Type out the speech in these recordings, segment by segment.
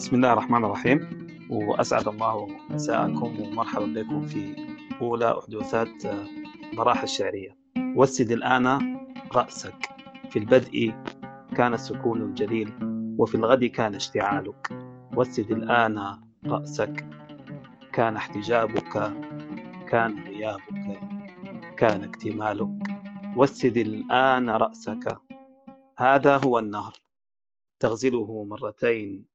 بسم الله الرحمن الرحيم وأسعد الله مساءكم ومرحبا بكم في أولى أحداثات براح الشعرية وسد الآن رأسك. في البدء كان السكون الجليل وفي الغد كان اشتعالك. وسد الآن رأسك. كان احتجابك كان غيابك كان اكتمالك. وسد الآن رأسك. هذا هو النهر. تغزله مرتين.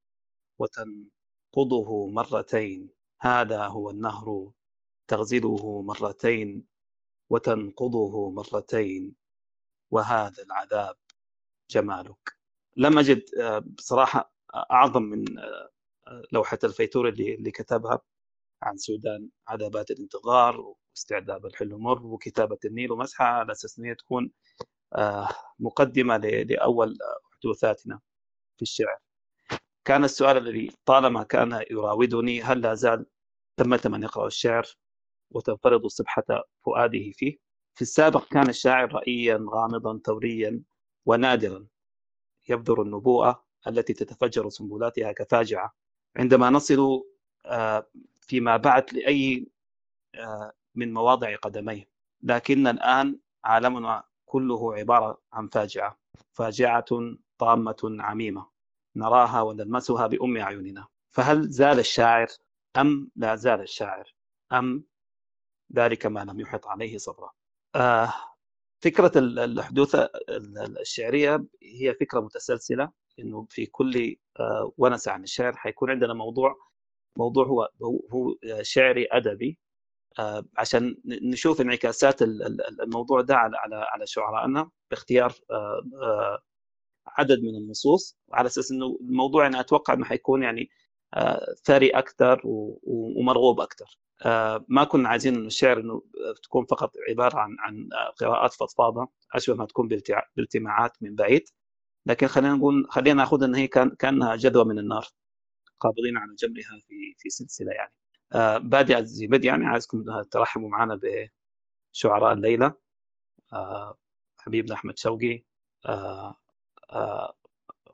وتنقضه مرتين. هذا هو النهر تغزله مرتين وتنقضه مرتين. وهذا العذاب جمالك. لم أجد بصراحة أعظم من لوحة الفيتور اللي, كتبها عن سودان. عذابات الانتظار واستعداد الحلم مر وكتابة النيل ومسحها على أساس أنها تكون مقدمة لأول حدوثاتنا في الشعر. كان السؤال الذي طالما كان يراودني هل لا زال ثمة من يقرأ الشعر وتنفرض سبحة فؤاده فيه؟ في السابق كان الشاعر رأيا غامضا ثوريا ونادرا يبذر النبوءة التي تتفجر سنبلاتها كفاجعة. عندما نصل فيما بعد لأي من مواضع قدميه لكن الآن عالمنا كله عبارة عن فاجعة فاجعة طامة عميمة. نراها ونلمسها بأم أعيننا. فهل زال الشاعر أم لا زال الشاعر؟ أم ذلك ما لم يحط عليه صبرا آه فكرة الحدوث الشعرية هي فكرة متسلسلة إنه في كل آه ونسة عن الشعر حيكون عندنا موضوع موضوع هو هو شعري أدبي. آه عشان نشوف انعكاسات الموضوع ده على على على شعرائنا باختيار عدد من النصوص على أساس إنه الموضوع أنا أتوقع إنه حيكون يعني ثري أكثر ومرغوب أكثر ما كنا عايزين إنه الشعر إنه تكون فقط عبارة عن عن قراءات فضفاضة أشبه ما تكون بالتماعات من بعيد. لكن خلينا نقول خلينا نأخذ إن هي كان كأنها جدوى من النار قابضين على جمرها في في سلسلة يعني. بادئ زي بدء يعني عايزكم ترحبوا معنا بشعراء الليلة. حبيبنا أحمد شوقي. آه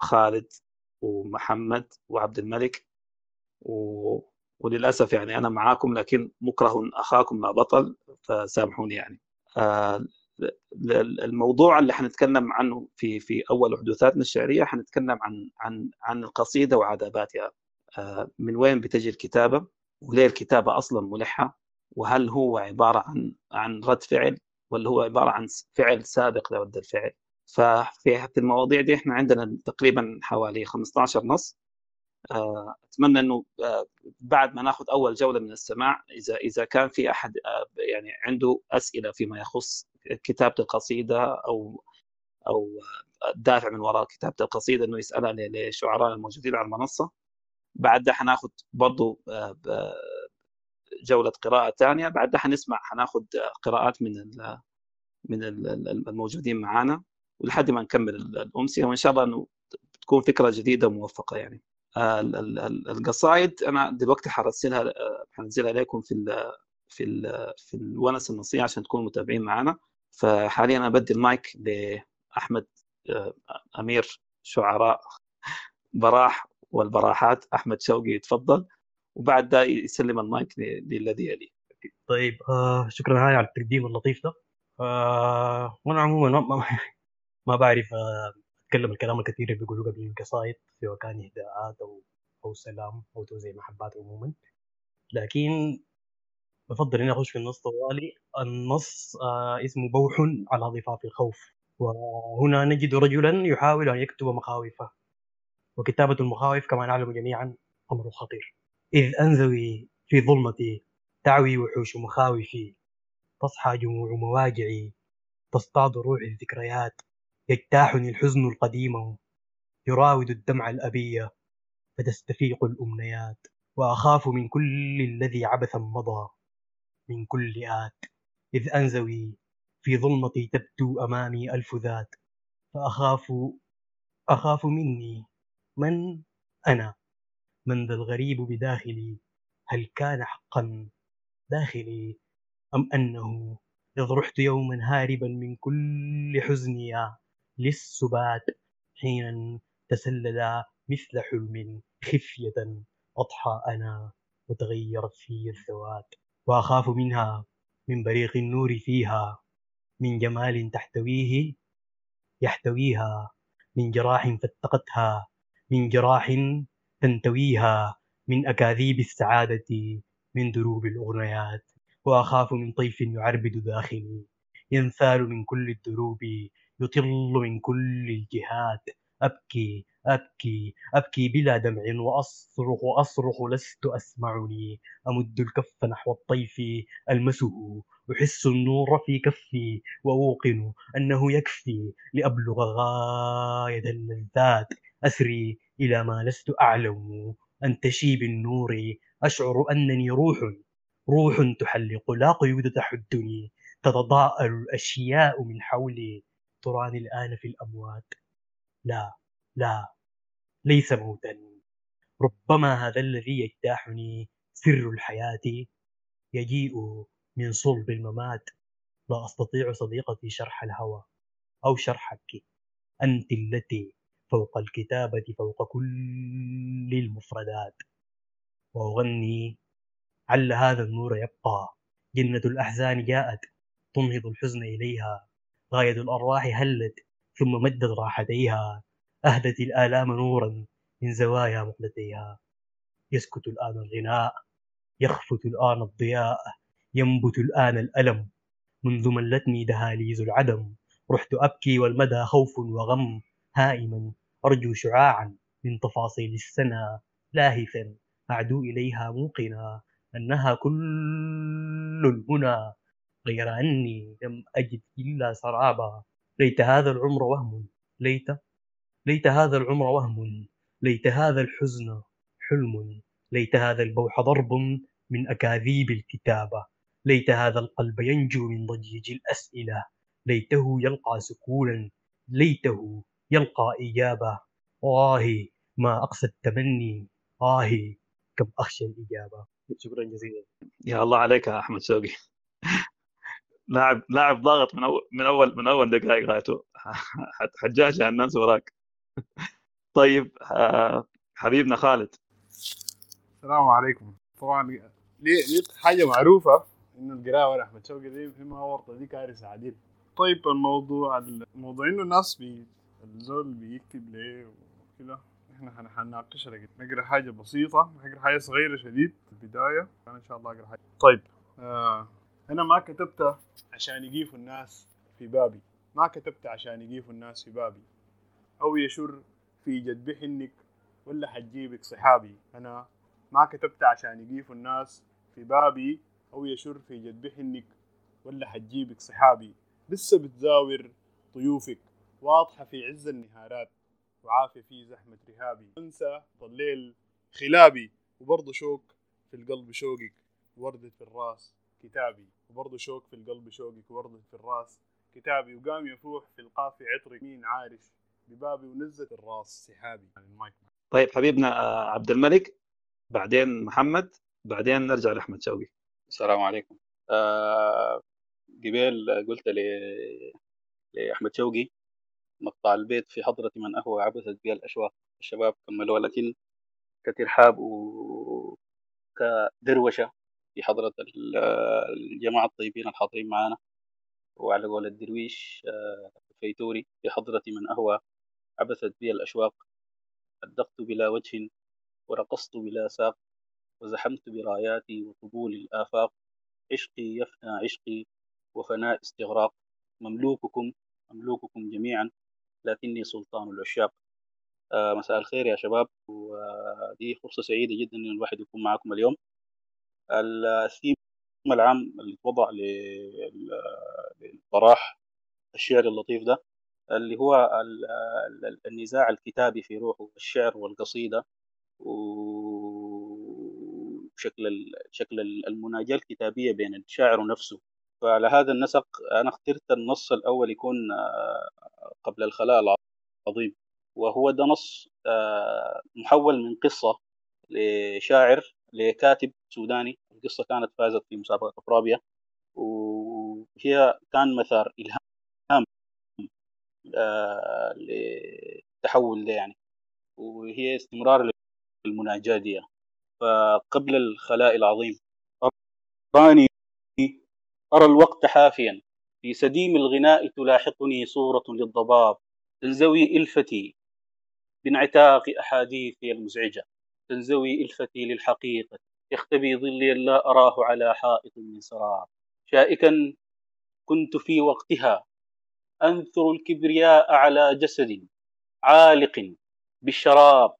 خالد ومحمد وعبد الملك و... وللأسف يعني أنا معاكم لكن مكره أخاكم ما بطل فسامحوني يعني. آه الموضوع اللي حنتكلم عنه في في أول حدوثاتنا الشعرية حنتكلم عن عن عن القصيدة وعذاباتها آه من وين بتجي الكتابة؟ وليه الكتابة أصلا ملحة؟ وهل هو عبارة عن عن رد فعل؟ ولا هو عبارة عن فعل سابق لرد الفعل؟ ففي المواضيع دي إحنا عندنا تقريبا حوالي 15 نص. أتمنى إنه بعد ما نأخذ أول جولة من السماع إذا إذا كان في أحد يعني عنده أسئلة فيما يخص كتابة القصيدة أو أو الدافع من وراء كتابة القصيدة إنه يسألها للشعراء الموجودين على المنصة. بعد ده حناخذ برضه جولة قراءة ثانية بعد ده حنسمع حناخذ قراءات من من الموجودين معانا. ولحد ما نكمل الامسيه وإن شاء الله إنه تكون فكرة جديدة وموفقة يعني. القصائد أنا دلوقتي حرسلها حنزلها لكم في ال في ال في الونس النصية عشان تكونوا متابعين معنا فحاليا أنا بدي المايك لأحمد أمير شعراء براح والبراحات أحمد شوقي يتفضل. وبعد ده يسلم المايك للذي يليه طيب آه شكرا هاي على التقديم اللطيف ده. آه وأنا عموما ما, بعرف أتكلم الكلام الكثير اللي بيقولوه قبل القصائد سواء كان إهداءات أو أو سلام أو توزيع محبات عموما. لكن بفضل إني أخش في النص طوالي. النص آه اسمه بوح على ضفاف الخوف. وهنا نجد رجلا يحاول أن يكتب مخاوفه. وكتابة المخاوف كما نعلم جميعا أمر خطير. إذ أنزوي في ظلمتي تعوي وحوش مخاوفي. تصحى جموع مواجعي. تصطاد روحي الذكريات. يجتاحني الحزن القديم يراود الدمع الأبية فتستفيق الأمنيات وأخاف من كل الذي عبثا مضى من كل آت. إذ أنزوي في ظلمتي تبدو أمامي ألف ذات فأخاف أخاف مني من أنا؟ من ذا الغريب بداخلي هل كان حقا داخلي؟ أم أنه إذ رحت يوما هاربا من كل حزني للسبات حينا تسلل مثل حلم خفية أضحى أنا وتغيرت في الذوات وأخاف منها من بريق النور فيها من جمال تحتويه يحتويها من جراح فتقتها من جراح تنتويها من أكاذيب السعادة من دروب الأغنيات وأخاف من طيف يعربد داخلي ينثال من كل الدروب يطل من كل الجهات. أبكي أبكي أبكي بلا دمع وأصرخ أصرخ لست أسمعني. أمد الكف نحو الطيف ألمسه. أحس النور في كفي وأوقن أنه يكفي لأبلغ غاية اللذات أسري إلى ما لست أعلم. أنتشي بالنور أشعر أنني روح روح تحلق. لا قيود تحدني. تتضاءل الأشياء من حولي. تراني الآن في الأموات. لا لا ليس موتا. ربما هذا الذي يجتاحني سر الحياة يجيء من صلب الممات. لا أستطيع صديقتي شرح الهوى أو شرحك. أنت التي فوق الكتابة فوق كل المفردات. وأغني عل هذا النور يبقى. جنة الأحزان جاءت تنهض الحزن إليها. غاية الأرواح هلت ثم مدت راحتيها. أهدت الآلام نورا من زوايا مقلتيها. يسكت الآن الغناء يخفت الآن الضياء ينبت الآن الألم. منذ ملتني دهاليز العدم رحت أبكي والمدى خوف وغم. هائما أرجو شعاعا من تفاصيل السنة لاهثا أعدو إليها موقنا أنها كل المنى. غير أني لم أجد إلا سرابا. ليت هذا العمر وهم ليت ليت هذا العمر وهم ليت هذا الحزن حلم ليت هذا البوح ضرب من أكاذيب الكتابة. ليت هذا القلب ينجو من ضجيج الأسئلة. ليته يلقى سكونا ليته يلقى إجابة آه ما أقسى التمني. آه كم أخشى الإجابة. شكرا جزيلا. يا الله عليك يا أحمد شوقي لاعب لاعب ضاغط من أول من أول من أول دقائق. غايته حجاج الناس وراك. طيب آه، حبيبنا خالد. السلام عليكم. طبعا ليه حاجة معروفة إنه القراءة ولا أحمد شوقي دي في ورطه دي كارثة عديل. طيب الموضوع الموضوع إنه الناس بي الزول بيكتب ليه وكده. إحنا حنناقشها لكن نقرأ حاجة بسيطة نقرأ حاجة صغيرة شديد في البداية. أنا إن شاء الله أقرأ حاجة. طيب آه أنا ما كتبت عشان يقيفوا الناس في بابي. ما كتبت عشان يقيفوا الناس في بابي. أو يشر في جد حنك ولا حجيبك صحابي. أنا ما كتبت عشان يقيفوا الناس في بابي أو يشر في جد حنك ولا حجيبك صحابي. لسه بتزاور ضيوفك واضحة في عز النهارات وعافية في زحمة رهابي. انسى ضليل خلابي. وبرضه شوك في القلب شوقك. وردة في الراس كتابي. وبرضه شوك في القلب شوقك وردة في الراس. كتابي وقام يفوح في القافي عطرك مين عارش ببابي ونزت الراس. سحابي. المايك. طيب حبيبنا آه، عبد الملك بعدين محمد بعدين نرجع لأحمد شوقي. السلام عليكم. آه قبل قلت لأحمد شوقي مقطع البيت في حضرة من أهوى عبثت بها الأشواق. الشباب كملوها لكن كترحاب وكدروشة. في حضرة الجماعة الطيبين الحاضرين معنا وعلى قول الدرويش الفيتوري آه، في حضرة من أهوى عبثت بي الأشواق. أدقت بلا وجه ورقصت بلا ساق وزحمت براياتي وطبول الآفاق. عشقي يفنى عشقي وفناء استغراق. مملوككم مملوككم جميعا لكني سلطان العشاق. آه مساء الخير يا شباب ودي فرصة سعيدة جدا إن الواحد يكون معكم اليوم. الثيم العام اللي وضع للبراح الشعر اللطيف ده اللي هو النزاع الكتابي في روحه الشعر والقصيدة وشكل شكل المناجاة الكتابية بين الشاعر ونفسه فعلى هذا النسق أنا اخترت النص الأول يكون آه، قبل الخلاء العظيم وهو ده نص آه، محول من قصة لشاعر لكاتب سوداني القصة كانت فازت في مسابقة أفرابيا وهي كان مثار إلهام آه، للتحول ده يعني وهي استمرار للمناجاة دي فقبل الخلاء العظيم أراني أرى الوقت حافيا. في سديم الغناء تلاحقني صورة للضباب تنزوي إلفتي بانعتاق أحاديثي المزعجة. تنزوي إلفتي للحقيقة يختبي ظلي لا أراه على حائط من سراب شائكا كنت في وقتها أنثر الكبرياء على جسد عالق بالشراب.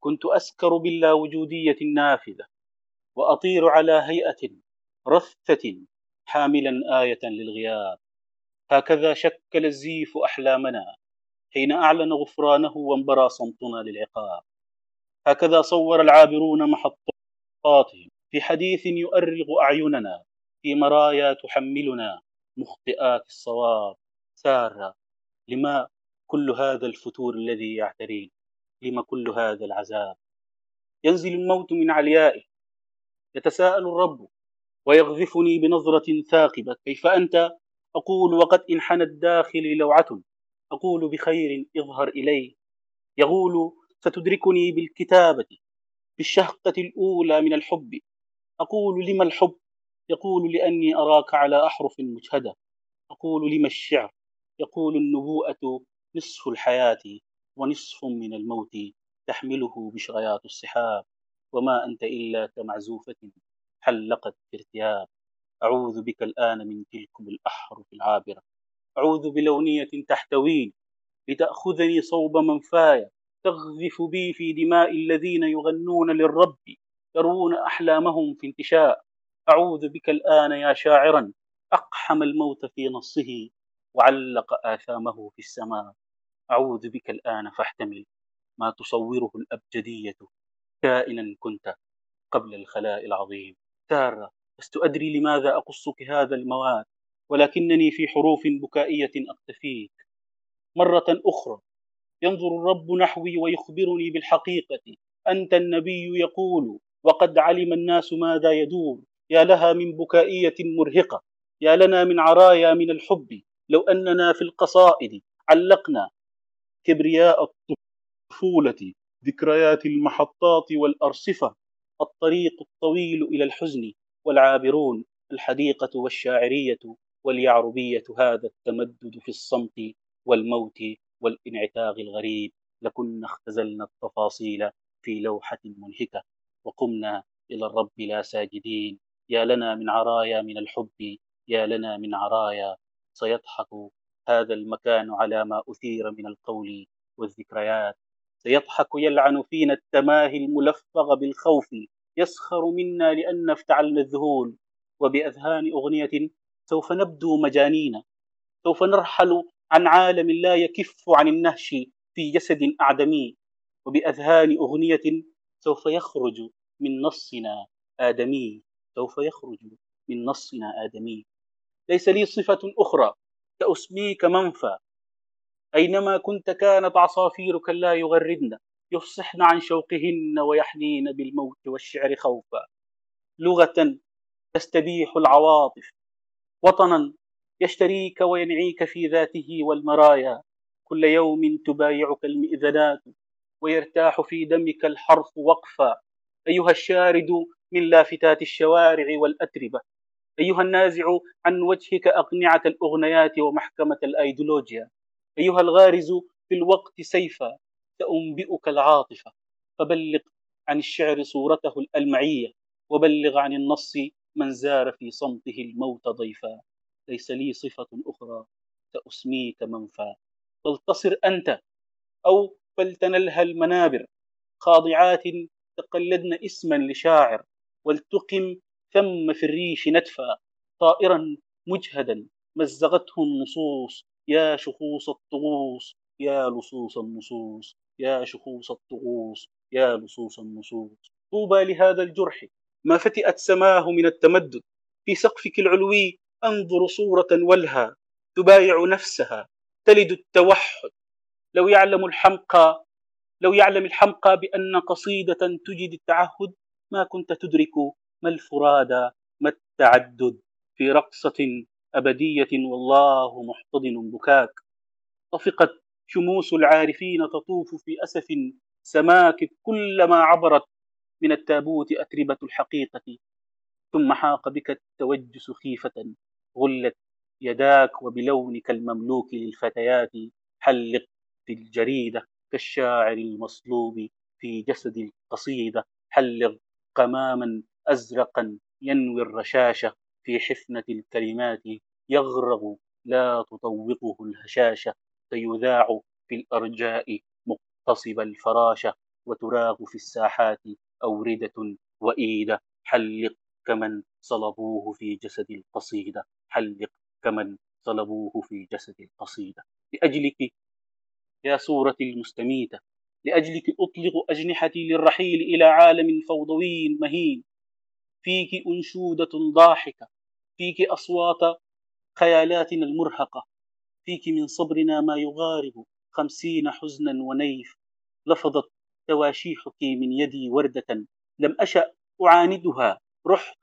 كنت أسكر باللاوجودية النافذة وأطير على هيئة رثة حاملا آية للغياب. هكذا شكل الزيف أحلامنا حين أعلن غفرانه وانبرى صمتنا للعقاب. هكذا صور العابرون محطاتهم. في حديث يؤرغ أعيننا في مرايا تحملنا مخطئات الصواب. سارة لما كل هذا الفتور الذي يعترين؟ لما كل هذا العذاب؟ ينزل الموت من عليائه. يتساءل الرب ويغذفني بنظرة ثاقبة. كيف أنت؟ أقول وقد انحنت داخلي لوعة. أقول بخير اظهر إلي يقول ستدركني بالكتابة بالشهقة الأولى من الحب. أقول لما الحب؟ يقول لأني أراك على أحرف مجهدة. أقول لما الشعر؟ يقول النبوءة نصف الحياة ونصف من الموت تحمله بشغيات السحاب. وما أنت إلا كمعزوفة حلقت في ارتياب أعوذ بك الآن من تلكم الأحرف العابرة. أعوذ بلونية تحتوين لتأخذني صوب منفايا تغذف بي في دماء الذين يغنون للرب يرون أحلامهم في انتشاء. أعوذ بك الآن يا شاعرا. أقحم الموت في نصه وعلق آثامه في السماء. أعوذ بك الآن فاحتمل ما تصوره الأبجدية. كائنا كنت قبل الخلاء العظيم. سارة لست أدري لماذا أقصك هذا المواد ولكنني في حروف بكائية أقتفيك. مرة أخرى ينظر الرب نحوي ويخبرني بالحقيقة. أنت النبي يقول وقد علم الناس ماذا يدور. يا لها من بكائية مرهقة. يا لنا من عرايا من الحب. لو أننا في القصائد علقنا كبرياء الطفولة ذكريات المحطات والأرصفة. الطريق الطويل إلى الحزن والعابرون الحديقة والشاعرية واليعربية هذا التمدد في الصمت والموت. والانعتاق الغريب لكنا اختزلنا التفاصيل في لوحة منهكة وقمنا إلى الرب لا ساجدين. يا لنا من عرايا من الحب يا لنا من عرايا. سيضحك هذا المكان على ما أثير من القول والذكريات. سيضحك يلعن فينا التماهي الملفغ بالخوف. يسخر منا لأن افتعلنا الذهول. وبأذهان أغنية سوف نبدو مجانين. سوف نرحل عن عالم لا يكف عن النهش في جسد أعدمي وبأذهان أغنية سوف يخرج من نصنا آدمي سوف يخرج من نصنا آدمي. ليس لي صفة أخرى كأسميك منفى. أينما كنت كانت عصافيرك لا يغردن يفصحن عن شوقهن ويحنين بالموت والشعر خوفا. لغة تستبيح العواطف وطنا يشتريك وينعيك في ذاته والمرايا. كل يوم تبايعك المئذنات ويرتاح في دمك الحرف وقفا. أيها الشارد من لافتات الشوارع والأتربة. أيها النازع عن وجهك أقنعة الأغنيات ومحكمة الأيديولوجيا. أيها الغارز في الوقت سيفا. سأنبئك العاطفة. فبلغ عن الشعر صورته الألمعية. وبلغ عن النص من زار في صمته الموت ضيفا. ليس لي صفة أخرى سأسميك منفى. فلتصر أنت أو فلتنلها المنابر. خاضعات تقلدن اسما لشاعر ولتقم ثم في الريش نتفا طائرا مجهدا مزغته النصوص. يا شخوص الطغوص يا لصوص النصوص. يا شخوص الطغوص يا لصوص النصوص. طوبى لهذا الجرح. ما فتئت سماه من التمدد. في سقفك العلوي أنظر صورة ولها تبايع نفسها تلد التوحد. لو يعلم الحمقى لو يعلم الحمقى بأن قصيدة تجد التعهد ما كنت تدرك ما الفرادى ما التعدد في رقصة أبدية والله محتضن بكاك. طفقت شموس العارفين تطوف في أسف سماك كلما عبرت من التابوت أتربة الحقيقة. ثم حاق بك التوجس خيفة. غلت يداك وبلونك المملوك للفتيات حلق في الجريدة كالشاعر المصلوب في جسد القصيدة. حلق قماما أزرقا ينوي الرشاشة في حفنة الكلمات. يغرغ لا تطوقه الهشاشة فيذاع في الأرجاء مقتصب الفراشة وتراغ في الساحات أوردة وإيدة حلق كمن صلبوه في جسد القصيدة. حلق كمن صلبوه في جسد القصيدة لأجلك يا صورة المستميتة لأجلك أطلق أجنحتي للرحيل إلى عالم فوضوي مهين. فيك أنشودة ضاحكة فيك أصوات خيالاتنا المرهقة. فيك من صبرنا ما يغارب خمسين حزنا ونيف. لفظت تواشيحك من يدي وردة لم أشأ أعاندها. رحت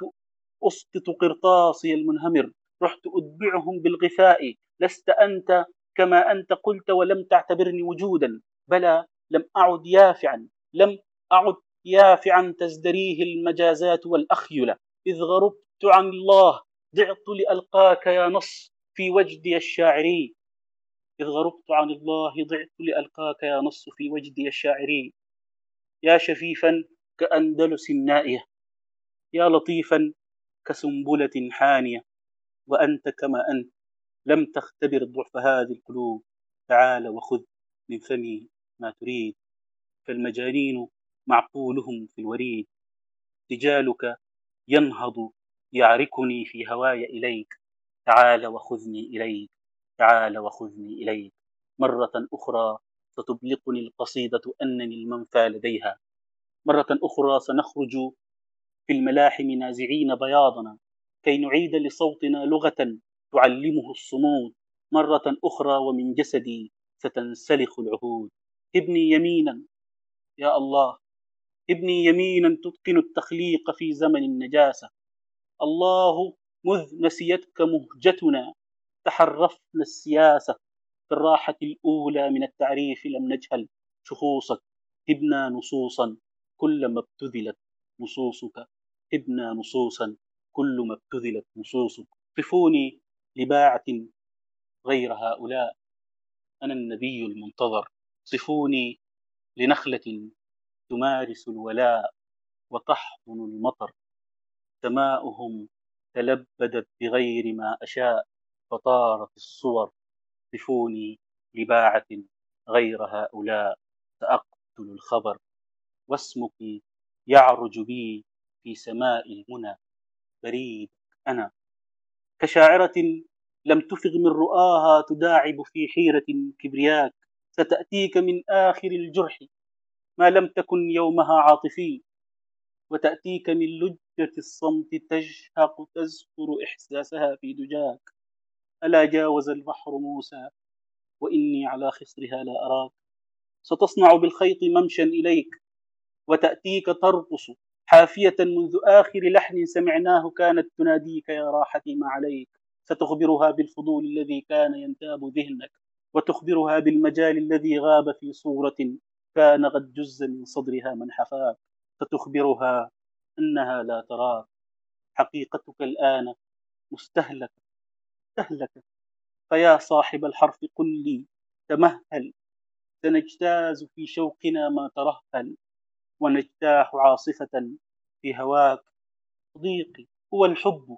أسقط قرطاسي المنهمر. رحت أتبعهم بالغثاء. لست أنت كما أنت قلت ولم تعتبرني وجودا. بلى لم أعد يافعا. لم أعد يافعا تزدريه المجازات والأخيلة. إذ غربت عن الله. ضعت لألقاك يا نص في وجدي الشاعري. إذ غربت عن الله. ضعت لألقاك يا نص في وجدي الشاعري. يا شفيفا كأندلس نائية يا لطيفا كسنبلة حانية. وأنت كما أنت. لم تختبر ضعف هذه القلوب. تعال وخذ من فمي ما تريد. فالمجانين معقولهم في الوريد. رجالك ينهض يعركني في هواي إليك. تعال وخذني إليك. تعال وخذني إليك. مرة أخرى ستبلغني القصيدة أنني المنفى لديها. مرة أخرى سنخرج في الملاحم نازعين بياضنا. كي نعيد لصوتنا لغة تعلمه الصمود مرة أخرى ومن جسدي ستنسلخ العهود. ابني يمينا يا الله. ابني يمينا تتقن التخليق في زمن النجاسة. الله مذ نسيتك مهجتنا تحرفنا السياسة. في الراحة الأولى من التعريف لم نجهل شخوصك. هبنا نصوصا كلما ابتذلت نصوصك. هبنا نصوصا كلما ابتذلت نصوصك قفوني لباعة غير هؤلاء. أنا النبي المنتظر. صفوني لنخلة تمارس الولاء وتحضن المطر. سماؤهم تلبدت بغير ما أشاء فطارت الصور. صفوني لباعة غير هؤلاء. سأقتل الخبر. واسمك يعرج بي في سماء المنى. بريد أنا كشاعرة لم تفغ من رؤاها تداعب في حيرة كبرياك. ستأتيك من آخر الجرح ما لم تكن يومها عاطفي. وتأتيك من لجة الصمت تجهق تزفر إحساسها في دجاك. ألا جاوز البحر موسى وإني على خصرها لا أراك. ستصنع بالخيط ممشا إليك. وتأتيك ترقص حافية منذ آخر لحن سمعناه كانت تناديك يا راحتي ما عليك. ستخبرها بالفضول الذي كان ينتاب ذهنك وتخبرها بالمجال الذي غاب في صورة كان قد جز من صدرها من حفاك. فتخبرها أنها لا تراك. حقيقتك الآن مستهلكة مستهلكة. فيا صاحب الحرف قل لي تمهل. سنجتاز في شوقنا ما ترهل. ونجتاح عاصفة في هواك. صديقي هو الحب.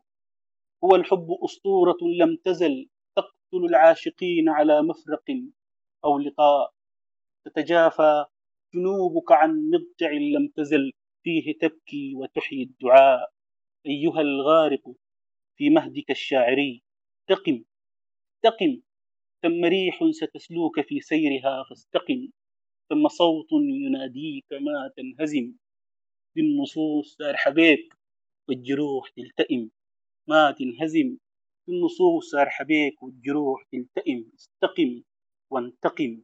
هو الحب أسطورة لم تزل تقتل العاشقين على مفرق أو لقاء. تتجافى جنوبك عن مضجع لم تزل فيه تبكي وتحيي الدعاء. أيها الغارق في مهدك الشاعري استقم استقم ثم ريح ستسلوك في سيرها فاستقم. ثم صوت يناديك ما تنهزم. بالنصوص حبيك والجروح تلتئم. ما تنهزم. بالنصوص حبيك والجروح تلتئم. استقم وانتقم.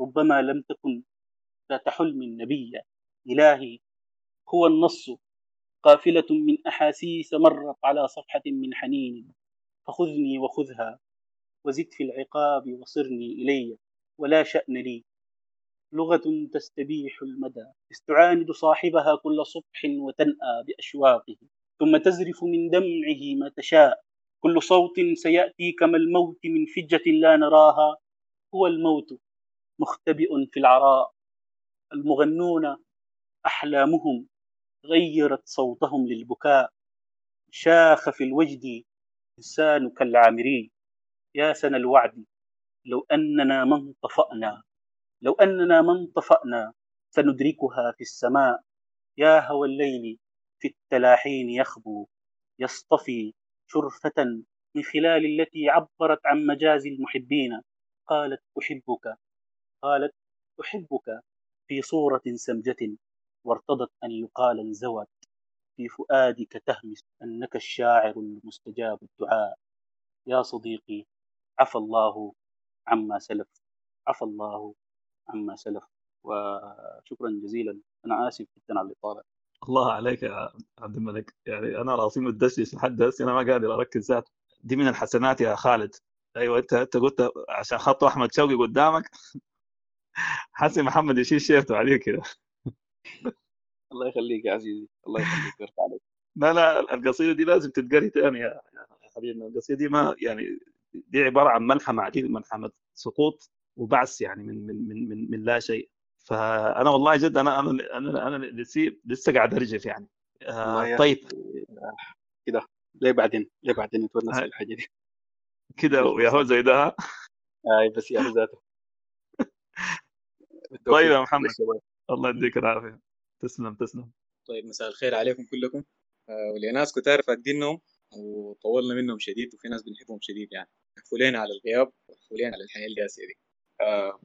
ربما لم تكن ذات حلم نبيا إلهي هو النص. قافلة من أحاسيس مرت على صفحة من حنين. فخذني وخذها وزد في العقاب وصرني إلي ولا شأن لي. لغة تستبيح المدى استعاند صاحبها كل صبح وتنأى بأشواقه ثم تزرف من دمعه ما تشاء. كل صوت سيأتي كما الموت من فجة لا نراها. هو الموت مختبئ في العراء. المغنون أحلامهم غيرت صوتهم للبكاء. شاخ في الوجد إنسان كالعامري. يا سنى الوعد لو أننا ما انطفأنا. لو أننا ما انطفأنا سندركها في السماء. يا هوى الليل في التلاحين يخبو يصطفي شرفة من خلال التي عبرت عن مجاز المحبين. قالت أحبك قالت أحبك في صورة سمجة وارتضت أن يقال انزوت. في فؤادك تهمس أنك الشاعر المستجاب الدعاء. يا صديقي عفى الله عما سلف عفى الله عما سلف وشكرا جزيلا. أنا آسف جدا على الإطالة. الله عليك يا عبد الملك. يعني أنا راسي متدشش لحد هسه أنا ما قادر أركز ذات دي من الحسنات يا خالد. أيوه انت أنت قلت عشان خطوا أحمد شوقي قدامك. حسي محمد يشيل شيرته عليه كده. الله يخليك يا عزيزي. الله يخليك ويرفع عليك. لا لا القصيدة دي لازم تتقري تاني يا حبيبنا. القصيدة دي ما يعني دي عبارة عن ملحمة عديد ملحمة. سقوط وبعث يعني من من من من, من لا شيء. فأنا والله جد أنا أنا أنا أنا لسه لسه قاعد أرجف يعني. آه طيب. كده. ليه بعدين؟ ليه بعدين؟ نتونس الحاجة دي. كده ويا هو زي ده؟ هاي بس يا هو ذاته طيب يا محمد. الله يديك العافية. تسلم تسلم. طيب مساء الخير عليكم كلكم. آه ولناس كتار فاقدينهم وطولنا منهم شديد وفي ناس بنحبهم شديد يعني. فولينا على الغياب وفولينا على الحياة القاسية دي. آه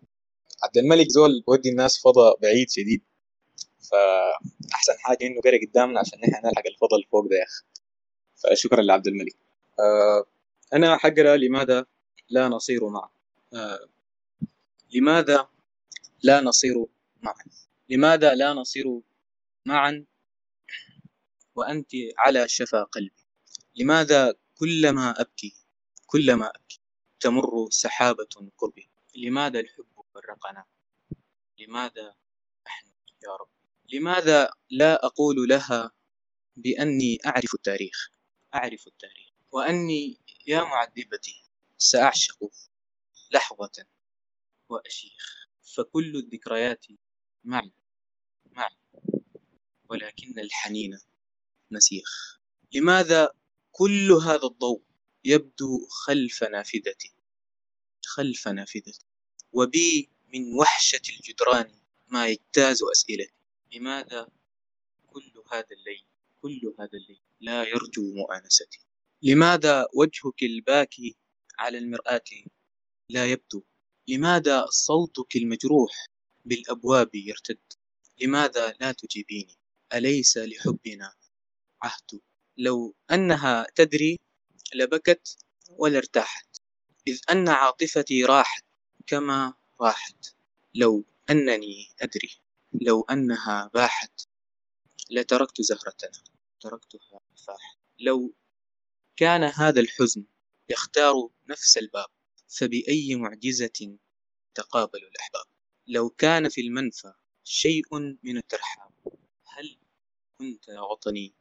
عبد الملك زول بودي الناس فضاء بعيد شديد. فأحسن حاجة إنه قرأ قدامنا عشان نحن نلحق الفضاء اللي فوق ده يا أخي. فشكرا لعبد الملك. آه أنا حقرأ لماذا لا نصير معا آه لماذا لا نصير معا لماذا لا نصير معا وأنت على شفا قلبي. لماذا كلما أبكي كلما أبكي تمر سحابة قربي. لماذا الحب فرقنا؟ لماذا نحن يا رب؟ لماذا لا أقول لها بأني أعرف التاريخ؟ أعرف التاريخ. وأني يا معذبتي سأعشق لحظة وأشيخ. فكل الذكريات معي معي. ولكن الحنين مسيخ لماذا كل هذا الضوء يبدو خلف نافذتي؟ خلف نافذتي وبي من وحشة الجدران ما يجتاز أسئلتي. لماذا كل هذا الليل كل هذا الليل لا يرجو مؤانستي؟ لماذا وجهك الباكي على المرآة لا يبدو؟ لماذا صوتك المجروح بالأبواب يرتد؟ لماذا لا تجيبيني؟ أليس لحبنا عهد؟ لو أنها تدري لبكت ولا ارتاحت. إذ أن عاطفتي راحت كما راحت. لو أنني أدري لو أنها باحت لتركت زهرتنا تركتها فاحت. لو كان هذا الحزن يختار نفس الباب فبأي معجزة تقابل الأحباب؟ لو كان في المنفى شيء من الترحاب هل كنت يا وطني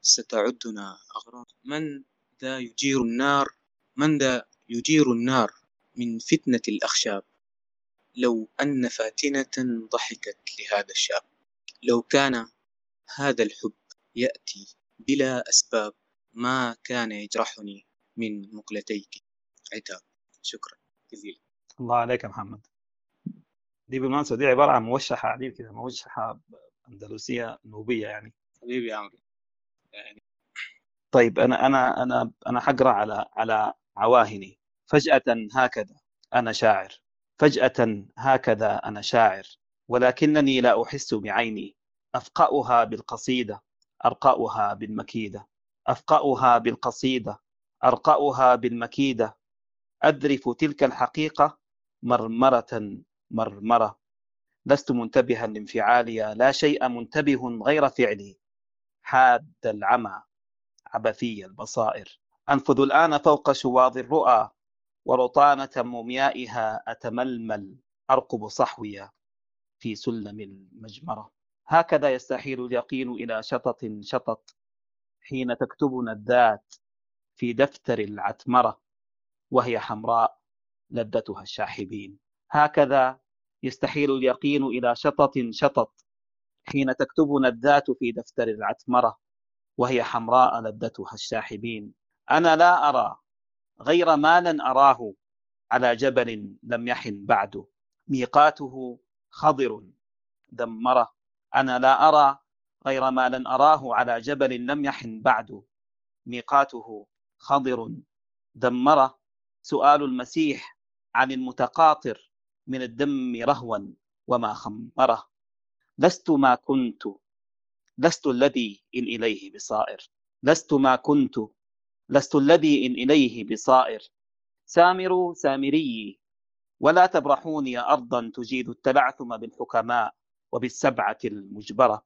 ستعدنا أغراب؟ من ذا يجير النار؟ من ذا يجير النار من فتنة الأخشاب. لو أن فاتنة ضحكت لهذا الشاب. لو كان هذا الحب يأتي بلا أسباب ما كان يجرحني من مقلتيك. عتاب. شكرا. جزيلا. الله عليك يا محمد. دي بالمناسبة دي عبارة عن موشحة عديد كده موشحة أندلسية نوبية يعني. حبيبي يا عمرو. يعني طيب أنا أنا أنا أنا حقرأ على على عواهني. فجأة هكذا أنا شاعر. فجأة هكذا أنا شاعر. ولكنني لا أحس بعيني. أفقأها بالقصيدة أرقأها بالمكيدة. أفقأها بالقصيدة أرقأها بالمكيدة. اذرف تلك الحقيقة مرمرة مرمرة. لست منتبها لانفعالي لا شيء منتبه غير فعلي. حاد العمى عبثي البصائر. أنفذ الآن فوق شواظ الرؤى ورطانة موميائها أتململ أرقب صحويا في سلم المجمرة. هكذا يستحيل اليقين إلى شطط شطط حين تكتبنا الذات في دفتر العتمرة وهي حمراء لذتها الشاحبين. هكذا يستحيل اليقين إلى شطط شطط حين تكتبنا الذات في دفتر العتمرة وهي حمراء لذتها الشاحبين. أنا لا أرى غير ما لن أراه على جبل لم يحن بعد ميقاته خضر دمره. أنا لا أرى غير ما لن أراه على جبل لم يحن بعد ميقاته خضر دمره. سؤال المسيح عن المتقاطر من الدم رهوا وما خمره. لست ما كنت لست الذي إن إليه بصائر. لست ما كنت لست الذي إن إليه بصائر. سامروا سامري ولا تبرحوني أرضا تجيد التلعثم بالحكماء وبالسبعة المجبرة.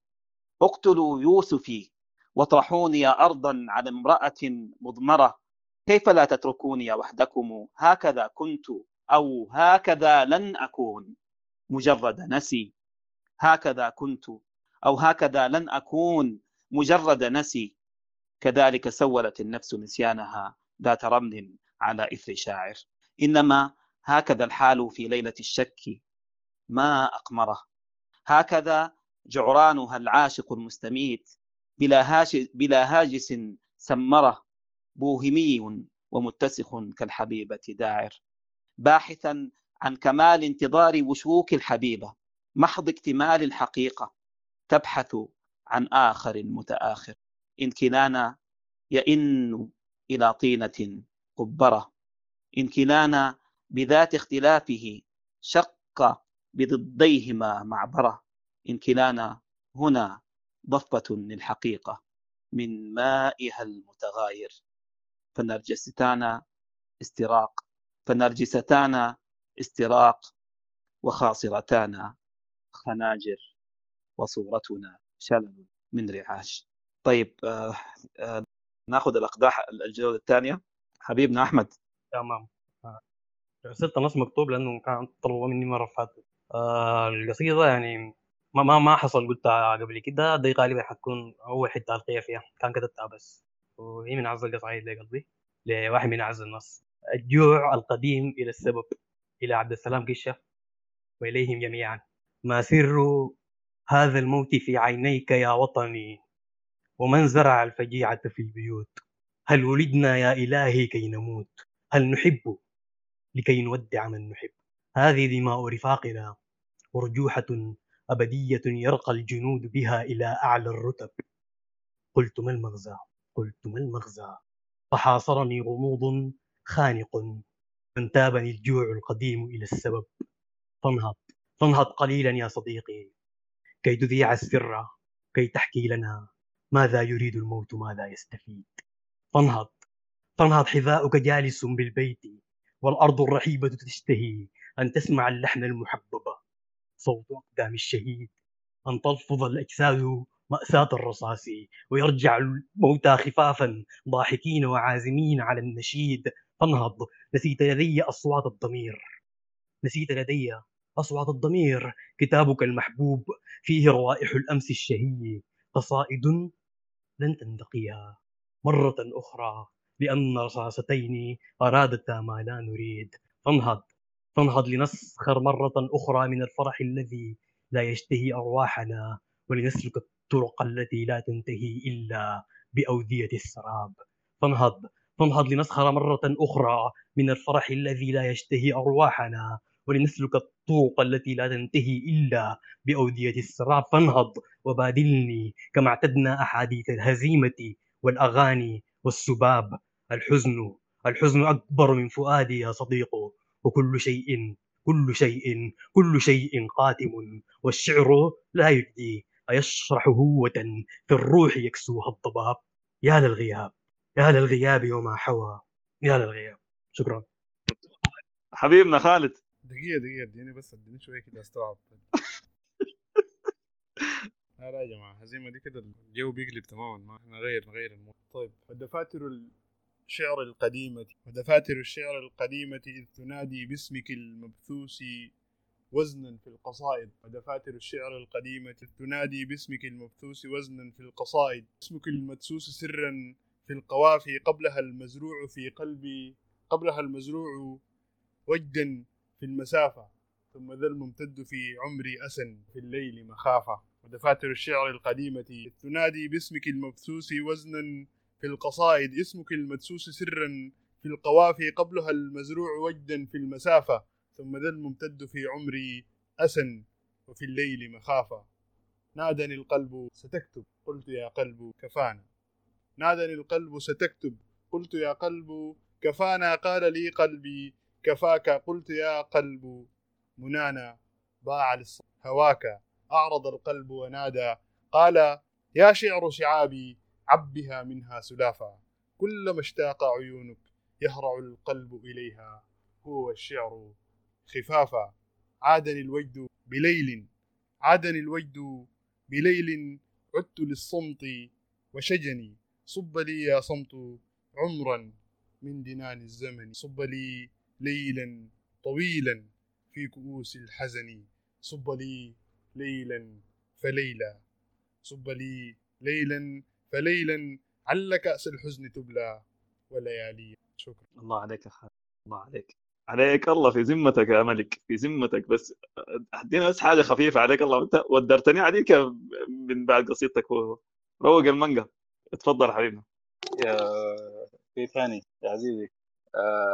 اقتلوا يوسفي واطرحوني أرضا على امرأة مضمرة. كيف لا تتركوني وحدكم؟ هكذا كنت أو هكذا لن أكون. مجرد نسي. هكذا كنت أو هكذا لن أكون. مجرد نسي. كذلك سولت النفس نسيانها ذات رمل على إثر شاعر. إنما هكذا الحال في ليلة الشك ما أقمره. هكذا جعرانها العاشق المستميت بلا, هاش بلا هاجس سمره بوهمي ومتسخ كالحبيبة داعر. باحثا عن كمال انتظار وشوك الحبيبة محض اكتمال الحقيقة تبحث عن آخر متآخر. إن كلانا يئن إلى طينة قبرة. إن كلانا بذات اختلافه شق بضديهما معبرة. إن كلانا هنا ضفة للحقيقة من مائها المتغاير. فنرجستانا استراق. فنرجستانا استراق. وخاصرتانا خناجر. وصورتنا شلل من رعاش. طيب آه آه ناخذ الأقداح الجوله الثانية. حبيبنا أحمد. تمام. آه. ست نص مكتوب لأنه كان طلبوا مني مرة فاتت آه القصيدة يعني ما ما ما حصل قلتها قبل كده. دي غالبا حتكون أول حتة ألقيها فيها. كان كتبتها بس. وهي من أعز القصايد لقلبي لواحد من أعز النص الجوع القديم إلى السبب إلى عبد السلام كشه وإليهم جميعا. ما سر هذا الموت في عينيك يا وطني؟ ومن زرع الفجيعة في البيوت؟ هل ولدنا يا إلهي كي نموت؟ هل نحب لكي نودع من نحب؟ هذه دماء رفاقنا ورجوحة أبدية يرقى الجنود بها إلى أعلى الرتب. قلت ما المغزى؟ قلت ما المغزى؟ فحاصرني غموض خانق فانتابني الجوع القديم إلى السبب. فانهض فانهض قليلا يا صديقي كي تذيع السر كي تحكي لنا ماذا يريد الموت؟ ماذا يستفيد؟ فانهض. فانهض حذاؤك جالس بالبيت والأرض الرحيبة تشتهي. أن تسمع اللحن المحبب. صوت أقدام الشهيد. أن تلفظ الأجساد مأساة الرصاص. ويرجع الموتى خفافا. ضاحكين وعازمين على النشيد. فانهض. نسيت لدي أصوات الضمير. نسيت لدي أصوات الضمير. كتابك المحبوب. فيه روائح الأمس الشهي. قصائد لن تندقيها مرة أخرى لأن رصاصتين أرادتا ما لا نريد. فانهض. فانهض لنسخر مرة أخرى من الفرح الذي لا يشتهي أرواحنا ولنسلك الطرق التي لا تنتهي إلا بأودية السراب. فانهض. فانهض لنسخر مرة أخرى من الفرح الذي لا يشتهي أرواحنا ولنسلك الطرق التي لا تنتهي إلا بأودية السراب فانهض وبادلني كما اعتدنا أحاديث الهزيمة والأغاني والسباب. الحزن الحزن أكبر من فؤادي يا صديق وكل شيء كل شيء كل شيء قاتم. والشعر لا يجدي أيشرح هوة في الروح يكسوها الضباب. يا للغياب يا للغياب وما حوى. يا للغياب. شكرا. حبيبنا خالد. دقيقة دقيقة اديني بس اديني شوية كده استوعب. لا لا يا جماعة الهزيمة دي كده الجو بيقلب تماما ما نغير نغير الموضوع طيب ودفاتر الشعر القديمة ودفاتر الشعر القديمة إذ تنادي باسمك المبثوث وزنا في القصائد. ودفاتر الشعر القديمة تنادي باسمك المبثوث وزنا في القصائد. اسمك المدسوس سرا في القوافي قبلها المزروع في قلبي قبلها المزروع وجدا في المسافة. ثم ذا الممتد في عمري أسن في الليل مخافة. ودفاتر الشعر القديمة. تنادي باسمك المبثوث وزنا في القصائد. اسمك المدسوس سرا في القوافي. قبلها المزروع وجدا في المسافة. ثم ذا الممتد في عمري أسن وفي الليل مخافة. نادني القلب ستكتب. قلت يا قلب كفانا. نادني القلب ستكتب. قلت يا قلب كفانا. قال لي قلبي كفاك قلت يا قلب منانا باع هواك أعرض القلب ونادى قال يا شعر شعابي عبها منها سلافا كلما اشتاق عيونك يهرع القلب إليها هو الشعر خفافا. عادني الوجد بليل عادني الوجد بليل عدت للصمت وشجني صب لي يا صمت عمرا من دنان الزمن صب لي ليلا طويلا في كؤوس الحزن. صب لي ليلا فليلا صب لي ليلا فليلا عل كأس الحزن تبلى. وليالي. شكرا. الله عليك يا خالد. الله عليك. عليك الله في ذمتك يا ملك. في ذمتك. بس أدينا بس حاجة خفيفة عليك الله. أنت ودرتني عليك من بعد قصيدتك روق المانجا. اتفضل حبيبنا. يا في ثاني. يا عزيزي.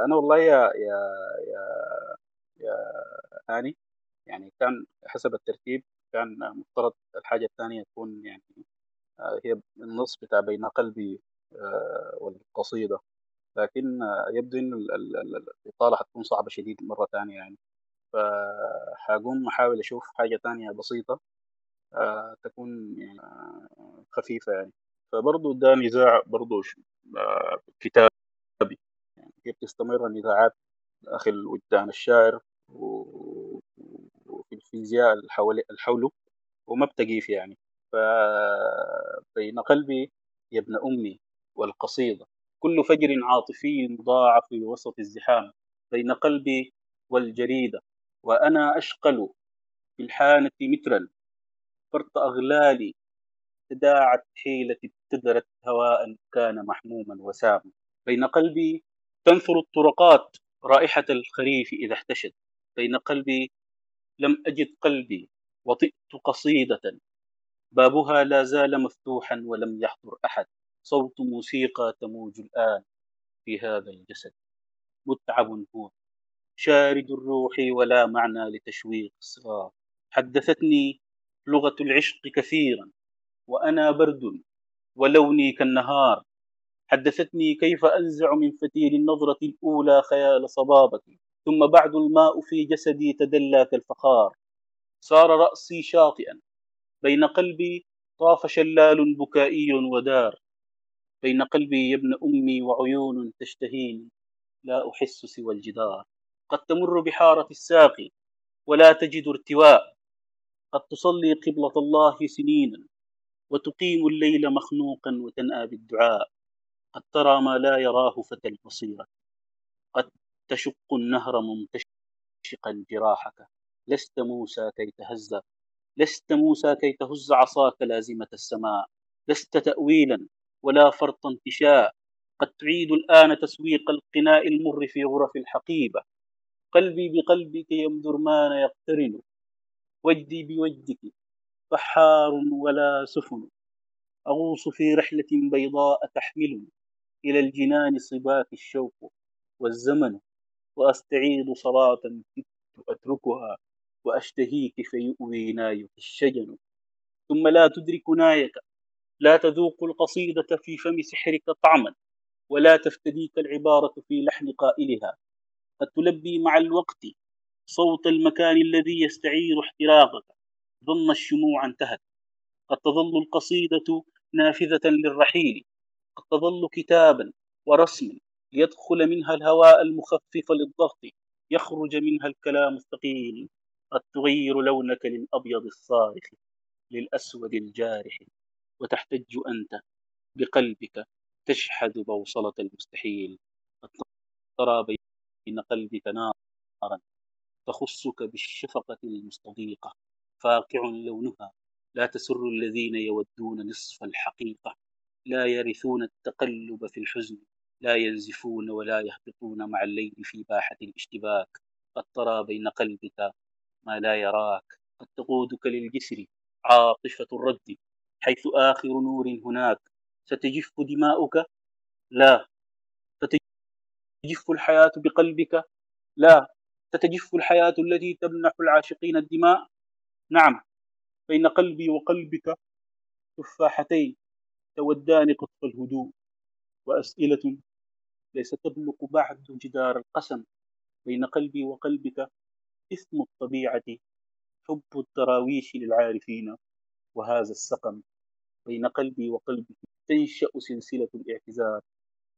أنا والله يا يا يا يا هاني يعني كان حسب الترتيب كان مفترض الحاجة الثانية تكون يعني آه هي النص بتاع بين قلبي آه والقصيدة. لكن يبدو إنه الإطالة حتكون صعبة شديد مرة ثانية يعني. فحقوم أحاول أشوف حاجة ثانية بسيطة آه تكون يعني آه خفيفة يعني. فبرضه ده نزاع برضه آه يعني كيف تستمر النزاعات داخل وجدان الشاعر وفي الفيزياء الحول الحوله وما بتقيف يعني. فبين قلبي يا ابن أمي والقصيدة كل فجر عاطفي مضاعف في وسط الزحام. بين قلبي والجريدة وأنا أشقل في الحانة مترا. فرط أغلالي تداعت حيلتي ابتدرت هواء كان محموما وساما. بين قلبي تنثر الطرقات رائحة الخريف إذا احتشد بين قلبي لم أجد قلبي وطئت قصيدة. بابها لا زال مفتوحا ولم يحضر أحد. صوت موسيقى تموج الآن في هذا الجسد. متعب هو. شارد الروح ولا معنى لتشويق الصغار حدثتني لغة العشق كثيرا وأنا برد ولوني كالنهار. حدثتني كيف أنزع من فتيل النظرة الأولى خيال صبابتي ثم بعد الماء في جسدي تدلى كالفخار صار رأسي شاطئا بين قلبي طاف شلال بكائي ودار. بين قلبي يا ابن أمي وعيون تشتهيني لا أحس سوى الجدار. قد تمر بحارة الساقي ولا تجد ارتواء. قد تصلي قبلة الله سنينا وتقيم الليل مخنوقا وتنأى بالدعاء. قد ترى ما لا يراه فتى البصيرة. قد تشق النهر ممتشقا جراحك لست موسى كي تهز لست موسى كي تهز عصاك لازمة السماء. لست تأويلا ولا فرط انتشاء. قد تعيد الآن تسويق القناء المر في غرف الحقيبة. قلبي بقلبك يمدرمان يقترن. وجدي بوجدك بحار ولا سفن. أغوص في رحلة بيضاء تحملني إلى الجنان صباك الشوق والزمن وأستعيد صلاة كدت أتركها وأشتهيك فيؤوي نايك الشجن. ثم لا تدرك نايك لا تذوق القصيدة في فم سحرك طعما ولا تفتديك العبارة في لحن قائلها. قد تلبي مع الوقت صوت المكان الذي يستعير احتراقك ظن الشموع انتهت. قد تظل القصيدة نافذة للرحيل تظل كتابا ورسما ليدخل منها الهواء المخفف للضغط يخرج منها الكلام الثقيل. قد تغير لونك للأبيض الصارخ للأسود الجارح وتحتج أنت بقلبك تشحذ بوصلة المستحيل. قد ترى بين قلبك نارا تخصك بالشفقة المستضيقة. فاقع لونها لا تسر الذين يودون نصف الحقيقة. لا يرثون التقلب في الحزن لا ينزفون ولا يهبطون مع الليل في باحة الاشتباك. قد ترى بين قلبك ما لا يراك. قد تقودك للجسر عاطفة الرد حيث آخر نور هناك. ستجف دماؤك؟ لا. ستجف الحياة بقلبك؟ لا. ستجف الحياة التي تمنح العاشقين الدماء؟ نعم. بين قلبي وقلبك تفاحتين. تودان قطف الهدوء. وأسئلة ليس تبلغ بعد جدار القسم بين قلبي وقلبك اسم الطبيعة حب الدراويش للعارفين وهذا السقم بين قلبي وقلبك تنشأ سلسلة الاعتذار.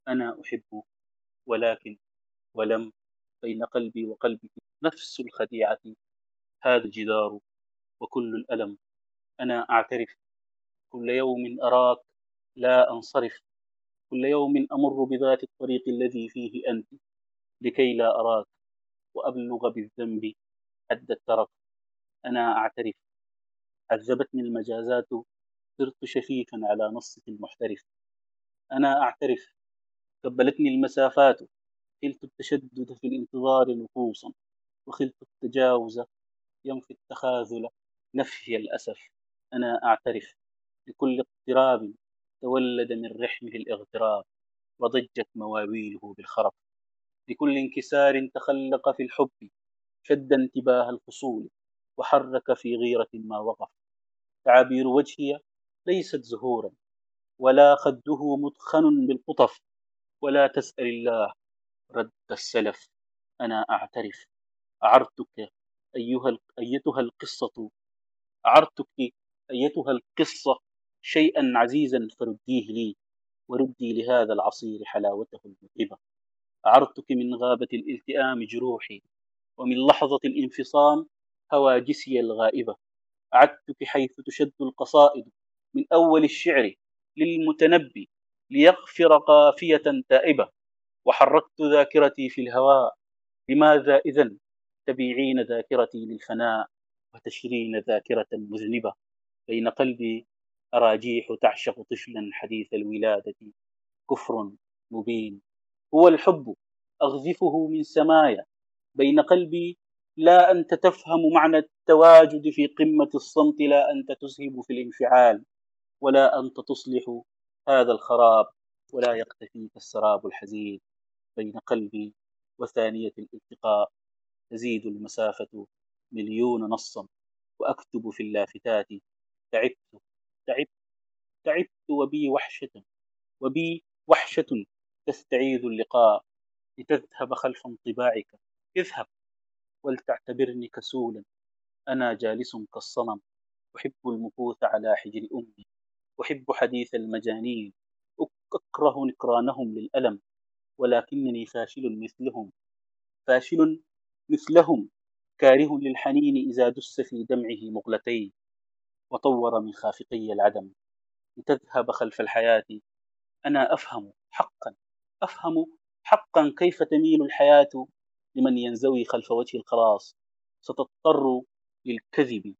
أنا أحب ولكن ولم بين قلبي وقلبك نفس الخديعة. هذا الجدار وكل الألم. أنا أعترف كل يوم أراك لا أنصرف. كل يوم أمر بذات الطريق الذي فيه أنت لكي لا أراك وأبلغ بالذنب حد الترك أنا أعترف. عذبتني المجازات. صرت شفيفا على نصة المحترف. أنا أعترف. قبلتني المسافات. خلت التشدد في الانتظار نفوسا. وخلت التجاوز ينفي التخاذل. نفي الأسف. أنا أعترف. لكل اقتراب تولد من رحمه الإغتراب وضجت مواويله بالخرف لكل انكسار تخلق في الحب شد انتباه الفصول وحرك في غيرة ما وقف. تعابير وجهي ليست زهورا ولا خده مدخن بالقطف. ولا تسأل الله رد السلف أنا أعترف. أعرتك أيها أيتها القصة أعرتك أيتها القصة. شيئا عزيزا فرديه لي وردي لهذا العصير حلاوته المذهبة أعرتك من غابة الالتئام جروحي ومن لحظة الانفصام هواجسي الغائبة. أعدتك حيث تشد القصائد من أول الشعر للمتنبي ليغفر قافية تائبة. وحركت ذاكرتي في الهواء لماذا إذا تبيعين ذاكرتي للفناء وتشرين ذاكرة مذنبة؟ بين قلبي أراجيح تعشق طفلا حديث الولادة. كفر مبين. هو الحب أغذفه من سمايا. بين قلبي لا أنت تفهم معنى التواجد في قمة الصمت لا أنت تذهب في الانفعال ولا أنت تصلح هذا الخراب ولا يقتفيك السراب الحزين. بين قلبي وثانية الالتقاء تزيد المسافة مليون نصا. وأكتب في اللافتات تعبت تعبت تعبت وبي وحشة وبي وحشة تستعيذ اللقاء لتذهب خلف انطباعك. اذهب ولتعتبرني كسولا. أنا جالس كالصنم. أحب المكوث على حجر أمي. أحب حديث المجانين. أكره نكرانهم للألم. ولكنني فاشل مثلهم. فاشل مثلهم. كاره للحنين إذا دس في دمعه مغلتين. وطور من خافقي العدم. لتذهب خلف الحياة. أنا أفهم حقا أفهم حقا كيف تميل الحياة لمن ينزوي خلف وجه الخلاص. ستضطر للكذب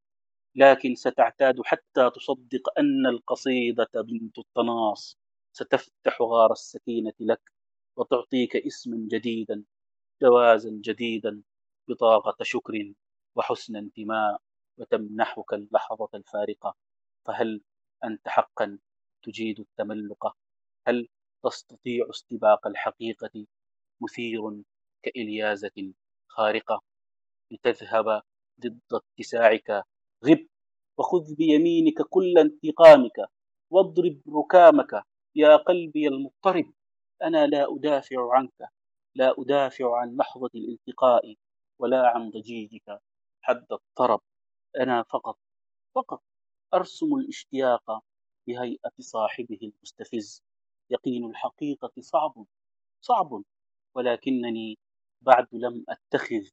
لكن ستعتاد حتى تصدق أن القصيدة بنت التناص ستفتح غار السكينة لك وتعطيك اسما جديدا جوازا جديدا بطاقة شكر وحسن انتماء. وتمنحك اللحظة الفارقة فهل أنت حقا تجيد التملق؟ هل تستطيع استباق الحقيقة مثير كإليازة خارقة لتذهب ضد اتساعك غب وخذ بيمينك كل انتقامك واضرب ركامك يا قلبي المضطرب. أنا لا أدافع عنك لا أدافع عن لحظة الالتقاء ولا عن ضجيجك حد الطرب. أنا فقط فقط أرسم الاشتياق بهيئة صاحبه المستفز. يقين الحقيقة صعب صعب ولكنني بعد لم أتخذ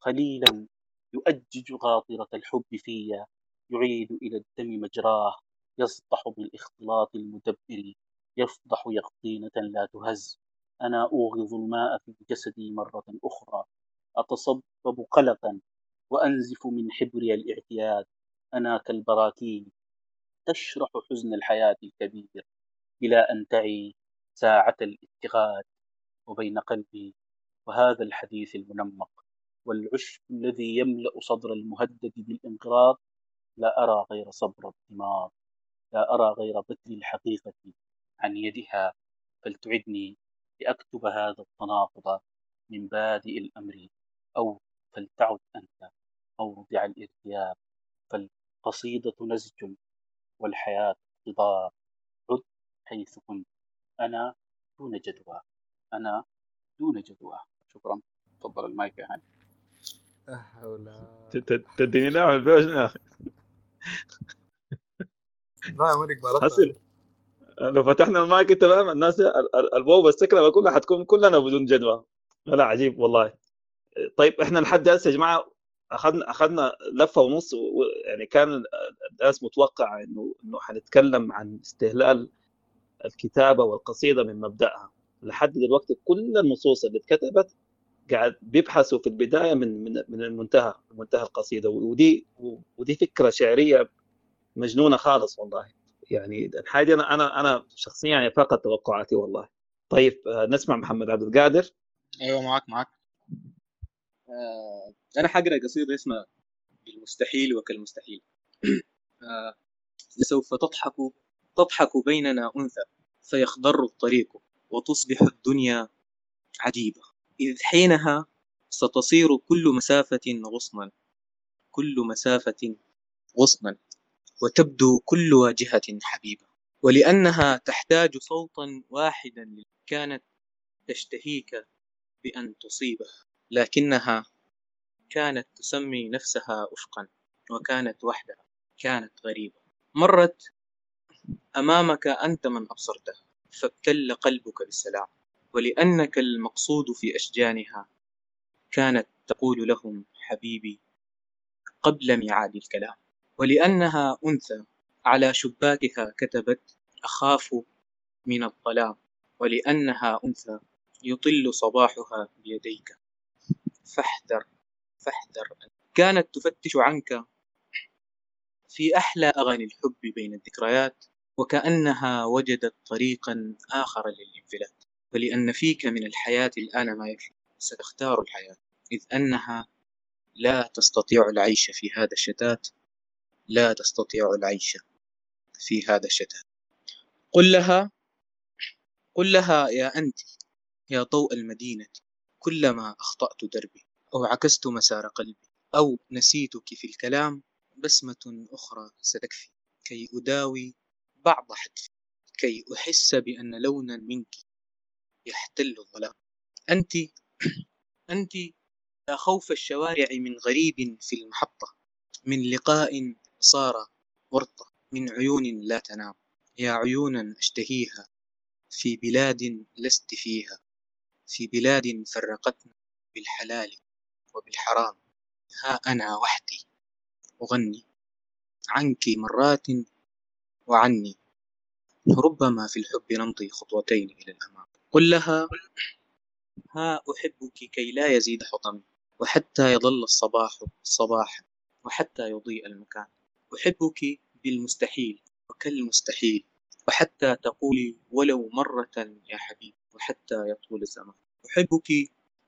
خليلا يؤجج غاطرة الحب في يعيد إلى الدم مجراه يسطح بالاختلاط المدبر يفضح يقطينة لا تهز. أنا أوغض الماء في جسدي مرة أخرى أتصبب قلقا. وأنزف من حبري الاعتياد. أنا كالبراكين تشرح حزن الحياة الكبير إلى أن تعي ساعة الاتخاذ وبين قلبي وهذا الحديث المنمق. والعشب الذي يملأ صدر المهدد بالانقراض لا أرى غير صبر الدماغ. لا أرى غير بتر الحقيقة عن يدها فلتعدني لأكتب هذا التناقض من بادئ الأمر أو فلتعد أنت موضع الإرتياب فالقصيدة نسج والحياة اقتضاب عد حيث كنت أنا دون جدوى. أنا دون جدوى. شكرا. تفضل المايك يا هاني. ولا تديني نعم ال version يا أخي لا بارك. حسن لو فتحنا المايك انت فاهم الناس ال- ال- البوبه السكره كلها حتكون كلنا بدون جدوى. لا عجيب والله. طيب إحنا لحد هسه يا جماعة أخذنا أخذنا لفة ونص يعني كان الناس متوقع إنه إنه حنتكلم عن استهلال الكتابة والقصيدة من مبدأها. لحد دلوقتي كل النصوص اللي اتكتبت قاعد بيبحثوا في البداية من من من المنتهى منتهى القصيدة. ودي ودي فكرة شعرية مجنونة خالص والله. يعني الحاجة أنا أنا أنا شخصيا يعني فاقت توقعاتي والله. طيب آه، نسمع محمد عبد القادر. أيوه معك معك آه أنا حقرأ قصيده اسمها بالمستحيل وكالمستحيل. آه لسوف تضحك تضحك بيننا أنثى فيخضر الطريق وتصبح الدنيا عجيبة. إذ حينها ستصير كل مسافة غصنا كل مسافة غصنا وتبدو كل واجهة حبيبة. ولأنها تحتاج صوتا واحدا كانت تشتهيك بأن تصيبه لكنها كانت تسمي نفسها أفقا وكانت وحدها كانت غريبة. مرت أمامك أنت من أبصرته فابتل قلبك بالسلام ولأنك المقصود في أشجانها كانت تقول لهم حبيبي قبل ميعاد الكلام. ولأنها أنثى على شباكها كتبت أخاف من الظلام. ولأنها أنثى يطل صباحها بيديك. فاحذر فاحذر. كانت تفتش عنك في أحلى أغاني الحب بين الذكريات وكأنها وجدت طريقا آخر للانفلات. ولأن فيك من الحياة الآن ما يكفي ستختار الحياة. إذ أنها لا تستطيع العيش في هذا الشتات لا تستطيع العيش في هذا الشتات. قل لها قل لها يا أنت يا ضوء المدينة كلما أخطأت دربي. أو عكست مسار قلبي أو نسيتك في الكلام بسمة أخرى ستكفي كي أداوي بعض حتفي كي أحس بأن لونا منك يحتل الظلام. أنت أنت يا خوف الشوارع من غريب في المحطة من لقاء صار ورطة من عيون لا تنام. يا عيونا أشتهيها في بلاد لست فيها في بلاد فرقتنا بالحلال. وبالحرام. ها أنا وحدي. أغني عنك مرات وعني. ربما في الحب نمضي خطوتين إلى الأمام. قل لها ها أحبك كي لا يزيد حطمي. وحتى يظل الصباح صباحا. وحتى يضيء المكان. أحبك بالمستحيل وكالمستحيل. وحتى تقولي ولو مرة يا حبيب. وحتى يطول الزمان. أحبك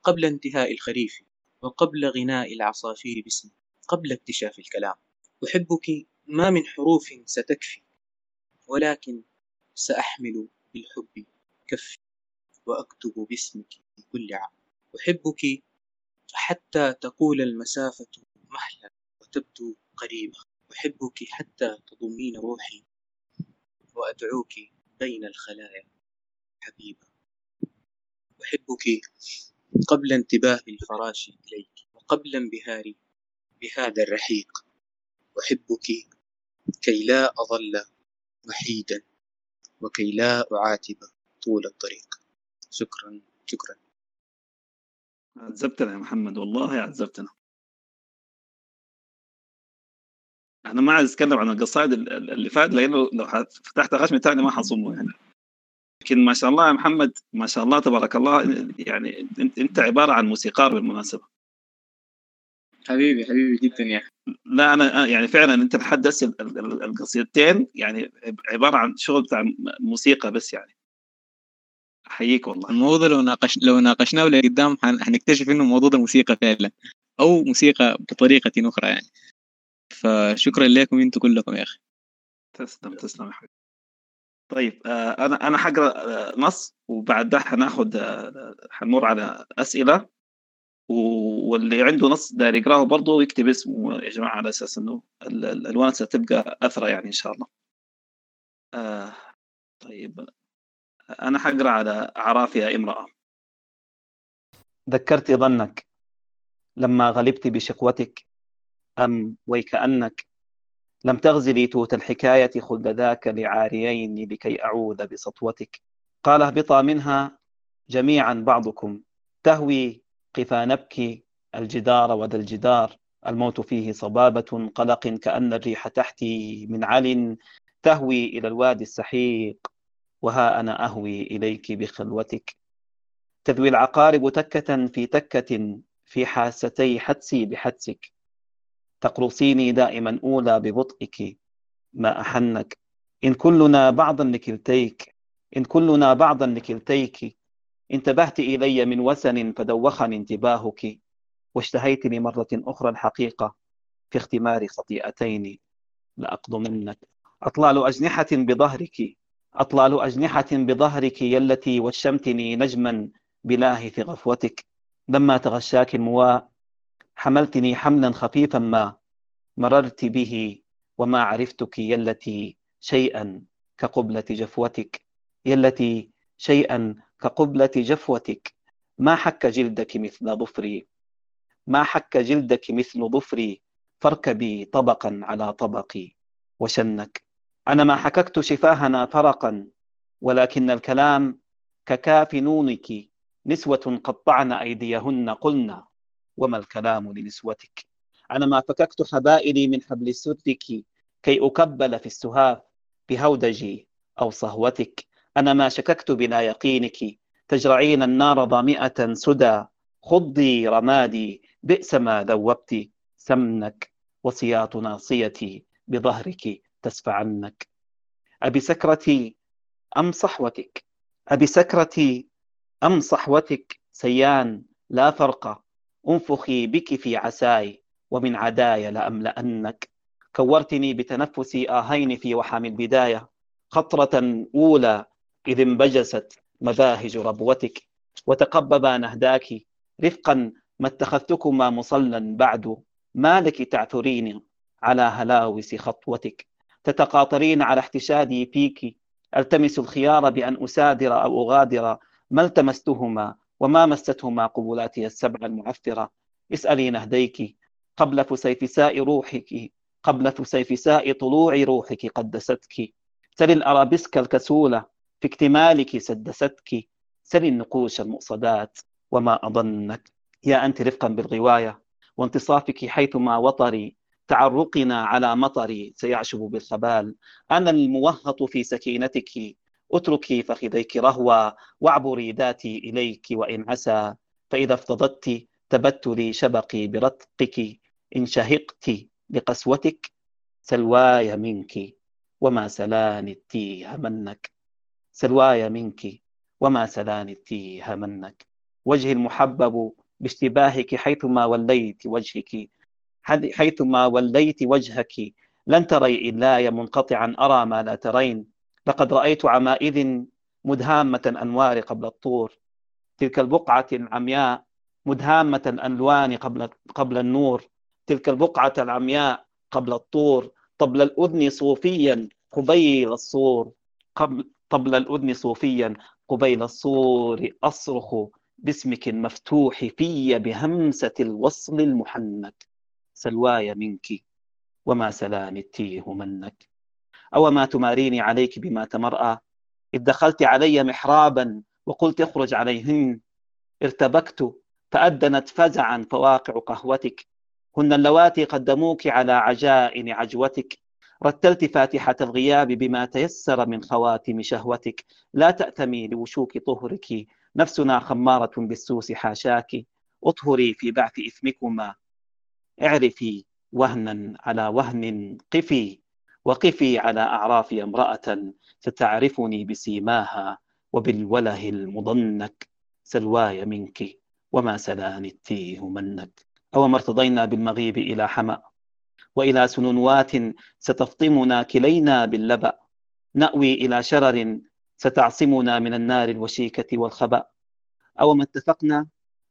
قبل انتهاء الخريف. وقبل غناء العصافير باسمي قبل اكتشاف الكلام. أحبك ما من حروف ستكفي ولكن سأحمل بالحب كفي وأكتب باسمك في كل عام. أحبك حتى تقول المسافة مهلا وتبدو قريبة. أحبك حتى تضمين روحي وأدعوك بين الخلايا حبيبة. أحبك قبل انتباه الفراش إليك وقبل انبهاري بهذا الرحيق أحبك كي لا أظل وحيدا وكي لا أعاتب طول الطريق. شكرا شكرا. عذبتنا يا محمد والله عذبتنا. أنا ما عايز أتكلم عن القصائد ال- ال- اللي فات لأنه لو فتحت خشمي تاني ما حصمه يعني. لكن ما شاء الله يا محمد ما شاء الله تبارك الله يعني إنت عبارة عن موسيقار بالمناسبة. حبيبي حبيبي جدا يا أخي. لا أنا يعني فعلا أنت تحدث القصيدتين يعني عبارة عن شغل بتاع موسيقى بس يعني. أحييك والله. الموضوع لو ناقش لو ناقشناه لقدام حنكتشف إنه موضوع الموسيقى فعلا أو موسيقى بطريقة أخرى يعني. فشكرا لكم أنتم كلكم يا أخي. تسلم تسلم يا حبيبي. طيب آه أنا أنا حقرا آه نص وبعد ده حناخد آه حنمر على أسئلة واللي عنده نص داير يقرأه برضه يكتب اسمه يا جماعة على أساس إنه الونسه تبقى أثرى يعني إن شاء الله. آه طيب أنا حقرا على اعراف يا امرأة. ذكرت ظنك لما غلبت بشقوتك أم ويكانك لم تغزلي توت الحكاية خلد ذاك لعاريين لكي أعوذ بسطوتك. قال اهبطا منها جميعا بعضكم. تهوي قفا نبكي الجدار وذا الجدار. الموت فيه صبابة قلق كأن الريح تحتي من عل. تهوي إلى الوادي السحيق. وها أنا أهوي إليك بخلوتك. تذوي العقارب تكة في تكة في حاستي حدسي بحدسك تقرصيني دائما أولى ببطئك ما أحنك. إن كلنا بعضا لكلتيك إن كلنا بعضا لكلتيك. انتبهت إلي من وسن فدوخني انتباهك واشتهيتني مرة أخرى الحقيقة في اختمار خطيئتين. لأقضمنك. أطلال أجنحة بظهرك أطلال أجنحة بظهرك التي وشمتني نجما بلاهث غفوتك. لما تغشاك المواء حملتني حملا خفيفا ما مررت به وما عرفتك التي شيئا كقبلة جفوتك. التي شيئا كقبلة جفوتك. ما حك جلدك مثل ظفري. ما حك جلدك مثل ظفري. فاركبي طبقا على طبقي وشنك. أنا ما حككت شفاهنا فرقا ولكن الكلام ككاف نونك. نسوة قطعن أيديهن قلنا. وما الكلام لنسوتك؟ أنا ما فككت حبائلي من حبل سرك كي أكبل في السهاف بهودجي أو صهوتك. أنا ما شككت بلا يقينك. تجرعين النار ظامئة سدى. خضي رمادي بئس ما ذوبت. سمنك وصياط ناصيتي بظهرك تسفعنك أبي سكرتي أم صحوتك؟ أبي سكرتي أم صحوتك؟ سيان لا فرق. أنفخي بك في عساي ومن عداي لأملأنك. كورتني بتنفسي آهين في وحام البداية. خطرة أولى إذ انبجست مذاهج ربوتك. وتقببا نهداك. رفقا ما اتخذتكما مصلا بعد. ما لك تعثرين على هلاوس خطوتك؟ تتقاطرين على احتشادي فيك. ألتمس الخيار بأن أسادر أو أغادر. ما التمستهما وما مستهما قبلاتي السبع المعثرة. اسألي نهديك. قبل فسيفساء روحك. قبل فسيفساء طلوع روحك قدستك. سل الأرابيسك الكسوله في اكتمالك سدستك. سل النقوش المؤصدات. وما أظنك. يا أنت رفقا بالغواية. وانتصافك حيثما وطري. تعرقنا على مطري. سيعشب بالخبال. أنا الموهط في سكينتك. اتركي فخذيك رهوى واعبري ذاتي إليك وإن عسى فإذا افتضت تبت لي شبقي برتقك إن شهقت لقسوتك سلواي منك وما سلاني التيه منك. سلواي منك وما سلاني التيه منك. وجهي المحبب باشتباهك حيثما وليت وجهك حيثما وليت وجهك لن تري إلاي منقطعا أرى ما لا ترين. لقد رأيت عمائم مدهامة أنوار قبل الطور. تلك البقعة العمياء مدهامة الألوان قبل قبل النور. تلك البقعة العمياء قبل الطور. طبل الأذن صوفيا قبيل الصور. قبل طبل الأذن صوفيا قبيل الصور. أصرخ باسمك المفتوح في بهمسة الوصل المحنك. سلواي منك وما سلاني التيه منك. أو ما تماريني عليك بما تمرأى إذ دخلت علي محرابا وقلت اخرج عليهن. ارتبكت فأدنت فزعا فواقع قهوتك. هن اللواتي قدموك على عجائن عجوتك. رتلت فاتحة الغياب بما تيسر من خواتم شهوتك. لا تأتمي لوشوك طهرك. نفسنا خمارة بالسوس حاشاك. أطهري في بعث إثمكما. اعرفي وهنا على وهن قفي. وقفي على أعرافي امرأة ستعرفني بسيماها وبالوله المضنك سلواي منك وما سلاني التيه منك. أو ما ارتضينا بالمغيب إلى حمأ وإلى سننوات ستفطمنا كلينا باللبأ. نأوي إلى شرر ستعصمنا من النار الوشيكة والخبأ. أو ما اتفقنا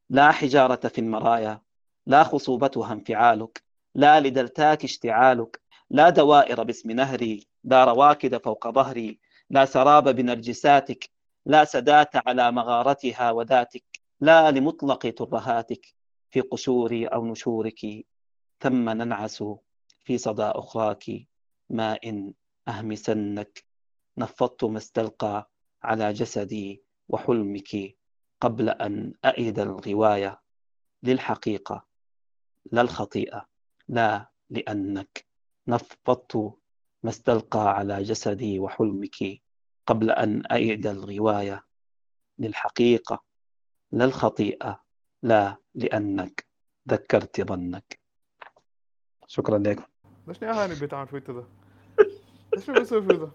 لا حجارة في المرايا لا خصوبتها انفعالك لا لدلتاك اشتعالك. لا دوائر باسم نهري لا رواكد فوق ظهري لا سراب بنرجساتك لا سدات على مغارتها وذاتك لا لمطلق ترهاتك في قشوري أو نشورك ثم ننعس في صدى أخراك ما إن أهمسنك نفضت ما استلقى على جسدي وحلمك قبل أن أئد الغواية للحقيقة لا الخطيئة لا لأنك نفضت ما استلقى على جسدي وحلمك قبل أن أئد الغواية. للحقيقة لا الخطيئة لا لأنك ذكرت ظنك. شكرا لكم ليش يا هاني بتعمل فيه ده؟ إيش بيسوي فيه ده؟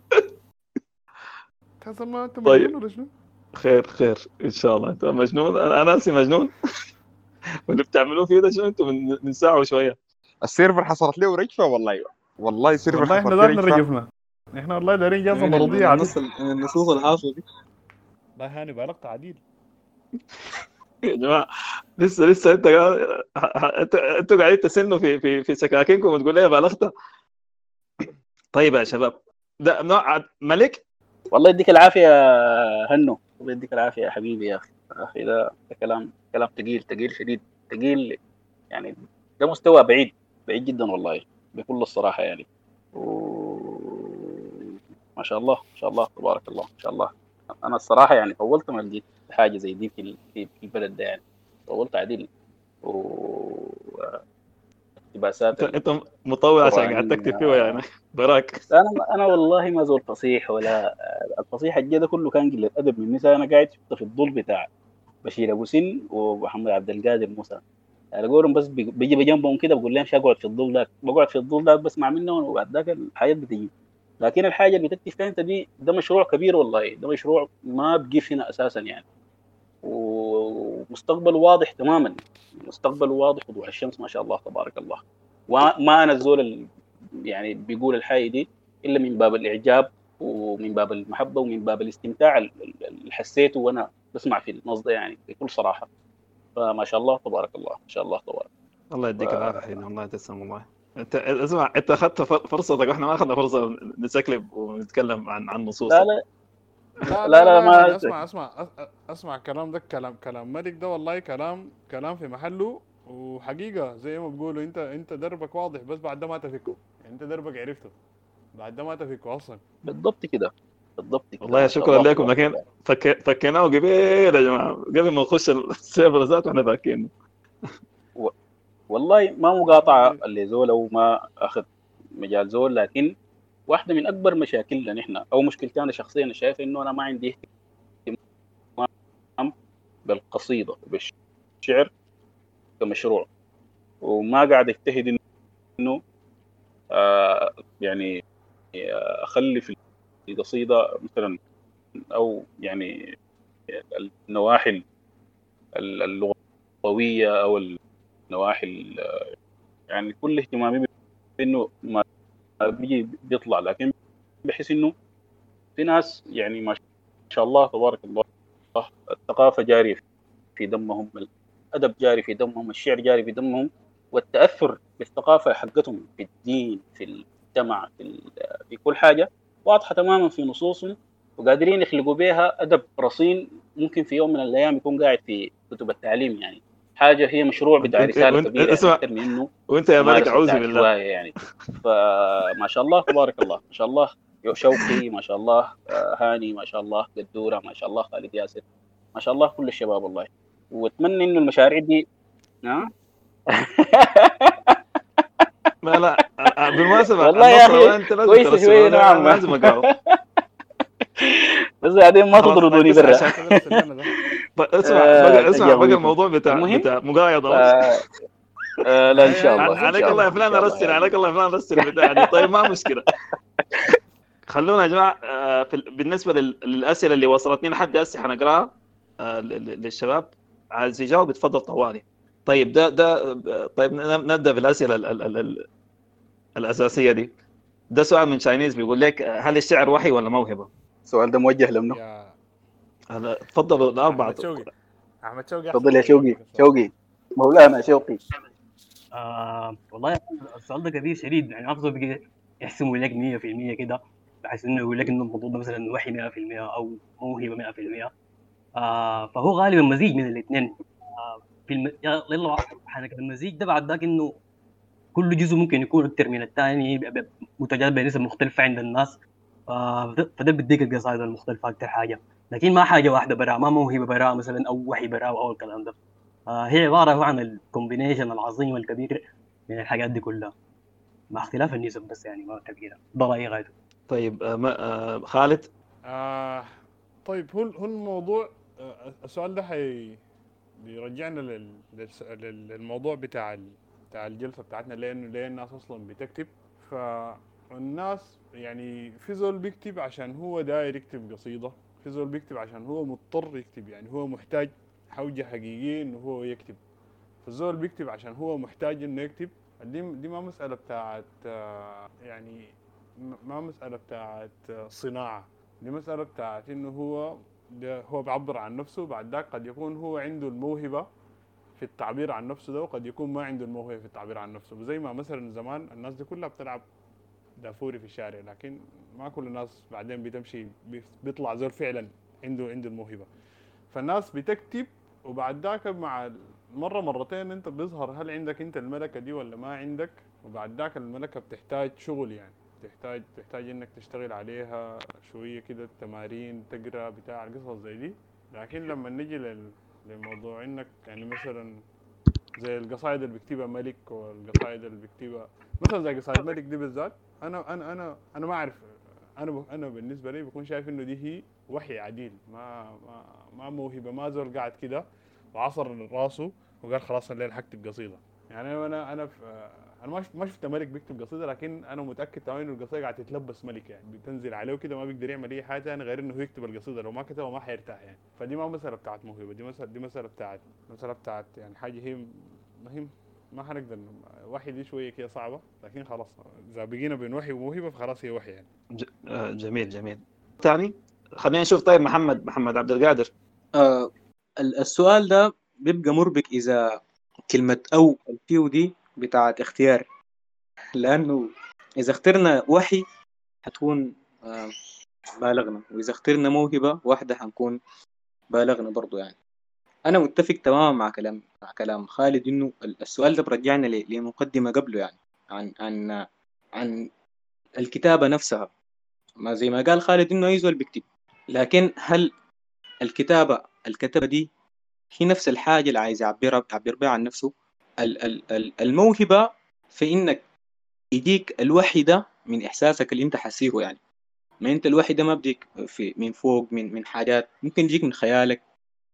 تحس ما أنت طيب. مجنون ولا شنو؟ خير خير إن شاء الله. أنت مجنون؟ أنا أنا نفسي مجنون. واللي بتعملوه فيه ده شنو؟ أنتم من من ساعة وشوية. السيرفر حصلت له رجفة والله. والله ال server والله إحنا رجفة. رجفنا. إحنا والله دارين جازة مرضية النص من النصوص الحاصله دي. والله هاني بالغت عديل. يا جماعة لسه لسه أنت أنتوا قاعدين تسنوا في في في سكاكينكم وتقول لي بالغت طيب يا شباب ده نوع ملك؟ والله يديك العافية يا هنو. الله يديك العافية يا حبيبي يا أخي. يا أخي ده, ده كلام كلام ثقيل ثقيل شديد. ثقيل يعني ده مستوى بعيد. بعيد جدا والله. بكل الصراحة يعني. و... ما شاء الله ما شاء الله تبارك الله ما شاء الله. أنا الصراحة يعني طولت ما لقيت حاجة زي دي في في البلد ده يعني. طولت عديل و اقتباسات أنت مطول عشان. قاعد تكتب فيه يعني. براك. بس أنا أنا والله ما زول فصيح ولا الفصيح الجاي ده كله كان قلة أدب مني أنا قاعد في الظل بتاع بشير أبو سن ومحمد عبد القادر موسى. يعني أقولهم بس بي- بيجي بجنبهم كده بقول لهم أقعد في الظل ذاك؟ بقعد في الظل ذاك بسمع منهم وبعد ذاك الحاجات بتجي. لكن الحاجة اللي بتكتب فيها أنت دي ده مشروع كبير والله. ده مشروع ما بقيف هنا أساسا يعني. ومستقبل واضح تماما. مستقبل واضح وضوح الشمس ما شاء الله تبارك الله. وما أنا الزول ال- يعني بيقول الحاجة دي إلا من باب الإعجاب ومن باب المحبة ومن باب الاستمتاع ال- ال- اللي حسيته وأنا بسمع في النص ده يعني بكل صراحة. فما شاء الله تبارك الله ما شاء الله تبارك الله. يديك ف- العافية حبيبي والله تسلم والله. أنت اسمع أنت أخذت فر- فرصتك وإحنا ما أخذنا فرصة نسكلب ونتكلم عن عن نصوص لا لا. لا لا، لا، ما- يعني اسمع اسمع اسمع الكلام ده كلام كلام. ملك ده والله كلام كلام في محله وحقيقة زي ما بيقولوا أنت أنت دربك واضح بس بعد ده ما تفكه. يعني أنت دربك عرفته بعد ده ما تفكه أصلا. بالضبط كده. بالضبط كده والله شكرا لكم. لكن. فك... فكيناه قبل يا جماعة. قبل ما نخش السيرفر ذاته إحنا فاكينه. والله ما مقاطعه اللي زول أو ما أخذ مجال زول لكن واحدة من أكبر مشاكلنا نحن أو مشكلتي أنا شخصيا شايف إنه أنا ما عندي اهتمام بالقصيدة وبالشعر كمشروع. وما قاعد أجتهد إنه آه يعني آه، أخلي في القصيده مثلا أو يعني النواحي ال- اللغوية أو النواحي ال- يعني كل اهتمامي بإنه ما بيجي بيطلع لكن بحس إنه في ناس يعني ما شاء الله تبارك الله الثقافة جارية في دمهم الأدب جاري في دمهم الشعر جاري في دمهم والتأثر بالثقافة حقتهم في الدين في المجتمع في, في كل حاجة. واضحة تماما في نصوصهم وقادرين يخلقوا بها أدب رصين ممكن في يوم من الأيام يكون قاعد في كتب التعليم يعني. حاجة هي مشروع بتاع رسالة كبيرة يعني اسمع. أكثر من انه وإنت يا ممارسة أعوذ بالله. يعني. فما شاء الله تبارك الله ما شاء الله شوقي ما شاء الله آه، هاني ما شاء الله قدورة ما شاء الله خالد ياسر ما شاء الله كل الشباب والله. وأتمنى إنه المشاريع دي ها ما لا أ- أ- بالمناسبة والله يا أنت لازم كويسة ترسل شوية أنا نوعاً ما. لازم اقراه بس بعدين ما تطردوني طيب، برا. اسمع، هذا السنة ده. ب- اسمع آه، بقى اسمع تجاوز بقى. الموضوع بتاع بتاع مقايضة آه لا إن شاء الله عليك الله يا فلان أرسل. عليك الله يا فلان أرسل البتاع دي طيب ما مشكلة. خلونا يا جماعة آه، بالنسبة لل- للأسئلة اللي وصلتني لحد هسه حنقراها آه، للشباب. عايز يجاوب؟ يتفضل طوالي. طيب ده ده طيب ن- نبدأ بالأسئلة ال- ال- ال- ال- الأساسية دي. ده سؤال من شاينيز بيقول لك هل الشعر وحي ولا موهبة؟ السؤال ده موجه لمنو؟ يا هذا تفضلوا الأربعة. أحمد شوقي. أحمد شوقي تفضل يا شوقي. شوقي. مولانا شوقي. آه والله السؤال ده كبير شديد. يعني ما بقدر بقى يحسموا لك 100% كده بحيث إنه يقول لك إنه الموضوع ده مثلا وحي 100% أو موهبة 100% آه فهو غالبا مزيج من الاثنين آه في الم... يا يلا حنك المزيج ده بعد ذاك إنه كل جزء ممكن يكون أكثر من الثاني ب- ب- متجاوب بنسب مختلفة عند الناس. فده- بيديك القصائد المختلفة أكثر حاجة. لكن ما حاجة واحدة برا ما موهبة برا مثلا أو وحي برا أو الكلام ده. هي عبارة عن الكومبينيشن العظيم الكبير من الحاجات دي كلها. مع اختلاف النسب بس يعني ما كده ده رايي غايته طيب آه، ما- آه، خالد؟ آه طيب هو هو الموضوع آه السؤال ده حي بيرجعنا للموضوع بتاع. بتاع الجلسة بتاعتنا لأنه ليه الناس أصلا بتكتب. فالناس يعني في زول بيكتب عشان هو داير يكتب قصيدة في زول بيكتب عشان هو مضطر يكتب يعني هو محتاج حوجة حقيقية إنه هو يكتب. فالزول بيكتب عشان هو محتاج إنه يكتب. دي دي ما مسألة بتاعت يعني ما مسألة بتاعت صناعة. دي مسألة بتاعت إنه هو هو بيعبر عن نفسه بعد ذاك قد يكون هو عنده الموهبة في التعبير عن نفسه ده وقد يكون ما عنده الموهبة في التعبير عن نفسه. وزي ما مثلا زمان الناس دي كلها بتلعب دافوري في الشارع لكن ما كل الناس بعدين بتمشي بي- بيطلع زول فعلا عنده عنده الموهبة. فالناس بتكتب وبعد ذاك مع مرة مرتين انت بيظهر هل عندك انت الملكة دي ولا ما عندك وبعد ذاك الملكة بتحتاج شغل يعني. تحتاج تحتاج إنك تشتغل عليها شوية كده تمارين تقرأ بتاع قصص زي دي لكن لما نجي لل... لموضوع إنك يعني مثلا زي القصائد اللي بيكتبها ملك والقصائد اللي بيكتبها مثلا زي قصائد ملك دي بالذات أنا أنا أنا أنا ما أعرف أنا. أنا بالنسبة لي بكون شايف إنه دي هي وحي عديل ما ما ما موهبة ما زول قاعد كده وعصر راسه وقال خلاص الليل حكتب قصيدة يعني أنا أنا في أنا ما شفت ما شفت ملك بيكتب قصيدة لكن أنا متأكد تماما انه القصيدة قاعدة تتلبس ملك يعني بتنزل عليه كده ما بيقدر يعمل أي حاجة ثانية غير إنه هو يكتب القصيدة. لو ما كتبها ما حيرتاح يعني. فدي ما مسألة بتاعت موهبة دي مساله دي مسألة بتاعت مسألة بتاعت يعني حاجة هي ما هي ما حنقدر وحي دي شوية كده صعبة لكن خلاص إذا بقينا بين وحي وموهبة فخلاص هي وحي يعني. آه، جميل جميل. ثاني خلينا نشوف طيب محمد محمد عبد القادر. آه ال- السؤال ده بيبقى مربك إذا كلمة أو الفيو دي بتاعت اختيار. لأنه إذا اخترنا وحي حتكون آه بالغنا. وإذا اخترنا موهبة واحدة حنكون بالغنا برضو يعني. أنا متفق تماما مع كلام مع كلام خالد إنه ال- السؤال ده برجعنا لمقدمة قبله يعني. عن عن عن الكتابة نفسها. ما زي ما قال خالد إنه أي زول بيكتب. لكن هل الكتابة الكتابة دي هي نفس الحاجة اللي عايز يعبرها يعبر بها عن نفسه؟ ال- ال- ال- الموهبة في إنك يجيك الوحي ده من إحساسك اللي أنت حسيه يعني. ما أنت الوحي ده ما بديك في من فوق من من حاجات ممكن يجيك من خيالك.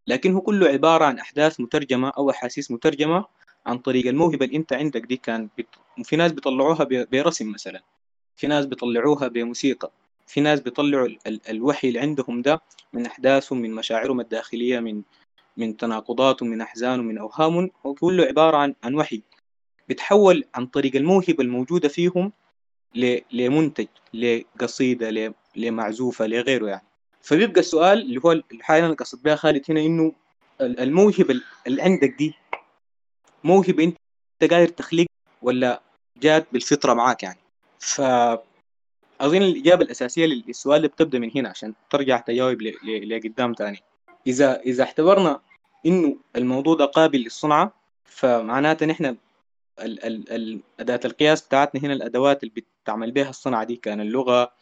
لكن هو كله عبارة عن أحداث مترجمة أو أحاسيس مترجمة عن طريق الموهبة اللي أنت عندك دي. كان بت... في ناس بيطلعوها برسم مثلا. في ناس بيطلعوها بموسيقى. في ناس بيطلعوا ال... ال... الوحي اللي عندهم ده من أحداثهم من مشاعرهم الداخلية من من تناقضاتهم من أحزانهم من أوهامهم هو كله عبارة عن عن وحي. بتحول عن طريق الموهبة الموجودة فيهم لمنتج لقصيدة لمعزوفة لغيره يعني. فبيبقى السؤال اللي هو الحاجة أنا قصدت بها خالد هنا إنه ال- الموهبة اللي عندك دي موهبة أنت قادر تخلق ولا جات بالفطرة معاك يعني؟ فأظن الإجابة الأساسية للسؤال بتبدأ من هنا عشان ترجع تجاوب لقدام تاني. إذا إذا اعتبرنا إنه الموضوع ده قابل للصنعة فمعناته نحن ال ال ال أداة القياس بتاعتنا هنا الأدوات اللي بتعمل بها الصنعة دي كان اللغة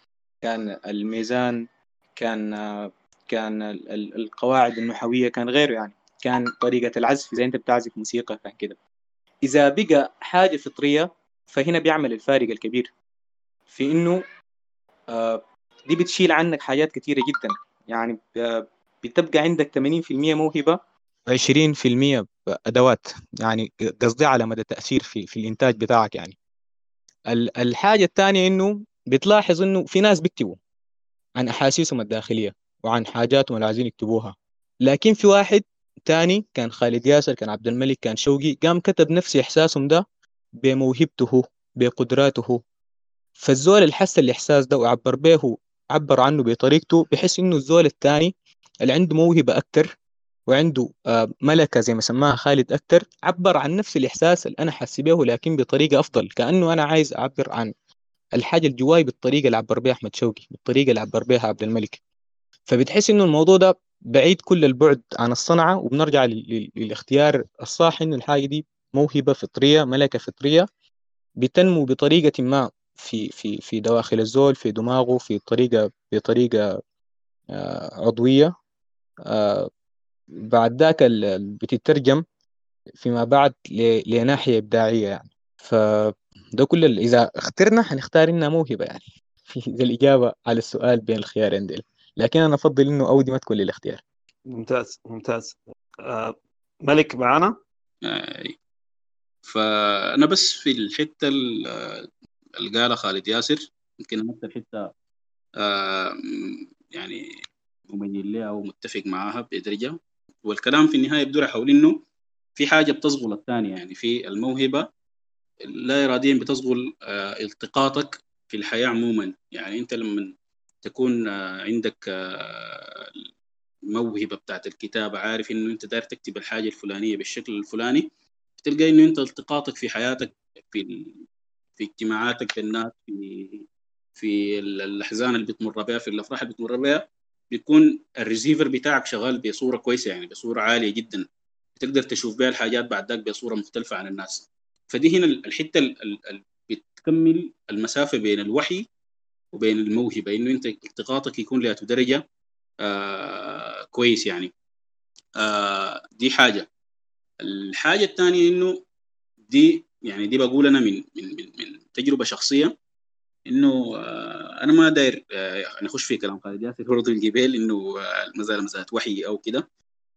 كان الميزان كان آه، كان ال- ال- القواعد النحوية كان غيره يعني. كان طريقة العزف إذا أنت بتعزف موسيقى كان كده. إذا بقى حاجة فطرية فهنا بيعمل الفارق الكبير في إنه آه، دي بتشيل عنك حاجات كتيرة جدا. يعني ب- بتبقى عندك 80% موهبة 20% ادوات يعني قصدي على مدى تأثير في في الإنتاج بتاعك يعني. ال- الحاجة الثانية إنه بتلاحظ إنه في ناس بيكتبوا عن أحاسيسهم الداخلية وعن حاجاتهم اللي عايزين يكتبوها. لكن في واحد تاني كان خالد ياسر كان عبد الملك كان شوقي قام كتب نفس إحساسهم ده بموهبته بقدراته. فالزول اللي حس الإحساس ده وعبر به عبر عنه بطريقته بحس إنه الزول الثاني اللي عنده موهبة أكتر وعنده آه، ملكة زي ما سماها خالد أكتر عبر عن نفس الإحساس اللي أنا حاسس به لكن بطريقة أفضل. كأنه أنا عايز أعبر عن الحاجة اللي جواي بالطريقة اللي عبر بها أحمد شوقي بالطريقة اللي عبر بها عبد الملك. فبتحس إنه الموضوع ده بعيد كل البعد عن الصنعة. وبنرجع لل- لل- للاختيار الصح إنه الحاجة دي موهبة فطرية ملكة فطرية بتنمو بطريقة ما في في في دواخل الزول في دماغه في طريقة بطريقة آه، عضوية. آه، بعد ذاك بتترجم فيما بعد ل- لناحية إبداعية يعني. فده كل ال- إذا اخترنا حنختار إنها موهبة يعني. دي الإجابة على السؤال بين الخيارين ديل لكن أنا أفضل إنه أودي ما تكون للاختيار. ممتاز ممتاز. آه، ملك معانا؟ آي. فأنا بس في الحتة ال- اللي قالها خالد ياسر يمكن أكثر حتة آه، يعني مميل لها ومتفق معاها بدرجه والكلام في النهاية بيدور حول إنه في حاجة بتصغل الثانية يعني في الموهبة لا اراديا بتصغل آه، التقاطك في الحياة عموما. يعني أنت لما تكون آه، عندك آه، الموهبه بتاعت الكتابة عارف إنه أنت داير تكتب الحاجة الفلانية بالشكل الفلاني تلقى إنه أنت التقاطك في حياتك في في اجتماعاتك بالناس في في ال- الأحزان اللي بتمر بها في الأفراح اللي بتمر بها بيكون الريسيفر بتاعك شغال بصورة كويسة يعني بصورة عالية جدا. بتقدر تشوف بها الحاجات بعد ذاك بصورة مختلفة عن الناس. فدي هنا ال- الحتة اللي بتكمل المسافة بين الوحي وبين الموهبة إنه أنت التقاطك يكون لها درجة آه كويس يعني. آه دي حاجة. الحاجة الثانية إنه دي يعني دي بقول أنا من من من, من تجربة شخصية. إنه آه أنا ما داير آه نخش في كلام خالد ياسر برضه الجبال إنه آه المساله مساله وحي أو كده.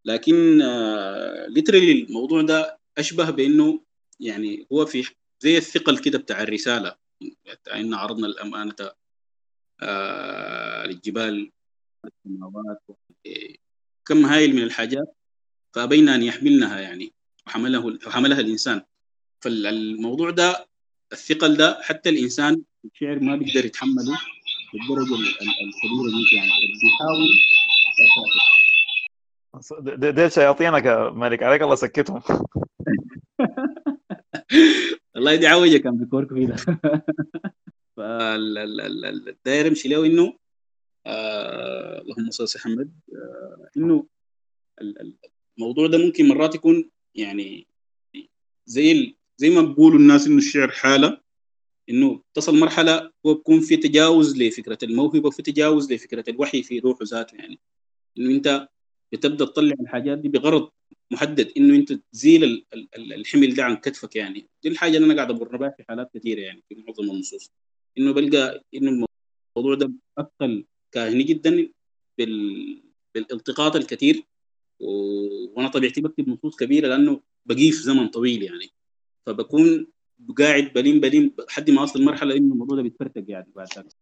لكن آه ليترلي الموضوع ده أشبه بإنه يعني هو في زي الثقل كده بتاع الرسالة. إن عرضنا الأمانة آه للجبال كم هائل من الحاجات فأبينا أن يحملنها يعني وحمله وحملها الإنسان. فالموضوع ده الثقل ده حتى الإنسان الشعر ما بيقدر يتحمله بالدرجة ال- ال- الكبيرة دي يعني. بيحاول. ديل شياطينك يا ملك. عليك الله سكتهم. والله دي عوجة كان بيكورك فيه ده فالداير يمشي له إنه آه اللهم صل على محمد آه إنه ال- ال- الموضوع ده ممكن مرات يكون يعني زي زي ما بيقولوا الناس إنه الشعر حالة. إنه تصل مرحلة هو بيكون في تجاوز لفكرة الموهبة وفي تجاوز لفكرة الوحي في روحه ذاته يعني. إنه أنت بتبدأ تطلع الحاجات دي بغرض محدد إنه أنت تزيل ال- ال- ال- الحمل ده عن كتفك يعني. دي الحاجة اللي أنا قاعد أمر بها في حالات كثيره يعني في معظم النصوص. إنه بلقى إنه الموضوع ده أثقل كاهني جدا بال... بالالتقاط الكثير. و... وأنا طبيعتي بكتب نصوص كبيرة لأنه بقيه في زمن طويل يعني. فبكون قاعد بلين بلين لحد ما اصل مرحلة إنه الموضوع ده بيتفرتق يعني بعد ذلك.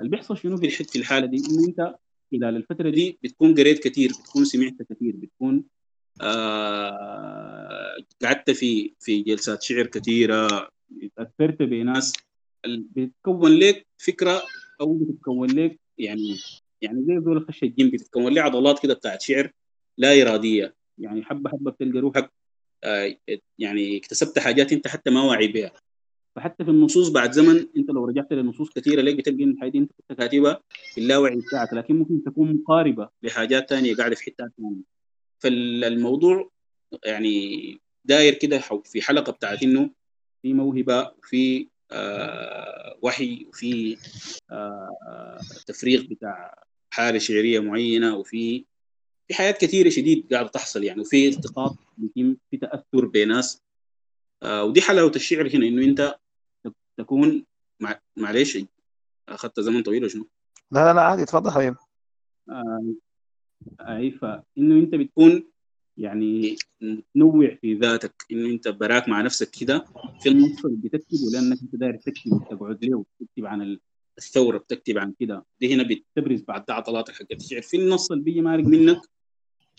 اللي بيحصل شنو في الحد في الحالة دي؟ إنه أنت خلال الفترة دي بتكون قريت كثير بتكون سمعت كثير بتكون آه قعدت في في جلسات شعر كثيره تأثرت بناس. بتكون لك فكرة أو بتتكون لك يعني يعني زي زول خش الجيم بتتكون لك عضلات كده بتاعت شعر لا إرادية. يعني حبة حبة بتلقى روحك يعني اكتسبت حاجات انت حتى ما واعي بها فحتى في النصوص بعد زمن انت لو رجعت لنصوص كثيرة لك بتلقى ان الحاجة دي انت كنت كاتبها في اللاوعي بتاعك لكن ممكن تكون مقاربة لحاجات ثانية قاعدة في حتة ثانية فالموضوع يعني داير كده في حلقة بتاعت إنه في موهبة وفي آه وحي وفي آه تفريغ بتاع حالة شعرية معينة وفي في حاجات كثيره شديد قاعدة تحصل يعني وفي التقاط يتم في تأثر بناس آه ودي حلاوة الشعر هنا إنه أنت تكون مع معلش أخذت زمن طويل وشنو؟ لا لا لا عادي تفضل حبيبي آه اي فانه أنت بتكون يعني تنوع في ذاتك ان أنت براك مع نفسك كده في النص اللي بتكتبه لأنك أنت داير تكتب تقعد له تكتب عن الثورة بتكتب عن كده. دي هنا بتبرز بعد ده عضلاتك حقت الشعر في النص اللي بيجي مارق منك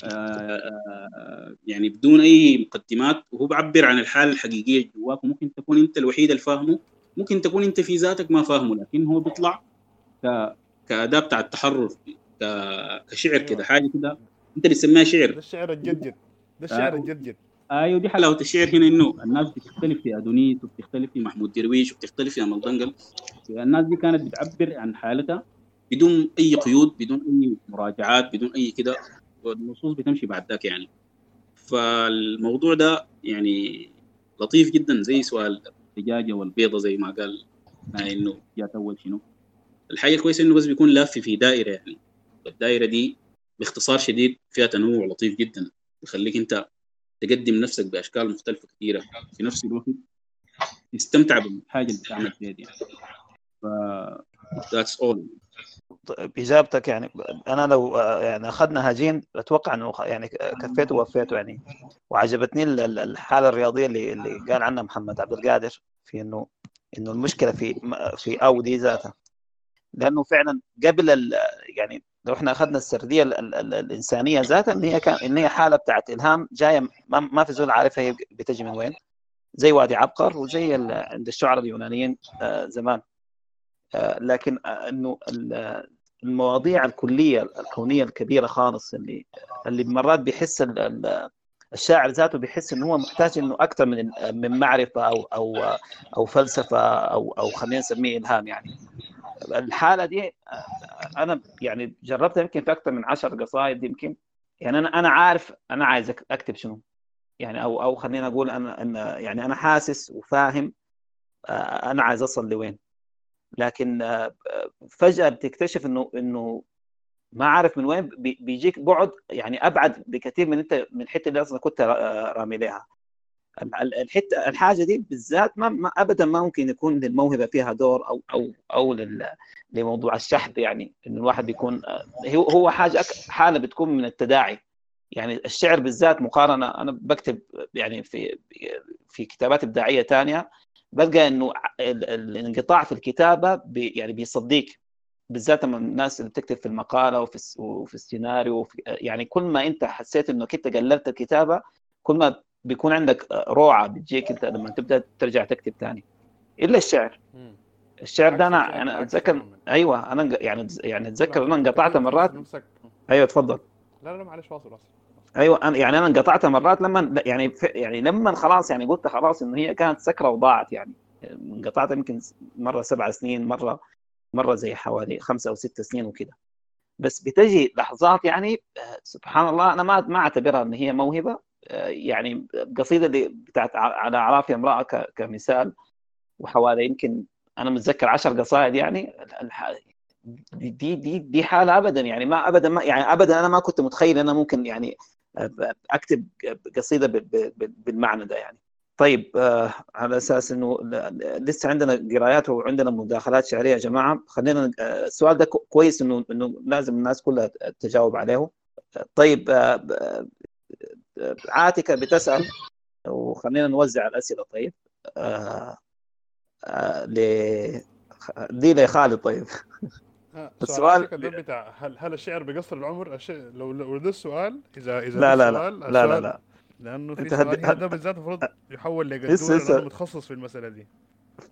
آه، آه، يعني بدون أي مقدمات وهو بعبر عن الحالة الحقيقية جواك وممكن تكون أنت الوحيد اللي فاهمه ممكن تكون أنت في ذاتك ما فاهمه لكن هو بيطلع ك... كأداة بتاع التحرر ك... كشعر كده حاجة كده. أنت بتسميها شعر. ده الشعر الجدجد ده الشعر. الجدجد أيوه دي حلاوه الشعر هنا إنه الناس بتختلف في أدونيس وبتختلف في محمود درويش وبتختلف في امل دنقل. الناس دي كانت بتعبر عن حالتها بدون أي قيود بدون أي مراجعات بدون أي كده. والنصوص بتمشي بعد ذاك يعني. فالموضوع ده يعني لطيف جدا زي سؤال الدجاجة والبيضة زي ما قال إنه جات أول شنو. الحاجة الكويسه إنه بس بيكون لاف في دائرة يعني. الدائرة دي باختصار شديد فيها تنوع لطيف جدا. يخليك أنت تقدم نفسك بأشكال مختلفة كثيرة في نفس الوقت تستمتع بالحاجة اللي بتعمل فيها دي ف that's all. باجابتك يعني أنا لو آه، يعني أخذنا هجين أتوقع إنه يعني كفيته ووفيته يعني. وعجبتني ال- ال- الحالة الرياضية اللي اللي قال عنها محمد عبد القادر في إنه إنه المشكلة في في أو دي ذاتها. لأنه فعلا قبل يعني لو إحنا أخذنا السردية ال- ال- ال- الإنسانية ذاتها إن هي كان إن هي حالة بتاعت إلهام جاية ما, في زول عارفها هي بتجي من وين. زي وادي عبقر وزي عند الشعراء اليونانيين آه، زمان. آه، لكن آه، إنه ال- المواضيع الكلية الكونية الكبيرة خالص اللي اللي مرات بيحس ال- ال- الشاعر ذاته بيحس إنه هو محتاج إنه أكثر من من معرفة أو أو أو فلسفة أو أو خلينا نسميه إلهام يعني. الحالة دي أنا يعني جربتها يمكن في أكثر من عشر قصائد يمكن. يعني أنا أنا عارف أنا عايز أكتب شنو. يعني أو أو خلينا أقول أنا إن يعني أنا حاسس وفاهم آه، أنا عايز أصل لوين. لكن آه، فجأة بتكتشف إنه إنه ما عارف من وين بي- بيجيك بعد يعني أبعد بكثير من أنت من الحته اللي أصلا كنت را- رامي لها الحته الحاجة دي بالذات ما, ما ابدا ما ممكن يكون للموهبة فيها دور أو أو أو لموضوع الشحذ يعني انه الواحد بيكون آه، هو هو حاجة حالة بتكون من التداعي. يعني الشعر بالذات مقارنة أنا بكتب يعني في في كتابات إبداعية ثانية بلقى إنه ال- ال- الانقطاع في الكتابة بي يعني بيصديك. بالذات لما الناس اللي بتكتب في المقالة وفي وفي السيناريو وفي يعني كل ما أنت حسيت إنك أنت قللت الكتابة كل ما بيكون عندك روعة بتجيك انت لما تبدأ ترجع تكتب ثاني إلا الشعر. الشعر ده أنا أنا عكس أتذكر. أيوه أنا يعني يعني أتذكر أنا انقطعت مرات. أيوه تفضل لا لا معلش واصل واصل. أيوه أنا يعني أنا انقطعت مرات لما يعني يعني لما خلاص يعني قلت خلاص انه هي كانت سكرة وضاعت يعني. انقطعت يمكن مرة سبع سنين مرة مرة زي حوالي خمسة أو ست سنين وكده. بس بتجي لحظات يعني آه، سبحان الله أنا ما ما أعتبرها إن هي موهبة. يعني القصيده اللي بتاعت على اعراف امرأة كمثال وحوالي يمكن أنا متذكر عشر قصائد يعني دي دي دي حالة ابدا يعني ما ابدا ما يعني ابدا أنا ما كنت متخيل أنا ممكن يعني أكتب قصيدة بالمعنى ده يعني. طيب آه على أساس إنه لسه عندنا قرايات وعندنا مداخلات شعرية يا جماعة خلينا السؤال ده كو- كويس إنه إنه لازم الناس كلها تجاوب عليه. طيب آه، آه، عاتكة بتسأل وخلينا نوزع الأسئلة. طيب آه آه ل دي لخالد. طيب. السؤال- بتاع هل هل الشعر بيقصر العمر؟ الش... لو لو ده السؤال اذا إذا لا لا لا لا لا السؤال- لا. لأنه في هد- سؤال هنا ده بالذات المفروض يحول. لأنه متخصص في المسألة دي.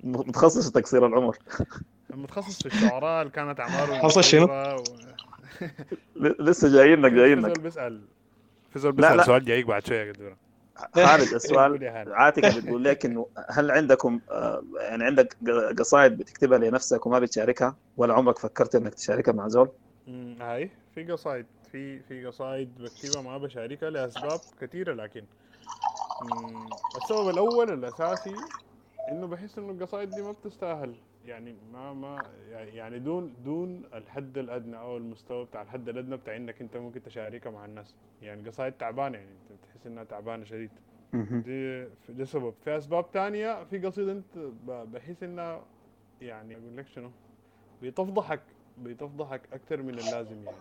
متخصص في تقصير العمر. متخصص في الشعراء اللي كانت اعمارهم حصل شنو؟ لسه جايين لك جايين لك بيسأل. في زول بيسأل. سؤال جايك بعد شوية يا قدوره خالد السؤال. عاتكه بتقول لك إنه هل عندكم آه، يعني عندك قصائد بتكتبها لنفسك وما بتشاركها ولا عمرك فكرت إنك تشاركها مع زول؟ هاي في قصايد في في قصايد بكتبها ما بشاركها لأسباب كثيره لكن السبب الأول الأساسي إنه بحس إنه القصايد دي ما بتستاهل يعني ما ما يعني دون دون الحد الأدنى أو المستوى بتاع الحد الأدنى بتاع إنك أنت ممكن تشاركها مع الناس. يعني قصايد تعبانة يعني أنت بتحس إنها تعبانة شديد. دي ده سبب. في أسباب تانية في قصيدة أنت بحس إنها يعني أقول لك شنو؟ بتفضحك بتفضحك أكثر من اللازم يعني.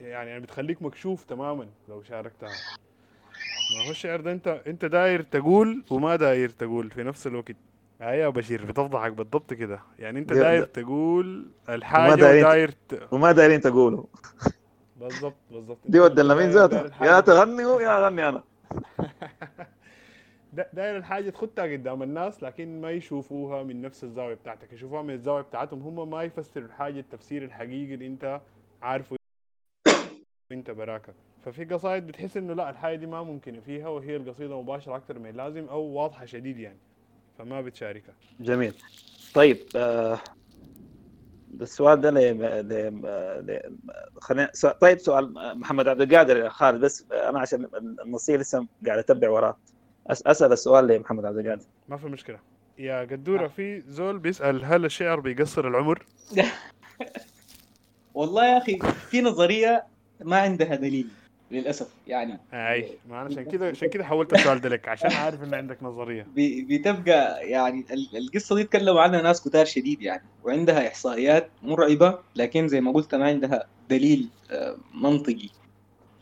يعني يعني بتخليك مكشوف تماما لو شاركتها. ما هو الشعر ده انت أنت داير تقول وما داير تقول في نفس الوقت. يا بشير بتفضحك بالضبط كده. يعني أنت داير تقول الحاجة وداير ت... وما دايرين تقولوا بالضبط بالضبط. دي ودنا مين داير- داير ذاته. الحاجة- يا تغني يا اغني أنا. دا- داير الحاجة تخدها قدام الناس لكن ما يشوفوها من نفس الزاوية بتاعتك. يشوفوها من الزاوية بتاعتهم. هم ما يفسروا الحاجة التفسير الحقيقي اللي أنت عارفه أنت براكة. ففي قصايد بتحس إنه لا الحاجة دي ما ممكنه فيها وهي القصيدة مباشرة أكثر من اللازم أو واضحة شديد يعني. فما بتشاركها جميل. طيب آه السؤال ده ل ل ل- خلينا سؤال- طيب سؤال محمد عبد القادر يا خالد بس أنا عشان النصيه لسه قاعد أتبع وراه أس- أسأل السؤال لمحمد عبد القادر. ما في مشكلة. يا قدورة في زول بيسأل هل الشعر بيقصر العمر؟ والله يا أخي في نظرية ما عندها دليل. للأسف يعني. أي ما أنا عشان كده عشان كده حولت السؤال ده لك عشان عارف إن عندك نظرية. بتبقى يعني ال- القصة دي تكلموا عنها ناس كتار شديد يعني وعندها إحصائيات مرعبة لكن زي ما قلت ما عندها دليل آه، منطقي.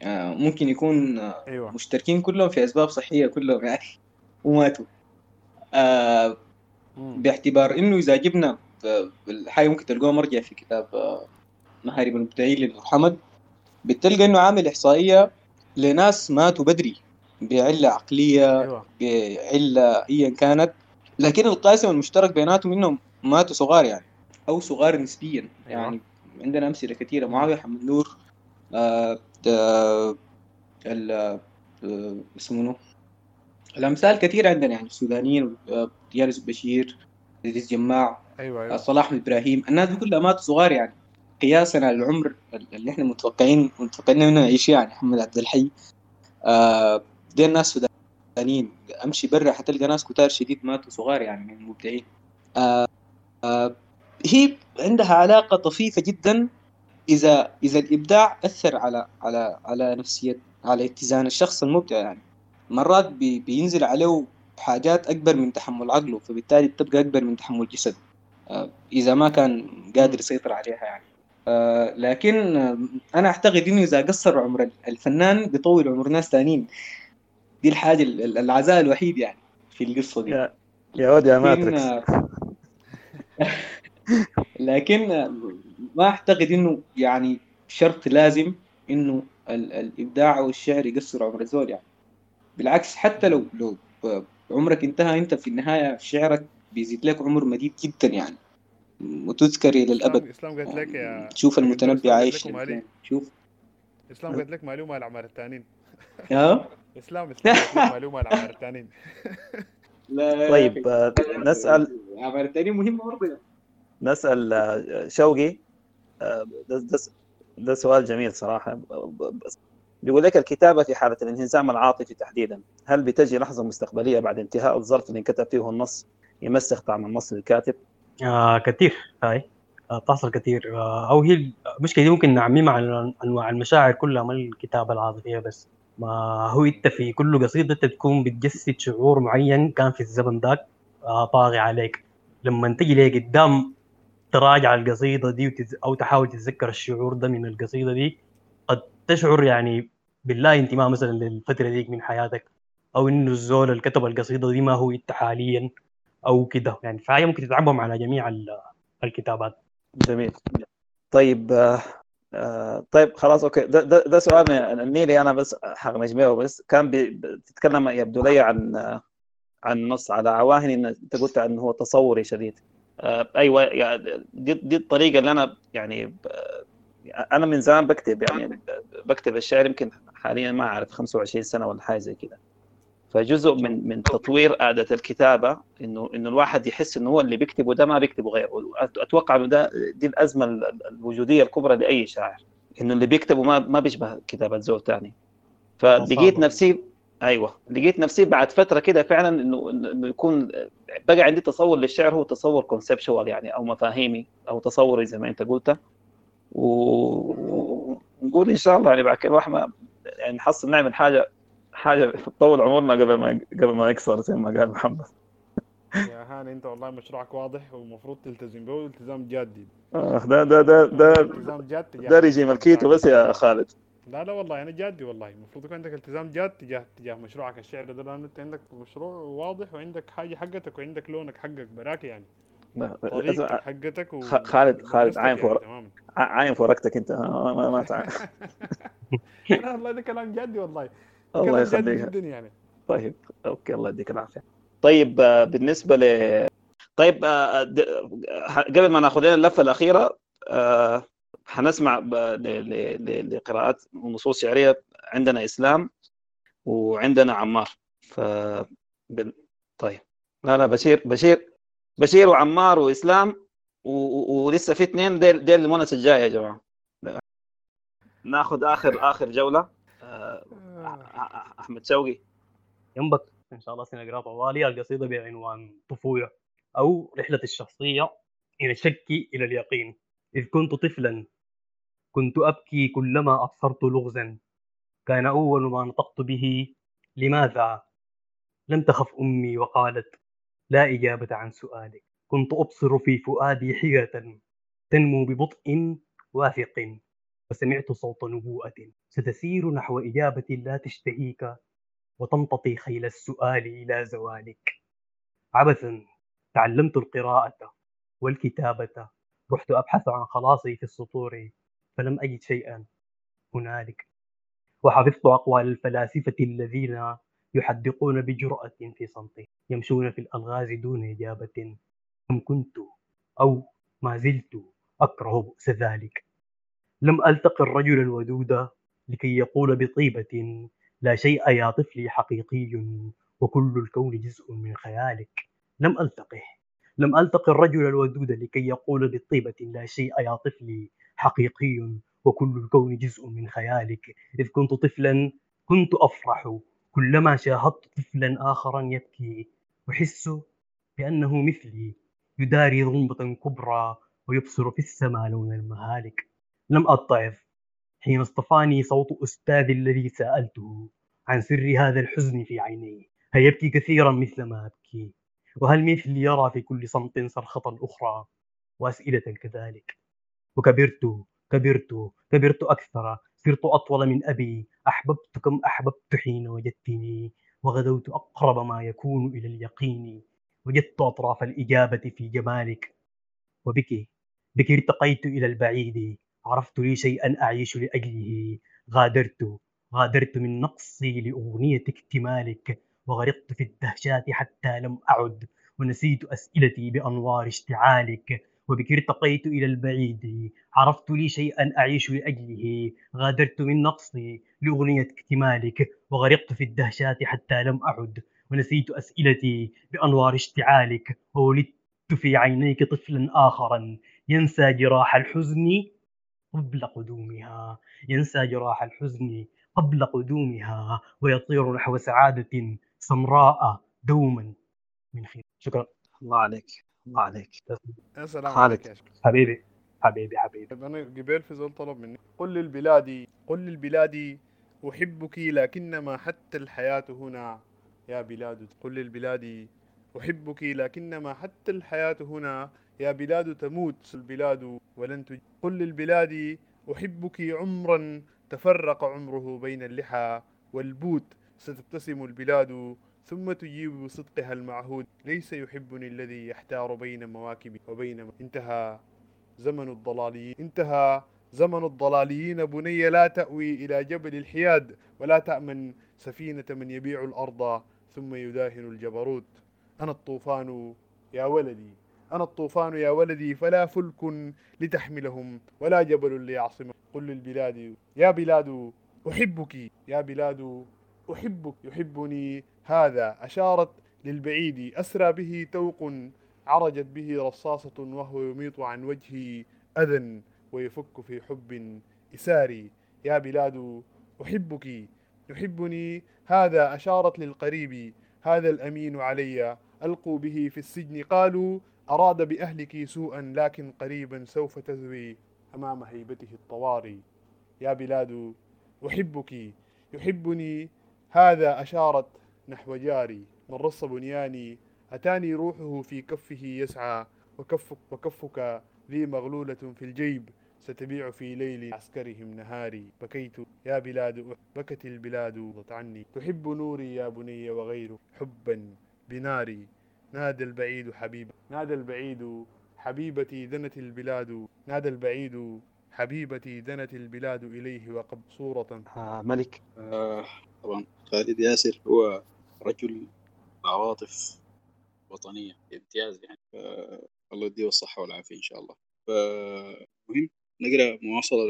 آه، ممكن يكون آه، أيوه. مشتركين كلهم في أسباب صحية كلهم يعني وماتوا. آه،. باعتبار إنه إذا جبنا الحاجة ممكن تلقوها مرجع في كتاب مهارب المبدعين لابن حمد بتلقى إنه عامل إحصائية لناس ماتوا بدري بعلة عقلية أيوه. بعلة ايا كانت. لكن القاسم المشترك بيناتهم إنهم ماتوا صغار يعني أو صغار نسبيا. أيوة. يعني عندنا أمثلة كثيرة. معاوية حمد نور آه آه ال- آه، اسمه؟ الأمثال كثيرة عندنا يعني. السودانيين آه، يانس بشير عزيز جماع أيوه آه، أيوه صلاح إبراهيم. الناس دي كلها ماتوا صغار يعني. قياسا على العمر اللي إحنا متوقعين متوقعين إنه نعيش يعني محمد عبد الحي. آه دي الناس سودانيين أمشي برا حتلقى ناس كتار شديد ماتوا صغار يعني من المبدعين. آه آه هي عندها علاقة طفيفة جدا اذا إذا الإبداع أثر على على على نفسيه على اتزان الشخص المبدع يعني. مرات بي بينزل عليه حاجات أكبر من تحمل عقله فبالتالي بتبقى أكبر من تحمل جسده. إذا ما كان قادر يسيطر عليها يعني. آه، لكن أنا أعتقد إنه إذا قصر عمر الفنان بيطول عمر ناس ثانيين دي الحاجة ال- ال- العزاء الوحيد يعني في القصة دي. يا يا ود يا لكن matrix. آه، لكن آه، ما أعتقد إنه يعني شرط لازم إنه ال- الإبداع أو الشعر يقصر عمر الزول يعني. بالعكس حتى لو لو عمرك انتهى أنت في النهاية شعرك بيزيد لك عمر مديد جدا يعني. وتذكر إلى الابد إسلام قالت لك يا تشوف المتنبي عايش. شوف. إسلام قالت لك معلومة على العمار التانيين. ها؟ اسلام إسلام قالت لك معلومة على العمار التانيين. لا. طيب. آه، نسال عمار التانيين مهمة برضه يعني. نسأل آه، شوقي. آه، ده, ده, ده سؤال جميل صراحة. بس بيقول لك الكتابة في حالة الانهزام العاطفي تحديدا. هل بتجي لحظة مستقبلية بعد انتهاء الظرف اللي انكتب فيه النص يمسخ طعم النص للكاتب؟ آه كثير هاي. آه كثير آه أو هي المشكلة دي ممكن نعممها على انواع المشاعر كلها ما الكتابة العاطفية بس. ما هو أنت في كل قصيدة أنت تكون بتجسد شعور معين كان في الزمن ذاك آه طاغي عليك. لما تجي لي قدام تراجع القصيدة دي وتز... أو تحاول تتذكر الشعور ده من القصيدة دي قد تشعر يعني بالله انتماء مثلا للفترة ديك من حياتك أو إنه الزول اللي كتب القصيدة دي ما هو أنت حاليا. أو كده. يعني فهي ممكن تتعمم على جميع ال- الكتابات. جميل. طيب آه، آه، طيب خلاص أوكي. ده, ده, ده سؤال النيلي أنا بس حغمج به بس. كان بتتكلم يبدو لي عن آه، عن نص على عواهن إن أنت قلت انه هو تصوري شديد. آه، أيوه يعني دي, دي الطريقة اللي أنا يعني أنا من زمان بكتب يعني بكتب الشعر يمكن حاليا ما أعرف 25 سنة ولا حاجة زي كده. فجزء من من تطوير قاعدة الكتابة انه إنه الواحد يحس إنه هو اللي بيكتبه ده ما بيكتبه غيره. أتوقع إنه ده دي الأزمة ال- ال- الوجودية الكبرى لأي شاعر إنه اللي بيكتبه ما ما بيشبه كتابة زول ثاني فلقيت. نفسي أيوه. لقيت نفسي بعد فترة كده فعلا انه إنه يكون بقى عندي تصور للشعر هو تصور كونسبشوال يعني أو مفاهيمي أو تصوري زي ما أنت قلت. ونقول إن شاء الله يعني بعد كده الواحد ما يعني نحصل نعمل حاجة حاجة تطول عمرنا قبل ما قبل ما يكسر زي ما قال محمد. يا هاني انت والله مشروعك واضح والمفروض تلتزم به والتزام جادي. آه، ده ده ده ده التزام جاد ده رجيم الكيتو بس يا خالد. لا لا والله أنا جادي والله. المفروض يكون عندك التزام جاد تجاه تجاه مشروعك الشعر ده لأنه أنت عندك مشروع واضح وعندك حاجة حقتك وعندك لونك حقك براك يعني. حقتك و... خالد خالد عاين يعني فوق تماما. عاين في ورقتك أنت. ما, ما, ما تعال. لا والله ده كلام جدي والله. الله يخليك. يعني. طيب okay الله يديك العافية. طيب آه، بالنسبة ل طيب آه، آه، قبل ما ناخذ لنا اللفة الأخيرة حنسمع لقراءات ونصوص شعرية عندنا إسلام وعندنا عمار. ف. طيب. لا لا بشير بشير بشير وعمار وإسلام و... و... ولسه في اثنين ديل ديل المونس الجاي يا جماعة. ناخذ آخر آخر جولة. أحمد شوقي ينبت إن شاء الله سنقرا طوالي القصيدة بعنوان طفولة أو رحلة الشخصية من الشك إلى اليقين. إذ كنت طفلا كنت أبكي كلما أبصرت لغزا. كان أول ما نطقت به لماذا؟ لم تخف أمي. وقالت لا إجابة عن سؤالك. كنت أبصر في فؤادي حيرة تنمو ببطء واثق. وسمعت صوت نبوءة. ستسير نحو إجابة لا تشتهيك وتمتطي خيل السؤال إلى زوالك. عبثا تعلمت القراءة والكتابة رحت أبحث عن خلاصي في السطور فلم أجد شيئا هنالك. وحفظت أقوال الفلاسفة الذين يحدقون بجرأة في صمت يمشون في الألغاز دون إجابة. أم كنت أو ما زلت أكره بؤس ذلك. لم ألتقي الرجل الودود لكي يقول بطيبة لا شيء يا طفلي حقيقي وكل الكون جزء من خيالك. لم ألتقه. لم ألتقي الرجل الودود لكي يقول بالطيبة لا شيء يا طفلي حقيقي وكل الكون جزء من خيالك. إذ كنت طفلا كنت أفرح. كلما شاهدت طفلا آخرا يبكي. أحس بأنه مثلي. يداري ضمة كبرى ويبصر في السماء لون المهالك. لم أتعظ حين اصطفاني صوت أستاذي الذي سألته عن سر هذا الحزن في عينيه هل يبكي كثيرا مثل ما أبكي. وهل مثلي يرى في كل صمت صرخة أخرى؟ وأسئلة كذلك. وكبرت كبرت كبرت أكثر. صرت أطول من أبي. أحببت كم أحببت حين وجدتني. وغدوت أقرب ما يكون إلى اليقين. وجدت أطراف الإجابة في جمالك. وبك بك ارتقيت إلى البعيد. عرفت لي شيئا أعيش لأجله. غادرت غادرت من نقصي لأغنية اكتمالك وغرقت في الدهشات حتى لم أعد ونسيت أسئلتي بأنوار اشتعالك وبك ارتقيت إلى البعيد. عرفت لي شيئا أعيش لأجله. غادرت من نقصي لأغنية اكتمالك وغرقت في الدهشات حتى لم أعد ونسيت أسئلتي بأنوار اشتعالك وولدت في عينيك طفلا آخرا. ينسى جراح الحزن قبل قدومها ينسى جراح الحزن قبل قدومها ويطير نحو سعادة سمراء دوما من خير. شكرا. الله عليك الله عليك. يا سلام. عليك. حبيبي حبيبي حبيبي. طيب أنا قبل في زول طلب مني. قل للبلاد قل للبلاد أحبك لكنما حتى الحياة هنا يا بلاد. قل للبلاد أحبك لكنما حتى الحياة هنا يا بلاد تموت البلاد ولن تج... قل للبلاد أحبك عمرا تفرق عمره بين اللحى والبوت ستبتسم البلاد ثم تجيب بصدقها المعهود. ليس يحبني الذي يحتار بين مواكبي وبين انتهى زمن الضلاليين انتهى زمن الضلاليين. بني لا تأوي إلى جبل الحياد ولا تأمن سفينة من يبيع الأرض ثم يداهن الجبروت. أنا الطوفان يا ولدي. أنا الطوفان يا ولدي فلا فلك لتحملهم ولا جبل ليعصمهم. قل للبلاد يا بلاد أحبك يا بلاد أحبك يحبني. هذا أشارت للبعيد. أسرى به توق عرجت به رصاصة وهو يميط عن وجهي أذى ويفك في حب إساري. يا بلاد أحبك يحبني. هذا أشارت للقريب. هذا الأمين علي. ألقوا به في السجن. قالوا أراد بأهلك سوءا لكن قريبا سوف تذوي أمام هيبته الطواري. يا بلاد أحبك. يحبني. هذا أشارت نحو جاري. من رص بنياني أتاني روحه في كفه يسعى وكفك وكفك ذي مغلولة في الجيب. ستبيع في ليل عسكرهم نهاري بكيت. يا بلاد بكت البلاد عني تحب نوري يا بني وغيره حبا بناري. نادى البعيد حبيب نادى البعيد حبيبتي دنت البلاد. نادى البعيد حبيبتي دنت البلاد إليه وقد صورة. آه ملك. آه طبعا خالد ياسر هو رجل عواطف وطنية بامتياز يعني. ف- الله يديه الصحة والعافية إن شاء الله. فمهم نقرأ مواصلة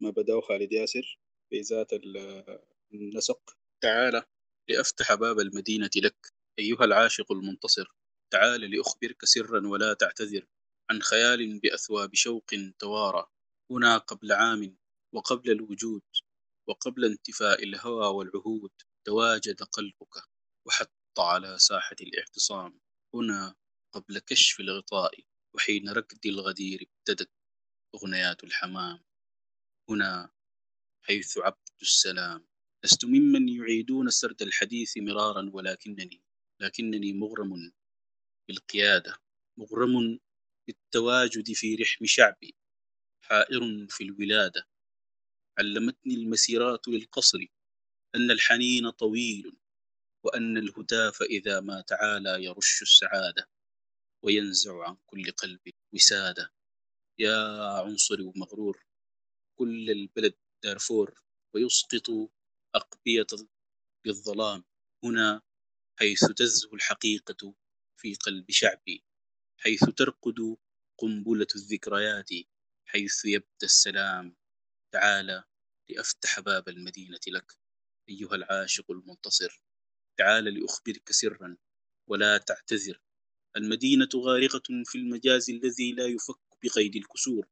لما بدأه خالد ياسر في ذات ال- النسق. تعال لأفتح باب المدينة لك. أيها العاشق المنتصر تعال لأخبرك سرا ولا تعتذر عن خيال بأثواب شوق توارى. هنا قبل عام وقبل الوجود وقبل انتفاء الهوى والعهود تواجد قلبك وحط على ساحة الاعتصام. هنا قبل كشف الغطاء وحين ركض الغدير ابتدت أغنيات الحمام. هنا حيث عبد السلام لست ممن يعيدون سرد الحديث مرارا ولكنني لكنني مغرم بالقيادة مغرم بالتواجد في رحم شعبي حائر في الولادة. علمتني المسيرات للقصر أن الحنين طويل وأن الهتاف إذا ما تعالى يرش السعادة وينزع عن كل قلب وسادة. يا عنصري ومغرور كل البلد دارفور ويسقط أقبية بالظلام هنا حيث تزهو الحقيقة في قلب شعبي حيث ترقد قنبلة الذكريات حيث يبدأ السلام. تعال لأفتح باب المدينة لك أيها العاشق المنتصر. تعال لأخبرك سرا ولا تعتذر. المدينة غارقة في المجاز الذي لا يفك بقيد الكسور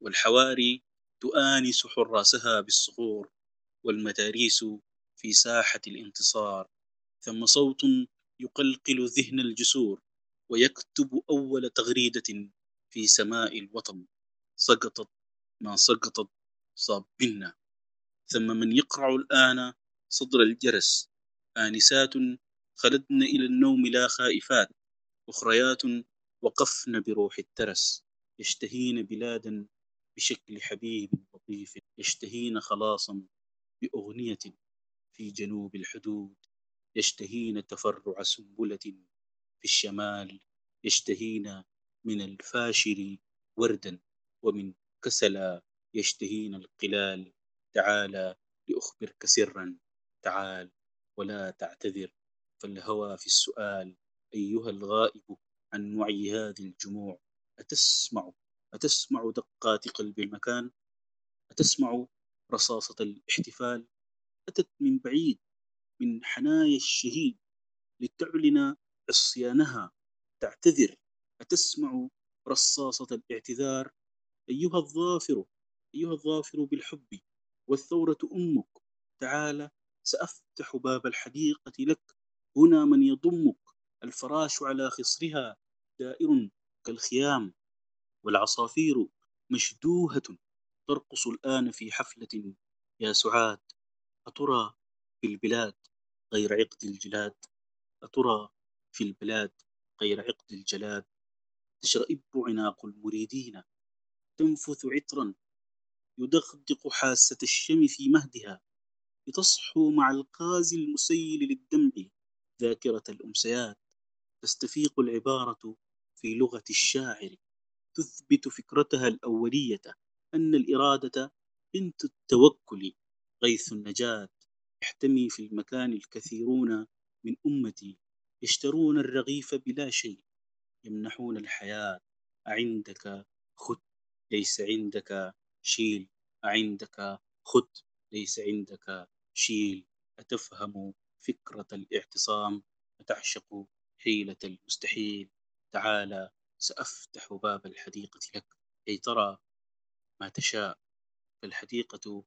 والحواري تؤانس حراسها بالصخور والمداريس في ساحة الانتصار. ثم صوت يقلقل ذهن الجسور ويكتب أول تغريدة في سماء الوطن. سقطت ما سقطت صاب منا ثم من يقرع الآن صدر الجرس. آنسات خلدن إلى النوم لا خائفات. أخريات وقفن بروح الترس. يشتهين بلادا بشكل حبيب لطيف. يشتهين خلاصا بأغنية في جنوب الحدود. يشتهين تفرع سنبلة في الشمال يشتهين من الفاشر وردا ومن كسلا يشتهين القلال. تعال لأخبرك سرا تعال ولا تعتذر فالهوى في السؤال. أيها الغائب عن وعي هذه الجموع أتسمع أتسمع دقات قلب المكان؟ أتسمع رصاصة الاحتفال؟ أتت من بعيد من حنايا الشهيد لتعلن عصيانها تعتذر. أتسمع رصاصة الاعتذار. أيها الظافر أيها الظافر بالحب والثورة أمك. تعال سأفتح باب الحديقة لك. هنا من يضمك. الفراش على خصرها دائر كالخيام. والعصافير مشدوهة ترقص الآن في حفلة. يا سعاد أترى في البلاد غير عقد الجلاد. أترى في البلاد غير عقد الجلاد؟ تشرئب عناق المريدين. تنفث عطرا. يدغدق حاسة الشم في مهدها. لتصحو مع القاز المسيل للدمع. ذاكرة الأمسيات. تستفيق العبارة في لغة الشاعر. تثبت فكرتها الأولية أن الإرادة بنت التوكل غيث النجاة. يحتمي في المكان الكثيرون من أمتي يشترون الرغيف بلا شيء. يمنحون الحياة. أعندك خذ ليس عندك شيل. أعندك خذ ليس عندك شيل. أتفهم فكرة الاعتصام؟ أتعشق حيلة المستحيل؟ تعال سأفتح باب الحديقة لك. كي ترى ما تشاء. فالحديقة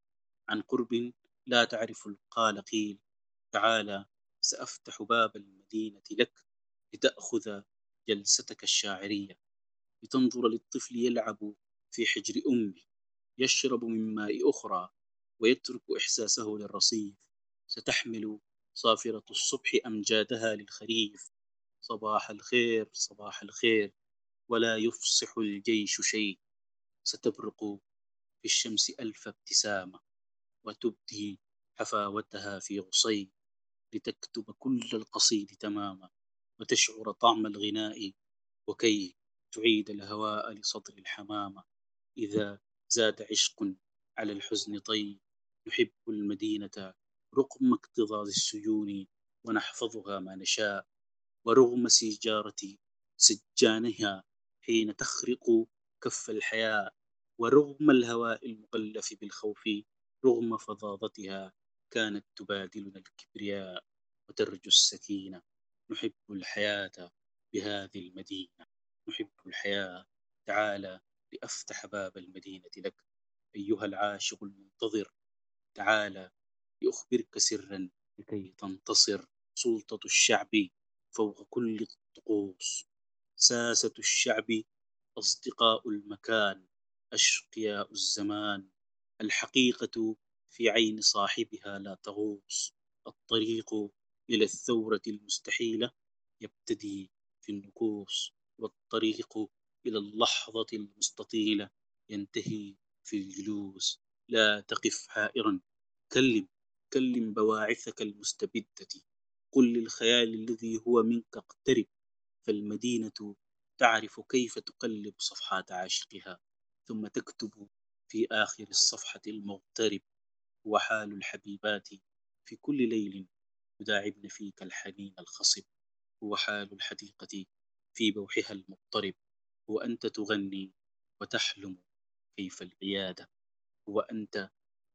عن قرب لا تعرف القال قيل تعال سأفتح باب المدينة لك لتأخذ جلستك الشاعرية. لتنظر للطفل يلعب في حجر أمه يشرب من ماء أخرى ويترك إحساسه للرصيف. ستحمل صافرة الصبح أمجادها للخريف؟ صباح الخير صباح الخير ولا يفصح الجيش شيء. ستبرق في الشمس ألف ابتسامة. وتبدي حفاوتها في غصي لتكتب كل القصيد تماما وتشعر طعم الغناء وكي تعيد الهواء لصدر الحمامة. إذا زاد عشق على الحزن طي نحب المدينة رغم اكتظاظ السجون ونحفظها ما نشاء. ورغم سيجارة سجانها حين تخرق كف الحياة ورغم الهواء المغلف بالخوف رغم فظاظتها كانت تبادلنا الكبرياء وترجو السكينة. نحب الحياة بهذه المدينة. نحب الحياة. تعالى لأفتح باب المدينة لك. أيها العاشق المنتظر. تعالى لأخبرك سرا لكي تنتصر. سلطة الشعب فوق كل الطقوس. ساسة الشعب أصدقاء المكان. أشقياء الزمان الحقيقة في عين صاحبها لا تغوص. الطريق إلى الثورة المستحيلة يبتدي في النكوص والطريق إلى اللحظة المستطيلة ينتهي في الجلوس. لا تقف حائرا كلم كلم بواعثك المستبدة. قل للخيال الذي هو منك اقترب فالمدينة تعرف كيف تقلب صفحات عاشقها ثم تكتب في آخر الصفحة المغترب وحال الحبيبات في كل ليل يداعبن فيك الحنين الخصب. هو حال الحديقة في بوحها المضطرب. وأنت تغني وتحلم كيف العيادة. وأنت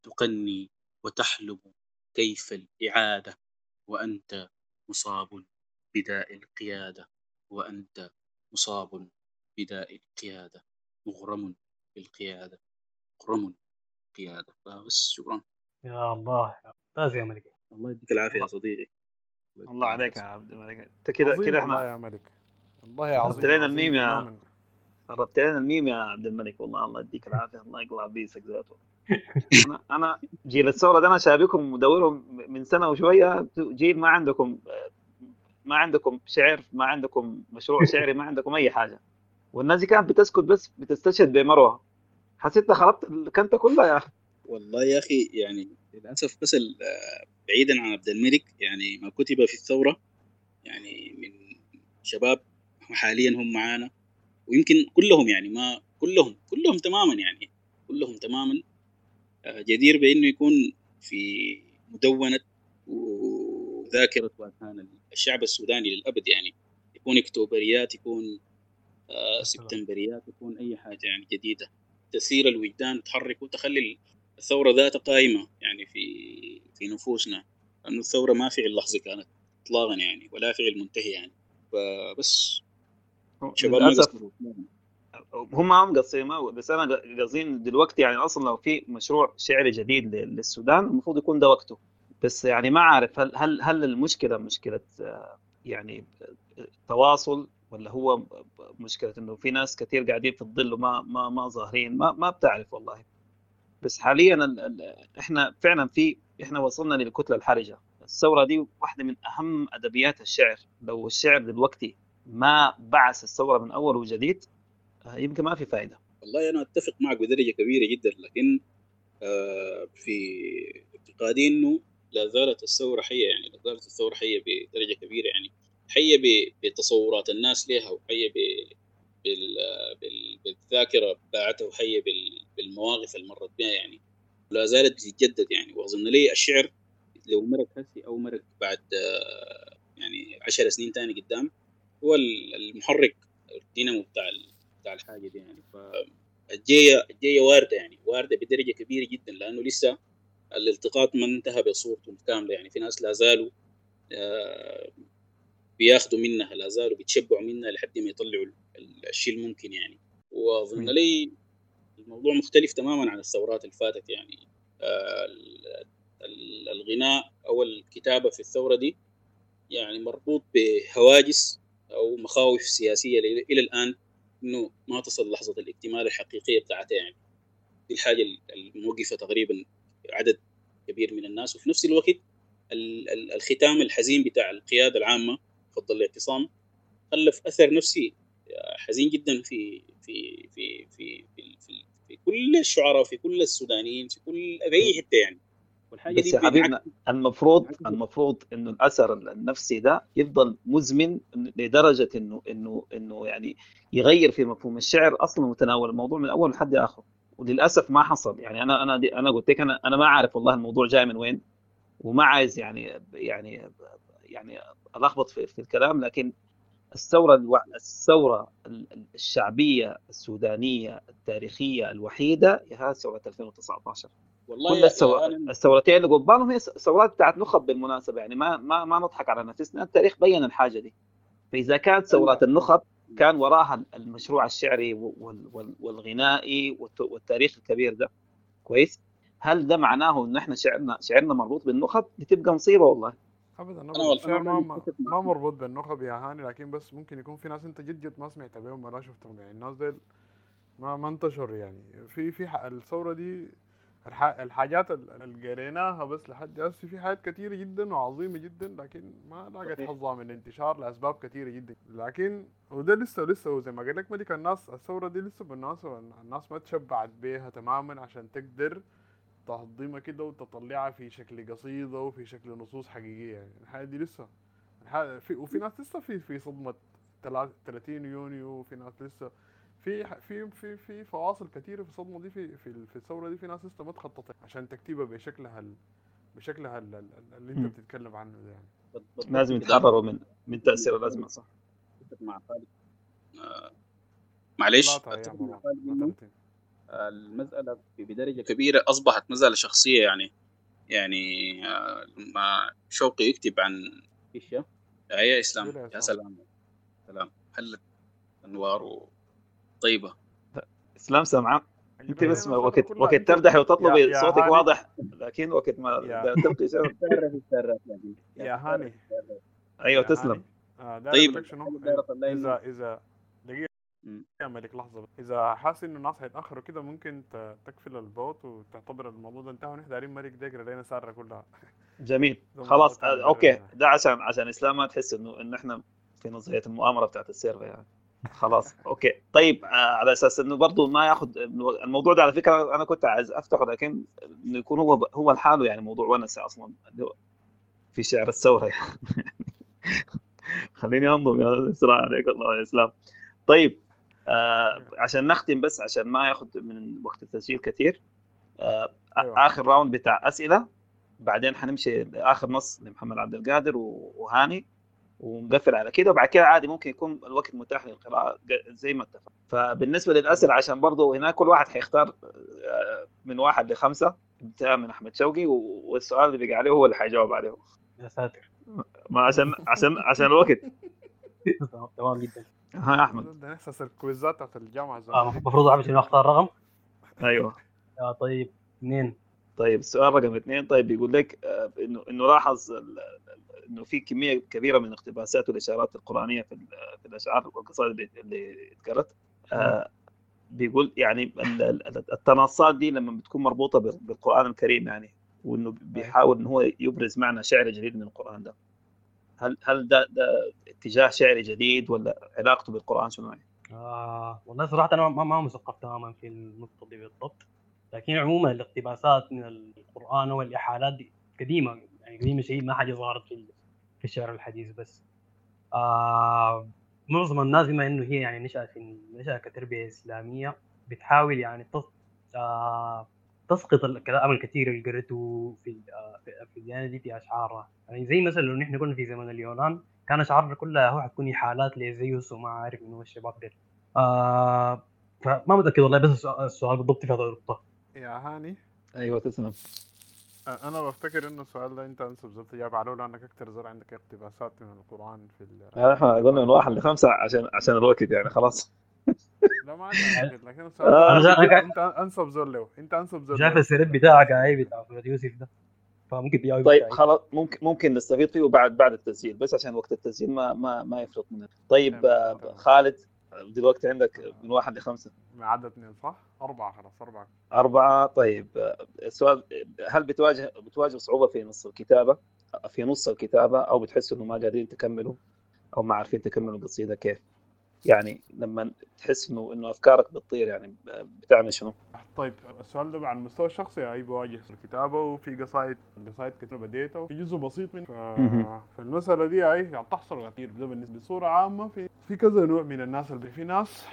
تغني وتحلم كيف الإعادة. وأنت مصاب بداء القيادة. وأنت مصاب بداء القيادة. مغرم بالقيادة. مغرم بالقيادة بس شكرا. يا الله ممتاز يا ملك. الله يديك العافية يا صديقي. الله عليك يا عبد الملك. أنت كده كده إحنا يا ملك. والله عظيم قربت لنا عظيم الميم يا. قربت لنا الميم يا عبد الملك. والله الله يديك العافية الله يقلع بيسك ذاته. أنا أنا جيل الثورة ده أنا شابكهم مدورهم من سنة وشوية. جيل ما عندكم ما عندكم شعر ما عندكم مشروع شعري ما عندكم أي حاجة. والناس دي كانت بتسكت بس بتستشهد بمروة. حسيت خربت الكنته كلها يا أخي. والله يا أخي يعني للأسف بس آه، بعيدا عن عبد الملك. يعني ما كتب في الثورة يعني من شباب حاليا هم معانا. ويمكن كلهم يعني ما كلهم كلهم تماما يعني كلهم تماما. آه، جدير بأنه يكون في مدونة وذاكرة وأذهان الشعب السوداني للأبد يعني. يكون أكتوبريات يكون آه، سبتمبريات يكون أي حاجة يعني جديدة. تثير الوجدان تحرك وتخلي الثورة ذات قائمة يعني في في نفوسنا. لأنه الثورة ما فعل لحظة كانت إطلاقا يعني ولا فعل منتهي يعني. فبس شباب ما هم هم قصير ما بس أنا قصدين دلوقتي يعني أصلا لو في مشروع شعري جديد للسودان المفروض يكون ده وقته. بس يعني ما عارف هل هل هل المشكلة مشكلة آه، يعني آه، تواصل ولا هو مشكلة إنه في ناس كثير قاعدين في الظل وما ما ما ظاهرين ما ما بتعرف والله. بس حاليا ال ال إحنا فعلا في إحنا وصلنا للكتلة الحرجة. الثورة دي واحدة من أهم أدبيات الشعر. لو الشعر دلوقتي ما بعث الثورة من أول وجديد آه، يمكن ما في فائده والله أنا أتفق معك بدرجة كبيرة جدا لكن آه، في اعتقادي إنه لا زالت الثورة حية يعني لا زالت الثورة حية بدرجة كبيرة يعني حية ب- بتصورات الناس لها وحية ب- بال- بال- بالذاكرة بتاعتها بال- بالمواقف اللي مرت بها يعني. ولا زالت بتتجدد يعني. وأظن لي الشعر لو مرق هسي أو مرق بعد آه، يعني عشر سنين تاني قدام هو ال- المحرك الدينامو بتاع بتاع الحاجة دي يعني. فالجاية الجاية واردة يعني. واردة بدرجة كبيرة جدا لأنه لسه الالتقاط ما انتهى بصورته الكاملة يعني. في ناس لا زالوا بياخدوا منها لا زالوا بيتشبعوا منها لحد ما يطلعوا ال- ال- الشيء الممكن يعني. وأظن. لي الموضوع مختلف تماما عن الثورات اللي فاتت يعني. آه، ال- ال- الغناء أو الكتابة في الثورة دي يعني مربوط بهواجس أو مخاوف سياسية إلى الآن إنه ما تصل لحظة الاكتمال الحقيقية بتاعتها يعني. دي الحاجة الموقفة تقريبا عدد كبير من الناس. وفي نفس الوقت ال- ال- الختام الحزين بتاع القيادة العامة فضل الاعتصام خلف أثر نفسي حزين جدا في في في في في, في, كل الشعراء في كل السودانيين في كل في أي حتة يعني. والحاجة بس دي يا حبيبنا المفروض المفروض إنه الأثر النفسي ده يفضل مزمن لدرجة إنه إنه إنه يعني يغير في مفهوم الشعر أصلا متناول الموضوع من أول لحد اخره وللأسف ما حصل. يعني أنا أنا أنا قلت لك أنا أنا ما عارف والله الموضوع جاي من وين وما عايز يعني يعني يعني ألخبط في, في الكلام لكن الثورة ألو... الثورة ال- الشعبية السودانية التاريخية الوحيدة هي ثورة 2019 والله كل الثور... الثورتين اللي قبالهم هي ثورات بتاعت نخب بالمناسبة يعني ما ما ما نضحك على نفسنا التاريخ بين الحاجة دي. فإذا كانت ثورات النخب كان وراها المشروع الشعري وال... وال... والغنائي والت... والتاريخ الكبير ده. كويس؟ هل ده معناه انه إحنا شعرنا شعرنا مربوط بالنخب؟ دي تبقى مصيبة والله. ابدا الشعر ما ما. مربوط بالنخب يا هاني لكن بس ممكن يكون في ناس أنت جد جد ما سمعت بهم ولا شفتهم يعني الناس ديل ما ما انتشر يعني في في الثورة دي الح... الحاجات ال- اللي قريناها بس لحد هسه في حاجات كثيره جدا وعظيمة جدا لكن ما لاقت. حظها من الانتشار لأسباب كثيره جدا لكن وده لسه لسه زي ما قال لك ملك الناس الثورة دي لسه بالمناسبة الناس ما تشبعت بيها تماما عشان تقدر تهضمها كده وتطلعها في شكل قصيدة وفي شكل نصوص حقيقية يعني. الحاجة دي لسه. الحاجة في وفي ناس لسه في في صدمة تلا- 30 يونيو وفي ناس لسه في في في في فواصل كثيرة في الصدمة دي في في في الثورة دي في ناس لسه ما تخططت عشان تكتيبها بشكلها ال بشكلها ال- ال- ال- اللي انت. بتتكلم عنه ده يعني. بالضبط لازم. يتحرروا من من تأثير الأزمة صح؟ مع خالد آه، معلش. ثلاثة اتفق أيام مع والله خالد ما انه 30 المسألة في بدرجة كبيرة أصبحت مسألة شخصية يعني يعني آه، لما شوقي يكتب عن إيش يا يا إسلام. بلا يا. سلام سلام. هلت أنوار وطيبة. إسلام سمعان أنت بس وقت وقت يا وتطلبي يا صوتك هاني. واضح لكن وقت ما السارات يعني. يا هاني. أيوه تسلم. آه طيب. اذا إذا. يا ملك لحظة بس. إذا حاسس إنه الناس هيتأخروا كده ممكن ت- تقفل ال bot وتعتبر الموضوع ده انتهى ونحن دايرين ملك دقرة لنا سارة كلها. جميل. خلاص تاني آه، okay. ده عشان عشان اسلام ما تحس إنه انه إحنا في نظرية المؤامرة بتاعت ال server يعني. خلاص okay. طيب آه على أساس إنه برضه ما ياخذ الموضوع ده على فكرة أنا كنت عايز أفتحه لكن إنه يكون هو هو لحاله يعني موضوع ونسة أصلا. في شعر الثورة يعني. خليني أنظم يا اسراء عليك الله يا إسلام. طيب آه عشان نختم بس عشان ما ياخذ من وقت التسجيل كثير. آه أيوة. آخر راوند بتاع أسئلة. بعدين حنمشي لآخر نص لمحمد عبد القادر وهاني ونقفل على كده. وبعد كده عادي ممكن يكون الوقت متاح للقراءة زي ما اتفق فبالنسبة للأسئلة عشان برضه هناك كل واحد حيختار آه، من واحد لخمسة. ابتداء من أحمد شوقي والسؤال اللي بقى عليه هو اللي حيجاوب عليه. يا ساتر. ما عشان عشان عشان الوقت. تمام جدا. ها يا أحمد. ده نحسس الكويزات بتاعت الجامعة زمان. آه، المفروض اعرف شنو اختار رقم؟ أيوه. آه طيب اثنين. طيب السؤال رقم اثنين. طيب بيقول لك آه، إنه إنه لاحظ إنه في كمية كبيرة من الاقتباسات والإشارات القرآنية في ال- في الأشعار والقصائد اللي- اللي اتقرت آه، بيقول يعني ال- ال- التناصات دي لما بتكون مربوطة بال- بالقرآن الكريم يعني وإنه بيحاول إن هو يبرز معنى شعري جديد من القرآن ده. هل هل ده ده اتجاه شعري جديد ولا علاقته بالقرآن شنو يعني؟ آه والله صراحة أنا ما ما مثقف تماما في النقطة دي بالضبط لكن عموما الاقتباسات من القرآن والإحالات دي قديمة يعني قديمة شيء ما حاجة ظهرت في في الشعر الحديث بس آه معظم الناس بما إنه هي يعني نشأت في نشأت كتربية إسلامية بتحاول يعني تص... آه تسقط الكلام الكثير اللي قريته في آه، في في الديانة دي في أشعارها يعني زي مثلا لو نحن كنا في زمن اليونان كان أشعارنا كلها هو حتكون إحالات لزيوس وما عارف منو الشباب ديل. آه فما متأكد والله بس السؤال- بالضبط في هذا النقطة. يا هاني. أيوه تسلم. أنا بفتكر إنه السؤال ده أنت أنسب زلت جاوب عليه لانك أكثر زر عندك اقتباسات من القرآن في ال... إحنا قلنا من واحد لخمسة عشان عشان الوقت يعني خلاص. لا ما عندي لكن آه. انت انسب زر له انت انسب زر شايف له. السرير بتاعك هاي بتاع يوسف ده فممكن تجاوب طيب بتاعي. خلاص ممكن ممكن نستفيد فيه بعد بعد التسجيل بس عشان وقت التسجيل ما ما ما يفرط مننا طيب آه،. خالد دلوقتي عندك من واحد لخمسة من عدد اثنين صح؟ أربعة خلاص أربعة أربعة طيب آه، السؤال هل بتواجه بتواجه صعوبة في نص الكتابة في نص الكتابة أو بتحسوا إنه ما قادرين تكملوا أو ما عارفين تكملوا القصيدة كيف؟ يعني لما تحس انه إنه أفكارك بتطير يعني بتعمل شنو؟ طيب السؤال ده على المستوى الشخصي هي بواجه الكتابة وفي قصايد قصايد كتير بديتها وفي جزء بسيط من ف... مهم. فالمسألة دي هي يعني تحصل كثير ده بالنسبة بصورة عامة في في كذا نوع من الناس اللي في ناس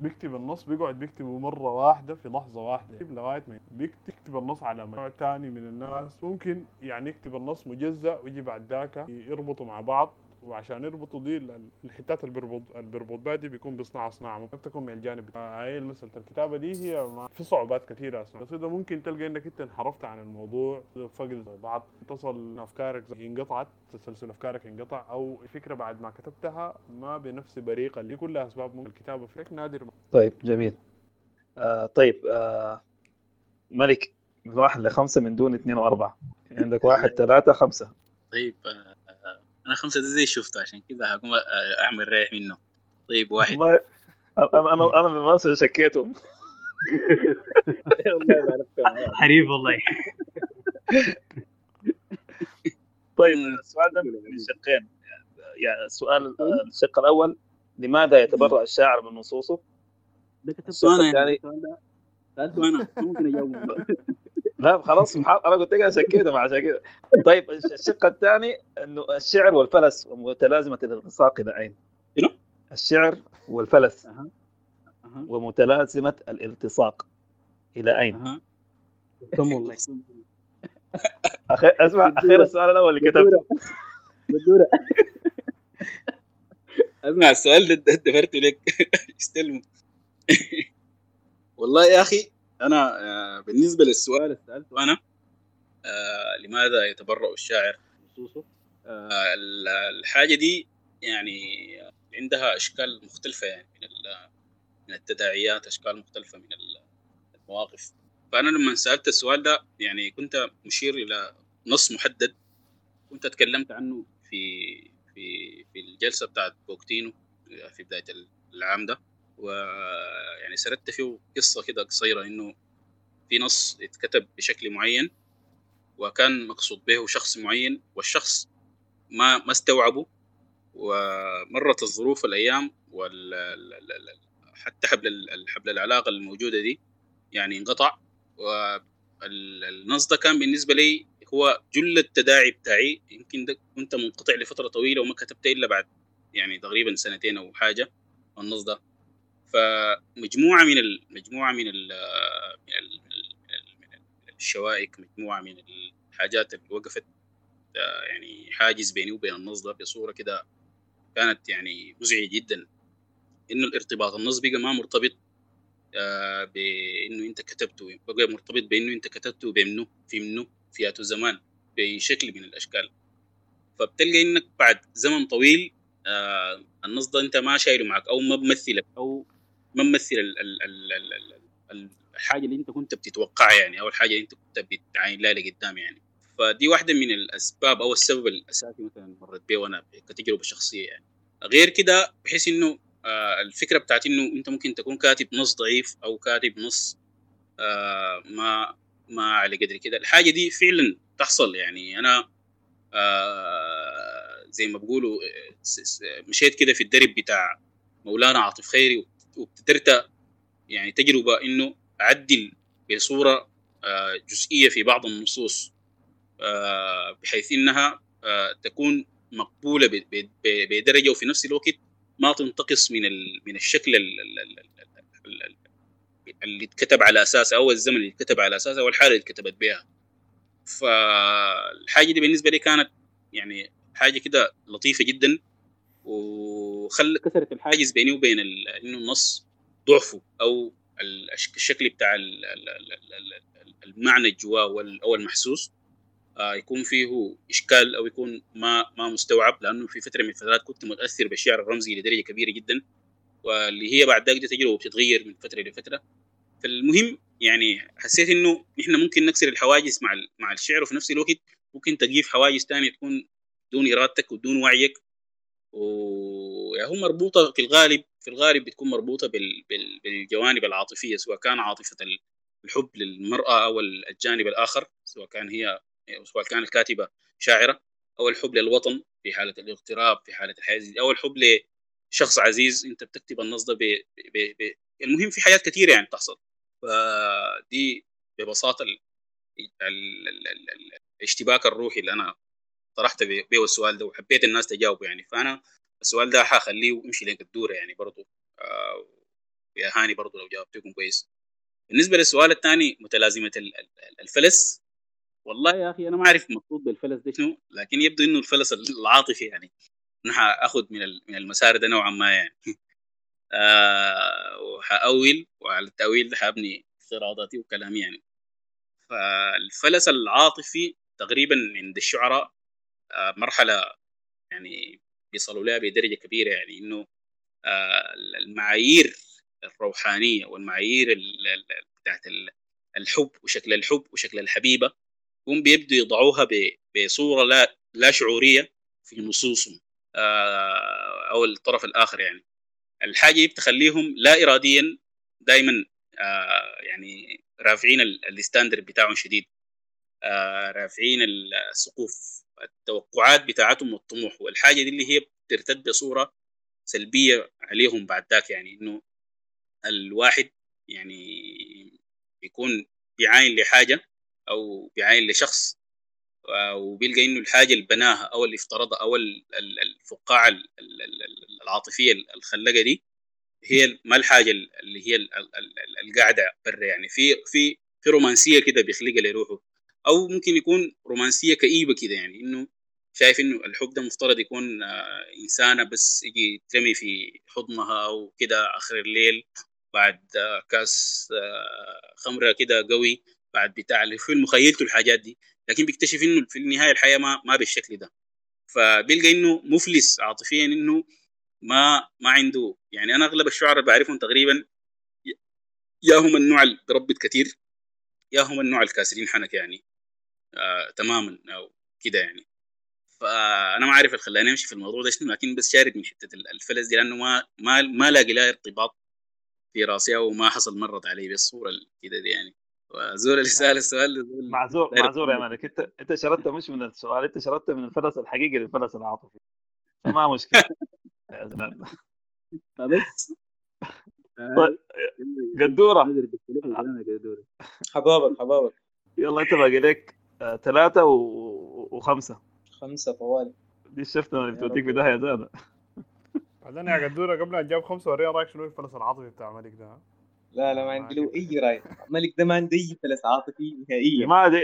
بيكتب النص بيقعد بيكتبه مرة واحدة في لحظة واحدة لغاية ما بيكتب النص على نوع تاني من الناس ممكن يعني يكتب النص مجزأ ويجي بعد ذاك يربطوا مع بعض وعشان يربطوا دي ال- الحتات اللي بيربط اللي بيربط بها دي بيكون بيصنعها صناعة. ممكن تكون من الجانب بتاع هاي مسألة الكتابة دي هي ما في صعوبات كثيرة أصلا. بس إذا ممكن تلقى إنك أنت انحرفت عن الموضوع فقد بعض تصل أفكارك زي انقطعت تسلسل أفكارك انقطع أو الفكرة بعد ما كتبتها ما بنفس بريقة اللي كلها أسباب ممكن الكتابة فيك نادر. ما طيب جميل. آه طيب آه ملك من واحد لخمسة من دون اثنين وأربعة. عندك واحد ثلاثة خمسة. طيب آه، أنا خمسة ده زي شفته عشان كذا هقوم آه، أعمل ريح منه. طيب واحد. والله أنا أنا أنا من الناس اللي شكيتهم. والله ما عرفت. حريف والله. طيب السؤال ده من شقين يعني السؤال الشق الأول لماذا يتبرأ الشاعر من نصوصه؟ ده كتبته الشق أنا يعني. الثاني ده سالته أنا ممكن اجاوبه لا خلاص محا- أنا قلت لك أنا شكيته عشان كده. طيب الشق الثاني إنه الشعر والفلس ومتلازمة الالتصاق إلى اين؟ الشعر والفلس ومتلازمة الالتصاق إلى اين؟ كم والله. أخي... اسمع أخير السؤال الأول اللي كتبته. بدورة اسمع السؤال ده ده- دفرته لك استلمه. والله يا أخي أنا آه، بالنسبة للسؤال اللي سألته أنا آه، لماذا يتبرأ الشاعر؟ نصوصه. آه، ال- الحاجة دي يعني عندها أشكال مختلفة يعني من من التداعيات أشكال مختلفة من ال- المواقف. فأنا لما سألت السؤال ده يعني كنت مشير إلى نص محدد. كنت أتكلمت عنه في في في الجلسة بتاعت بوكتينو في بداية العام ده. ويعني سردت فيه قصة كده قصيرة إنه في نص اتكتب بشكل معين وكان مقصود به شخص معين والشخص ما ما استوعبه. ومرت الظروف الأيام وال ال- ال- ال- حتى حبل حبل العلاقة الموجودة دي يعني انقطع. والنص ده كان بالنسبة لي هو جل التداعي بتاعي. يمكن كنت منقطع لفترة طويلة وما كتبت إلا بعد يعني تقريبا سنتين أو حاجة. النص ده فمجموعة من مجموعة من من من ال- من ال- الشوائك مجموعة من الحاجات اللي وقفت آه، يعني حاجز بيني وبين النص ده بصورة كده كانت يعني مزعجة جدا. إنه الارتباط النص بقى ما مرتبط آه، بإنه أنت كتبته بقى مرتبط بإنه أنت كتبته بمنه في منه في ذات زمان بشكل من الأشكال. فبتلقى إنك بعد زمن طويل آه، النص ده أنت ما شايله معك أو ما بمثلك أو ما ممثل ال- ال- ال- ال- ال- ال- الحاجة اللي انت كنت بتتوقعها يعني أو الحاجة اللي انت كنت بتعاين لها لقدام يعني. فدي واحدة من الأسباب أو السبب الأساسي مثلا مرت بيه وأنا كتجربة شخصية يعني. غير كده بحيث إنه آه، الفكرة بتاعت إنه أنت ممكن تكون كاتب نص ضعيف أو كاتب نص آه، ما ما على قدر كده. الحاجة دي فعلا تحصل يعني. أنا آه، زي ما بقولوا آه، مشيت كده في الدرب بتاع مولانا عاطف خيري وابتدرت يعني تجربة إنه أعدل بصورة آه، جزئية في بعض النصوص آه، بحيث إنها آه، تكون مقبولة بدرجة وفي نفس الوقت ما تنتقص من من الشكل ال- ال- ال- ال- ال- ال- اللي اتكتب على اساسه أو الزمن اللي اتكتب على اساسه أو الحالة اللي اتكتبت بها. فالحاجة دي بالنسبة لي كانت يعني حاجة كده لطيفة جدا وخل كسرت الحاجز بيني وبين إنه النص ضعفه أو ال- الش- الشكل بتاع ال- ال- ال- ال- ال- المعنى جواه أو المحسوس. آه، يكون فيه إشكال أو يكون ما ما مستوعب لأنه في فترة من الفترات كنت متأثر بالشعر الرمزي لدرجة كبيرة جدا واللي هي بعد ذلك تجربه بتتغير من فترة لفتره فالمهم يعني حسيت إنه إحنا ممكن نكسر الحواجز مع مع الشعر وفي نفس الوقت ممكن تضيف حواجز تانية تكون دون إرادتك ودون وعيك. وهي مربوطة في الغالب في الغالب بتكون مربوطة بال... بال... بالجوانب العاطفية سواء كان عاطفة ال- الحب للمرأة أو ال- الجانب الآخر سواء كان هي سواء كانت الكاتبة شاعرة أو الحب للوطن في حالة الاغتراب في حالة الحياة أو الحب شخص عزيز أنت بتكتب النص ده ب... ب... ب... المهم في حاجات كثيرة يعني بتحصل. فدي ببساطة ال... ال... ال... ال... الاشتباك الروحي اللي أنا طرحت به السؤال ده وحبيت الناس تجاوبه يعني. فأنا السؤال ده حخليه يمشي لك الدوره يعني برضه آه يا هاني برضه لو جاوبتكم كويس. بالنسبة للسؤال الثاني متلازمة ال- ال- الفلس. والله يا أخي أنا ما أعرف المقصود بالفلس ده شنو لكن يبدو إنه الفلس العاطفي يعني. أنا حأخذ من من المسار ده نوعا ما يعني. آه وحأول وعلى التأويل ده حابني افتراضاتي وكلامي يعني. فالفلس العاطفي تقريبا عند الشعراء مرحلة يعني بيصلوا لها بدرجة كبيرة يعني إنه آه المعايير الروحانية والمعايير ال- ال- بتاعت ال- الحب وشكل الحب وشكل الحبيبة هم بيبدوا يضعوها بصورة لا لا شعورية في نصوصهم آه، أو الطرف الآخر يعني. الحاجة دي بتخليهم لا اراديا دائما يعني رافعين ال- الستاندرد بتاعهم شديد. آه، رافعين ال- السقوف التوقعات بتاعتهم والطموح. والحاجة دي اللي هي بترتد بصوره سلبية عليهم بعد ذاك يعني إنه الواحد يعني بيكون بيعاين لحاجة أو بيعاين لشخص آه، وبيلقى إنه الحاجة اللي بناها أو اللي افترضها أو ال- ال- الفقاعة ال- ال- ال- العاطفية الخلاقة دي هي ما الحاجة اللي هي ال- ال- ال- القاعدة برا يعني. في في في رومانسية كده بيخلقها لروحه. أو ممكن يكون رومانسية كئيبة كده يعني إنه شايف إنه الحب ده مفترض يكون آه، إنسانة بس يجي ترمي في حضنها أو كده آخر الليل بعد آه، كاس آه، خمرة كده قوي بعد بتاع اللي في مخيلته الحاجات دي لكن بيكتشف إنه في النهاية الحياة ما ما بالشكل ده. فبيلقى إنه مفلس عاطفيا إنه ما ما عنده يعني أنا أغلب الشعراء اللي بعرفهم تقريبا يا هم النوع اللي بربط كثير يا هم النوع الكاسرين حنك يعني. آه تماما أو كده يعني. فأنا ما عارف اللي خلاني امشي في الموضوع ده شنو لكن بس شارد من حتة الفلس دي لأنه ما ما ما لاقي لها ارتباط في رأسي أو ما حصل مرت علي بالصورة كده دي يعني. وزول اللي سأل السؤال زول معذور معذور يا. مالك أنت أنت شردت مش من السؤال أنت شردت من الفلس الحقيقي للفلس العاطفي. فما مشكلة. يا زلمة. فبس طيب، قدورة؟ حبابك حبابك. يلا أنت باقي لك. آه، ثلاثة و... وخمسة. خمسة طوال دي الشفته اللي بتوديك في داهيه زياده بعدين يا قدوره قبل ما تجاوب خمسة ورينا رأيك شنو الفلس العاطفي بتاع ملك ده لا لا ما عندي له أي رأي. ملك ده ما عنده أي فلس عاطفي نهائيا. ما ده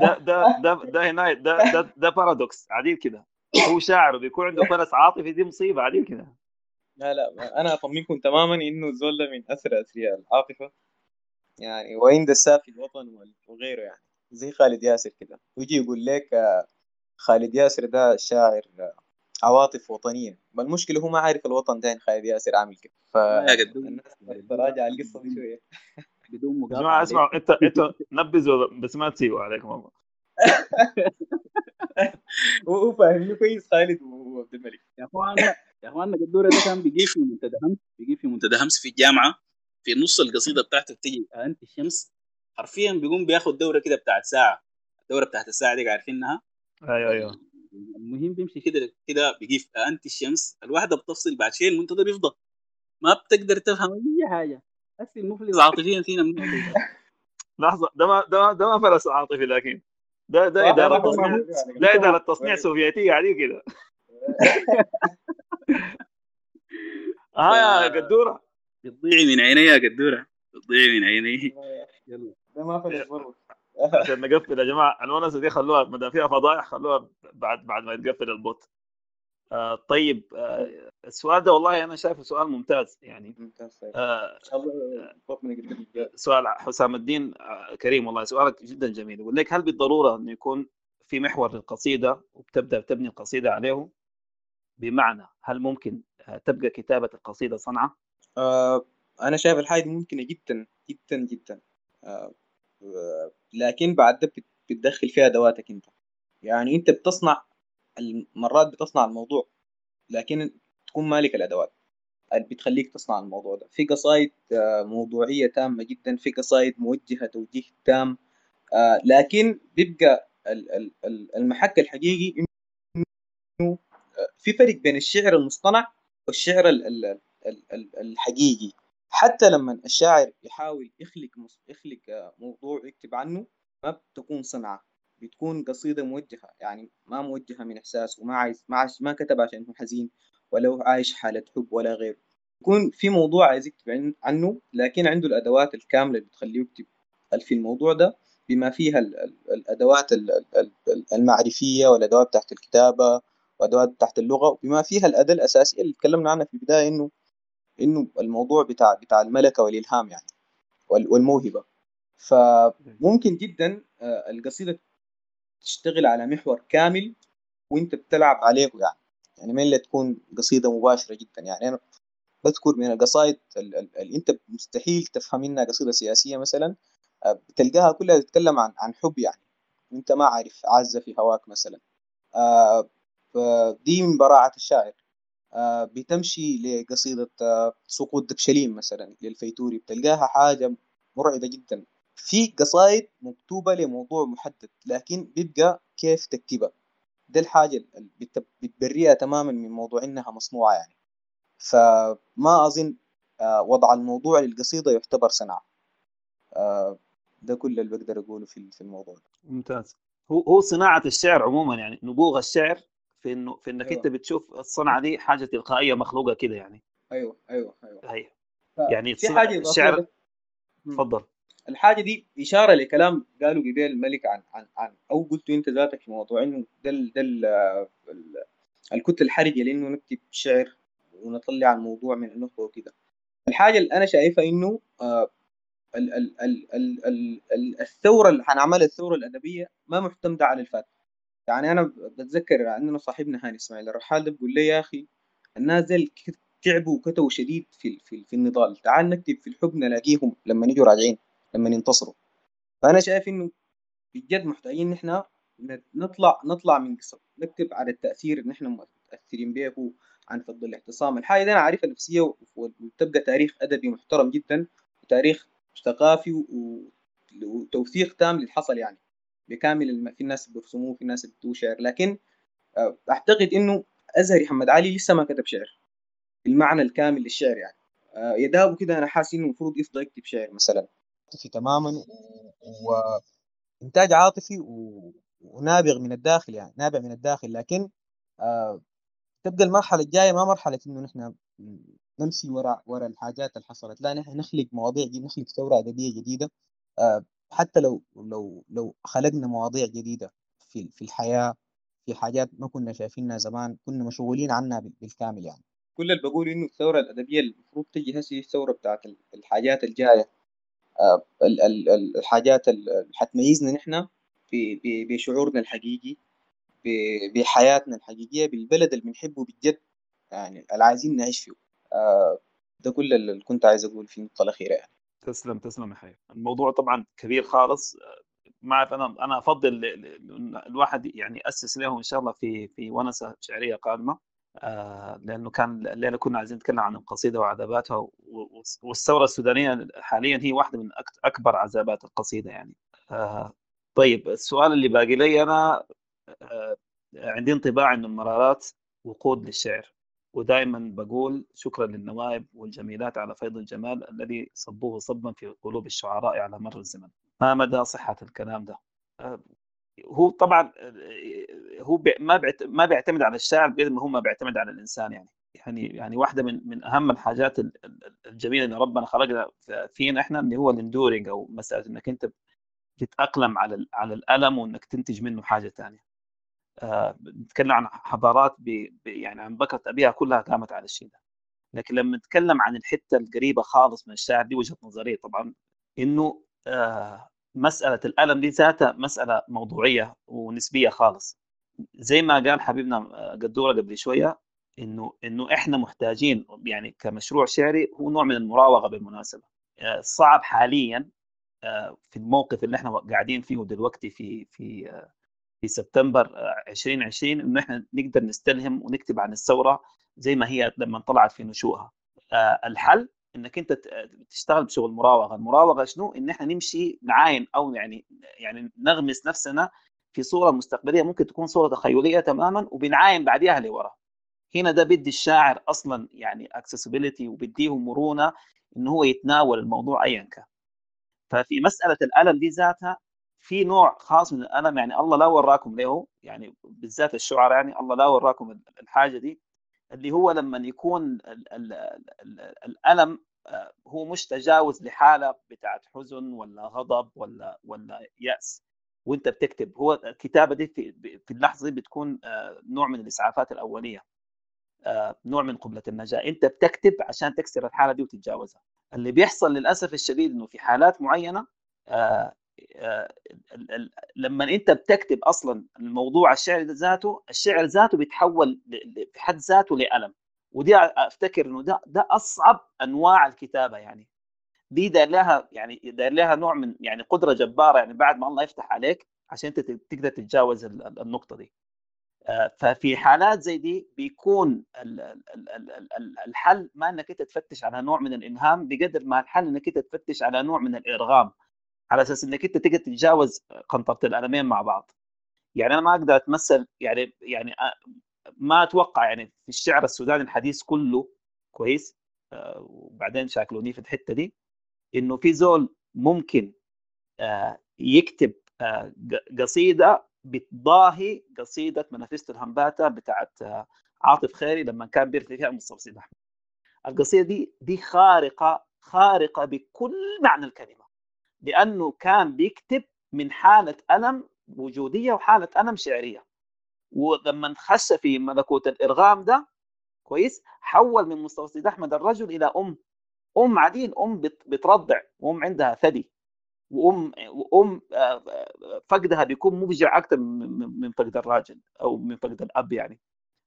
ده ده ده ده هنا ده ده, ده paradox عديل كده. هو شاعر بيكون عنده فلس عاطفي دي مصيبة. عديل كده. لا لا أنا اطمنكم تماما إنه الزول ده من اسرى أثرياء العاطفة. يعني وعند السافي الوطن وغيره يعني. زي خالد ياسر كده. ويجي يقول لك آه، خالد ياسر ده شاعر آه، عواطف وطنية. ما المشكلة هو ما عارف الوطن ده يعني خالد ياسر عامل كده. فالناس تراجع القصة دي شوية. بدون يا مقاطعة. جماعة عليك. اسمعوا انت انت نبذوا بس ما تسيبوا عليكم والله هو هو فاهمني كويس خالد وعبد الملك. يا اخوانا يا اخوانا قدورة ده كان بيجي في منتدى همس بيجي في منتدى همس في الجامعة. في نص القصيدة بتاعته بتجي انت الشمس حرفيا بيقوم بياخد دورة كده بتاعت ساعة. الدورة بتاعت الساعة دي عارفينها أيوه أيوه. المهم بيمشي كده كده بيجي انت الشمس. الواحدة بتفصل بعد شيء المنتدى بيفضى. ما بتقدر تفهم أي حاجة. بس المفلس عاطفيا فينا من لحظة ده ما ده ما, ده ما فلس عاطفي لكن ده ده إدارة. تصنيع ده إدارة تصنيع سوفيتيه عادي كده. آه يا قدورة. بتضيعي من عيني يا قدورة. بتضيعي من عيني يلا ده ما فلس برضه. عشان نقفل يا جماعة الونسة دي خلوها ما دام فيها فضايح خلوها بعد بعد ما يتقفل البوت. آه طيب آه السؤال ده والله أنا شايفه سؤال ممتاز يعني. ممتاز طيب. آه سؤال حسام الدين آه، كريم والله سؤالك جدا جميل. يقول لك هل بالضرورة انه يكون في محور للقصيدة وبتبدأ تبني القصيدة عليه؟ بمعنى هل ممكن آه، تبقى كتابة القصيدة صنعة؟ آه أنا شايف الحاجة دي ممكنة جدا جدا جدا. لكن بعد ده بت- بتدخل فيها أدواتك أنت. يعني أنت بتصنع مرات بتصنع الموضوع لكن تكون مالك الأدوات. اللي بتخليك تصنع الموضوع ده. في قصايد آه، موضوعية تامة جدا في قصايد موجهة توجيه تام. آه، لكن بيبقى ال- ال- ال- المحك الحقيقي إنه آه، في فرق بين الشعر المصطنع والشعر ال- ال- ال- ال- الحقيقي. حتى لما الشاعر يحاول يخلق يخلق آه، موضوع يكتب عنه ما بتكون صنعة بتكون قصيدة موجهة يعني ما موجهة من إحساس وما عايز ما, عايز ما كتب عشان هو حزين ولا هو عايش حالة حب ولا غيره يكون في موضوع عايز يكتب عن- عنه لكن عنده الأدوات الكاملة اللي بتخليه يكتب في الموضوع ده بما فيها ال- ال- الأدوات ال- ال- ال- المعرفية والأدوات تحت الكتابة وأدوات تحت اللغة بما فيها الأداة الأساسية اللي تكلمنا عنها في البداية إنه إنه الموضوع بتاع بتاع الملكة والإلهام يعني وال- والموهبة. فممكن جدا آه، القصيدة تشتغل على محور كامل وإنت بتلعب عليه يعني. يعني ما الا تكون قصيدة مباشرة جدا يعني. أنا بذكر من القصائد ال- ال- اللي إنت مستحيل تفهم منها قصيدة سياسية مثلا آه، بتلقاها كلها تتكلم عن عن حب يعني. إنت ما عارف عزه في هواك مثلا. آه، فدي من براعة الشاعر. بتمشي لقصيدة آه، سقوط دبشليم مثلا للفيتوري بتلقاها حاجة مرعبة جدا. في قصائد مكتوبة لموضوع محدد لكن بيبقى كيف تكتبها. ده الحاجة اللي بت- بتبريها تماما من موضوع إنها مصنوعة يعني. فما أظن آه، وضع الموضوع للقصيدة يعتبر صناعة. آه، ده كل اللي بقدر أقوله في الموضوع ممتاز. هو صناعة الشعر عموما يعني نبوغ الشعر في انه في إنك أيوة. انت بتشوف الصنعة دي حاجة تلقائية مخلوقة كده يعني. أيوه أيوه هي ف- يعني في إضافية الشعر. تفضل. الحاجة دي إشارة لكلام قالوا قبيل الملك عن عن عن أو قلت أنت ذاتك في موضوع إنه ده ال- ده ال- ال- الكتلة الحرجة لإنه نكتب شعر ونطلع الموضوع من النخبة وكده. الحاجة اللي أنا شايفها إنه آه، ال ال ال ال ال ال الثورة اللي حنعملها الثورة الأدبية ما معتمدة على الفات يعني أنا بتذكر عندنا صاحبنا هاني إسماعيل الرحال ده بيقول لي يا أخي الناس دي تعبوا وكتبوا شديد في في, في النضال. تعال نكتب في الحب نلاقيهم لما نيجوا راجعين لما ينتصروا. فأنا شايف إنه بجد محتاجين نحن نطلع نطلع من قصة. نكتب على التأثير اللي نحن مؤثرين به عن فض الاعتصام. الحاجة دي أنا عارفها نفسية و- وتبقى تاريخ أدبي محترم جدا وتاريخ ثقافي وتوثيق تام للي حصل يعني. بكامل الم... في الناس بيرسموه في الناس بتكتبوا شعر. لكن آه، أعتقد إنه أزهري محمد علي لسه ما كتب شعر بالمعنى الكامل للشعر يعني. آه، يداه كده أنا حاسس إنه المفروض يفضل يكتب شعر مثلا. عاطفي تماما وإنتاج عاطفي و... ونابغ من الداخل يعني نابع من الداخل. لكن آه تبقى المرحلة الجاية ما مرحلة إنه نحن نمشي وراء وراء الحاجات اللي حصلت. لا نحن نخلق مواضيع جديدة نخلق ثورة ادبيه جديدة. آه حتى لو لو لو خلقنا مواضيع جديدة في في الحياة في حاجات ما كنا شايفينها زمان كنا مشغولين عنها بال- بالكامل يعني. كل اللي بقول إنه الثورة الأدبية المفروض تجي هسه الثورة بتاعت ال- الحاجات الجاية. آه، ال- ال- ال- الحاجات اللي حتميزنا نحن بشعورنا الحقيقي بحياتنا الحقيقية بالبلد اللي بنحبه بجد يعني اللي عايزين نعيش فيه. آه، ده كل اللي كنت عايز أقول في النقطة الأخيرة يعني. تسلم تسلم يا حي. الموضوع طبعا كبير خالص. ما أعرف أنا أنا أفضل الواحد يعني ياسس له إن شاء الله في في ونسة شعرية قادمة. آه، لأنه كان الليلة كنا عايزين نتكلم عن القصيدة وعذاباتها والثورة السودانية حاليا هي واحدة من أكبر عذابات القصيدة يعني. آه، طيب السؤال اللي باقي لي أنا آه، عندي انطباع إنه المرارات وقود للشعر. ودائما بقول شكرا للنوائب والجميلات على فيض الجمال الذي صبوه صبا في قلوب الشعراء على مر الزمن. ما مدى صحة الكلام ده؟ آه، هو طبعا آه، هو ما ما بيعتمد على الشاعر قد ما هو ما بيعتمد على الإنسان يعني. يعني يعني واحدة من من أهم الحاجات ال- ال- الجميلة اللي ربنا خلقها فينا إحنا اللي هو الاندورينج أو مسألة إنك أنت تتاقلم على على الألم وإنك تنتج منه حاجة ثانية بنتكلم عن حضارات ب... ب... يعني عن بكرة أبيها كلها قامت على الشيء ده. لكن لما نتكلم عن الحتة القريبة خالص من الشاعر دي وجهة نظرية طبعا إنه آه، مسألة الألم دي ذاتها مسألة موضوعية ونسبية خالص. زي ما قال حبيبنا آه، قدورة قبل شوية إنه إنه إحنا محتاجين يعني كمشروع شعري هو نوع من المراوغة بالمناسبة. آه، صعب حاليا في الموقف اللي إحنا قاعدين فيه دلوقتي في في في سبتمبر آه، 2020 إنه إحنا نقدر نستلهم ونكتب عن الثورة زي ما هي لما طلعت في نشوئها. آه، الحل إنك أنت تشتغل بشغل مراوغة، المراوغة شنو؟ إن إحنا نمشي نعاين أو يعني يعني نغمس نفسنا في صورة مستقبلية ممكن تكون صورة تخيلية تماما وبنعاين بعديها لورا. هنا ده بدي الشاعر أصلا يعني اكسسبيليتي وبديه مرونة إنه هو يتناول الموضوع ايا كان ففي مسألة الألم دي ذاتها في نوع خاص من الألم يعني الله لا وراكم له يعني بالذات الشعراء يعني الله لا وراكم الحاجة دي اللي هو لما يكون ال ال ال الألم آه، هو مش تجاوز لحالة بتاعت حزن ولا غضب ولا ولا يأس وأنت بتكتب. هو الكتابة دي في في اللحظة دي بتكون آه، نوع من الإسعافات الأولية آه، نوع من قبلة النجاة. أنت بتكتب عشان تكسر الحالة دي وتتجاوزها. اللي بيحصل للأسف الشديد إنه في حالات معينة لما انت بتكتب أصلا الموضوع الشعر ذاته الشعر ذاته بيتحول في حد ذاته لألم. ودي أفتكر إنه ده ده أصعب أنواع الكتابة يعني. دي داير لها يعني داير لها نوع من يعني قدرة جبارة يعني بعد ما الله يفتح عليك عشان انت تقدر تتجاوز النقطة دي. آه، ففي حالات زي دي بيكون الحل ما إنك انت تفتش على نوع من الإنهام بقدر ما الحل إنك انت تفتش على نوع من الإرغام. على أساس إنك أنت تقدر تتجاوز قنطره الألمين مع بعض. يعني أنا ما أقدر أتمثل يعني يعني ما أتوقع يعني في الشعر السوداني الحديث كله كويس آه، وبعدين شاكلوني في الحتة دي إنه في زول ممكن آه، يكتب آه، قصيدة بتضاهي قصيدة منافسة الهمباتا بتاعت عاطف خيري لما كان بيرثي فيها مستوصي أحمد. القصيدة دي دي خارقة خارقة بكل معنى الكلمة. لأنه كان بيكتب من حالة ألم وجودية وحالة ألم شعرية. ولما خش في ملكوت الإرغام ده كويس حول من مستوصي أحمد الرجل إلى أم. أم عدين أم بترضع وأم عندها ثدي. وأم وأم آه، آه، فقدها بيكون مفجع أكثر من فقد الراجل أو من فقد الأب يعني.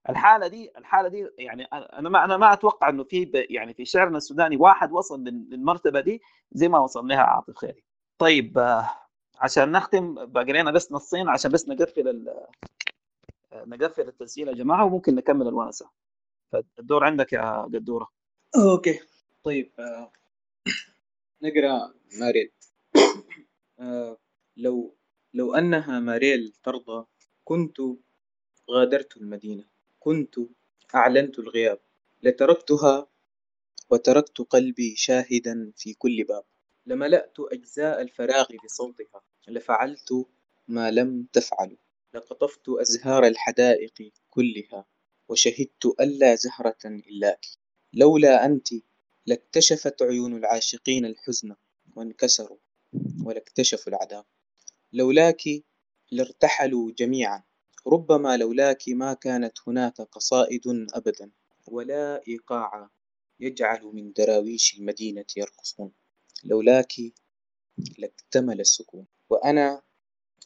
الحالة دي الحالة دي يعني أنا ما أنا ما أتوقع إنه في يعني في شعرنا السوداني واحد وصل للمرتبة دي زي ما وصل لها عاطف خيري طيب آه، عشان نختم باقي لنا بس نصين عشان بس نقفل نقفل التسجيل يا جماعة وممكن نكمل الونسه فالدور عندك يا قدورة أوكي طيب آه. نقرأ ماريل آه. لو لو أنها ماريل ترضى كنت غادرت المدينة كنت أعلنت الغياب. لتركتها وتركت قلبي شاهدا في كل باب. لملأت أجزاء الفراغ بصوتها. لفعلت ما لم تفعلوا لقطفت أزهار الحدائق كلها. وشهدت ألا زهرة إلاك لولا أنت لاكتشفت عيون العاشقين الحزن وانكسروا. ولاكتشفوا العذاب. لولاك لارتحلوا جميعا. ربما لولاك ما كانت هناك قصائد أبدا. ولا إيقاع يجعل من دراويش المدينة يرقصون. لولاك لاكتمل السكون. وأنا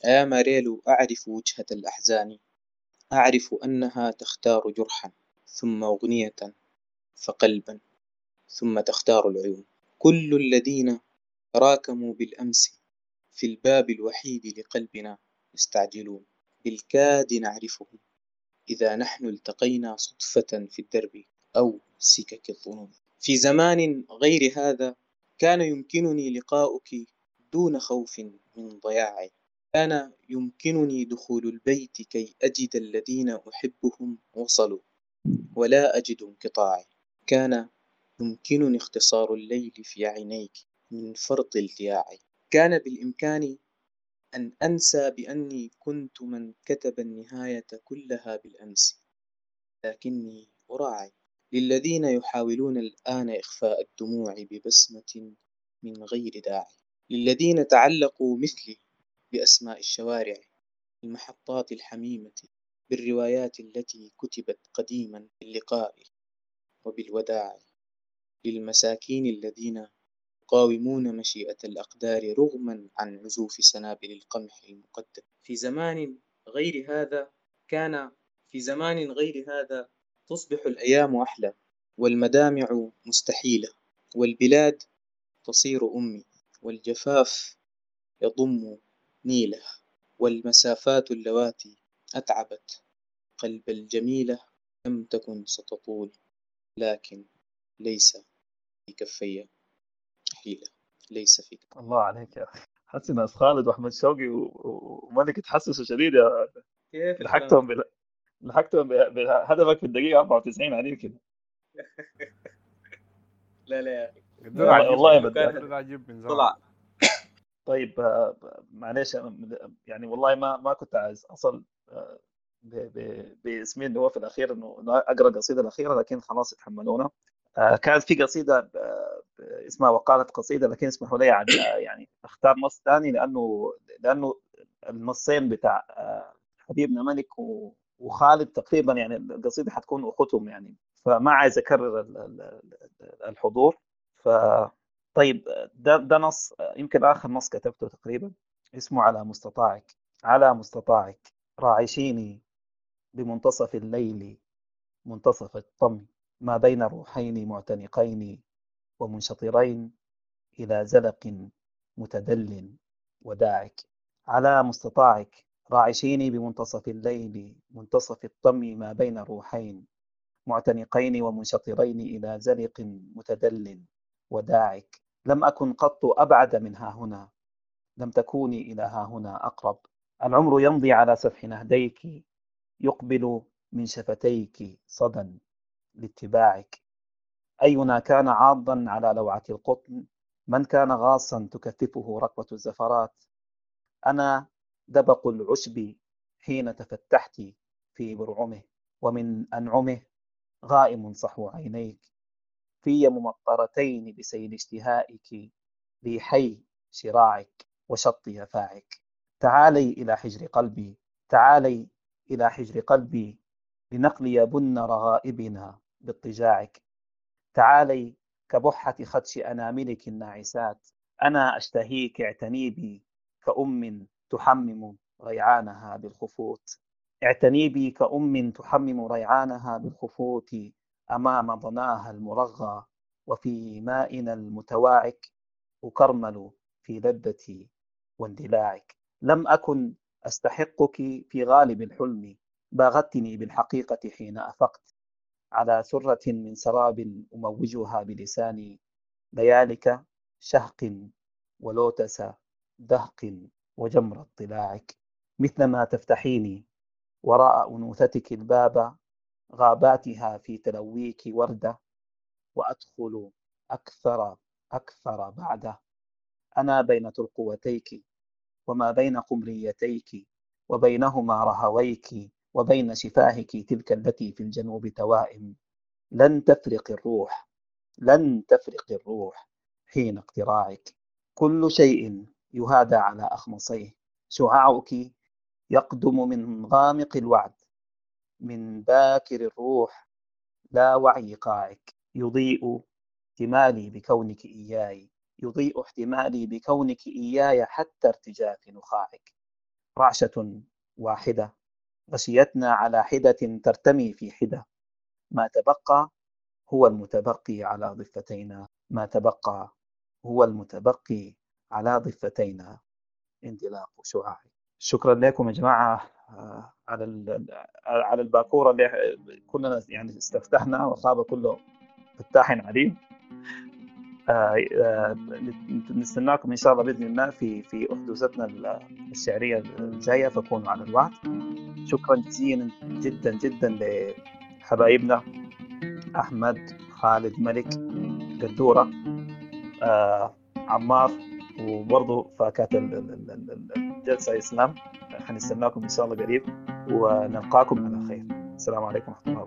يا ماريلو أعرف وجهة الأحزان. أعرف أنها تختار جرحا ثم أغنية فقلبا ثم تختار العيون. كل الذين تراكموا بالأمس في الباب الوحيد لقلبنا يستعجلون. بالكاد نعرفهم إذا نحن التقينا صدفة في الدرب أو سكك الظنون. في زمان غير هذا كان يمكنني لقاؤك دون خوف من ضياعي كان يمكنني دخول البيت كي أجد الذين أحبهم وصلوا ولا أجد انقطاعي. كان يمكنني اختصار الليل في عينيك من فرط التياعي. كان بالإمكان أن أنسى بأني كنت من كتب النهاية كلها بالأمس لكني أراعي للذين يحاولون الآن إخفاء الدموع ببسمة من غير داعي للذين تعلقوا مثلي بأسماء الشوارع المحطات الحميمة بالروايات التي كتبت قديما باللقاء وبالوداع للمساكين الذين يقاومون مشيئة الأقدار رغما عن عزوف سنابل القمح المقدم في زمان غير هذا كان في زمان غير هذا تصبح الأيام أحلى والمدامع مستحيلة والبلاد تصير أمي والجفاف يضم نيله والمسافات اللواتي أتعبت قلب الجميلة لم تكن ستطول لكن ليس في كفي حيلة ليس في كفي. الله عليك يا أخي. حسن ناس خالد وأحمد شوقي وملك تحسسوا شديد يا كيف لحقتهم بلا لحقته ب- بهدفك في الدقيقة 94 عديل كده. لا لا يا أخي. والله- بدي- طلع طيب آه، معلش أنا- يعني والله ما ما كنت عايز أصل آه، ب- ب- باسمي اللي هو في الأخير إنه إنه أقرأ القصيده الأخيرة لكن خلاص اتحملونا. آه، كانت في قصيدة آه، اسمها وقالت قصيدة لكن اسمحوا لي عن آه، يعني أختار نص ثاني لأنه لأنه النصين بتاع آه، حبيبنا ملك وخالد تقريبا يعني القصيدة حتكون أخوتهم يعني. فما عايز أكرر ال- ال- ال- الحضور. ف طيب ده ده نص يمكن آخر نص كتبته تقريبا. اسمه على مستطاعك. على مستطاعك. راعشيني بمنتصف الليل منتصف الطم. ما بين روحين معتنقين ومنشطرين إلى زلق متدل وداعك. على مستطاعك راعشيني بمنتصف الليل منتصف الطم ما بين روحين معتنقين ومنشطرين إلى زلق متدل وداعك. لم أكن قط أبعد من ها هنا لم تكوني إلى ها هنا أقرب. العمر يمضي على سفح نهديك يقبل من شفتيك صدى. لاتباعك. أينا كان عاضا على لوعة القطن؟ من كان غاصا تكثفه ركوة الزفرات؟ أنا دبق العشب حين تفتحت في برعمه ومن أنعمه غائم صحو عينيك. في ممطرتين بسيل اشتهائك ريحي شراعك وشط يفاعك. تعالي إلى حجر قلبي تعالي إلى حجر قلبي لنقلي بن رغائبنا. باضطجاعك. تعالي كبحة خدش أناملك الناعسات. أنا أشتهيك اعتني بي كأم تحمم ريعانها بالخفوت. اعتني بي كأم تحمم ريعانها بالخفوت. أمام ضناها المرغى وفي مائنا المتواعك. أكرمل في لذتي واندلاعك. لم أكن أستحقك في غالب الحلم. باغتني بالحقيقة حين أفقت. على سرة من سراب أموجها بلساني ليالك شهق ولوتس دهق وجمر اطلاعك. مثلما تفتحيني وراء أنوثتك الباب غاباتها في تلويك وردة وأدخل أكثر أكثر بعده أنا بين ترقوتيك وما بين قمريتيك وبينهما رهويك. وبين شفاهك تلك التي في الجنوب توائم. لن تفرق الروح لن تفرق الروح حين اقتراعك. كل شيء يهادى على أخمصيه. شعاعك يقدم من غامق الوعد. من باكر الروح لا وعي قاعك. يضيء احتمالي بكونك إياي. يضيء احتمالي بكونك إياي حتى ارتجاف نخاعك. رعشة واحدة. غشيتنا على حدة ترتمي في حدة. ما تبقى هو المتبقي على ضفتينا. ما تبقى هو المتبقي على ضفتينا. انطلاق شعاعي. شكرا لكم يا جماعة. آه، على على الباكورة اللي كلنا يعني استفتحنا وخاب كله فتاح عليم نستناكم إن شاء الله بإذن الله في في أحدوثتنا الشعرية الجاية فكونوا على الوعد. شكرا جزيلا جدا جدا لحبايبنا أحمد خالد ملك قدورة آه، عمار وبرضه فاكهة ال- ال- ال- ال- الجلسه إسلام. حنستناكم إن شاء الله قريب ونلقاكم على خير. السلام عليكم ورحمة الله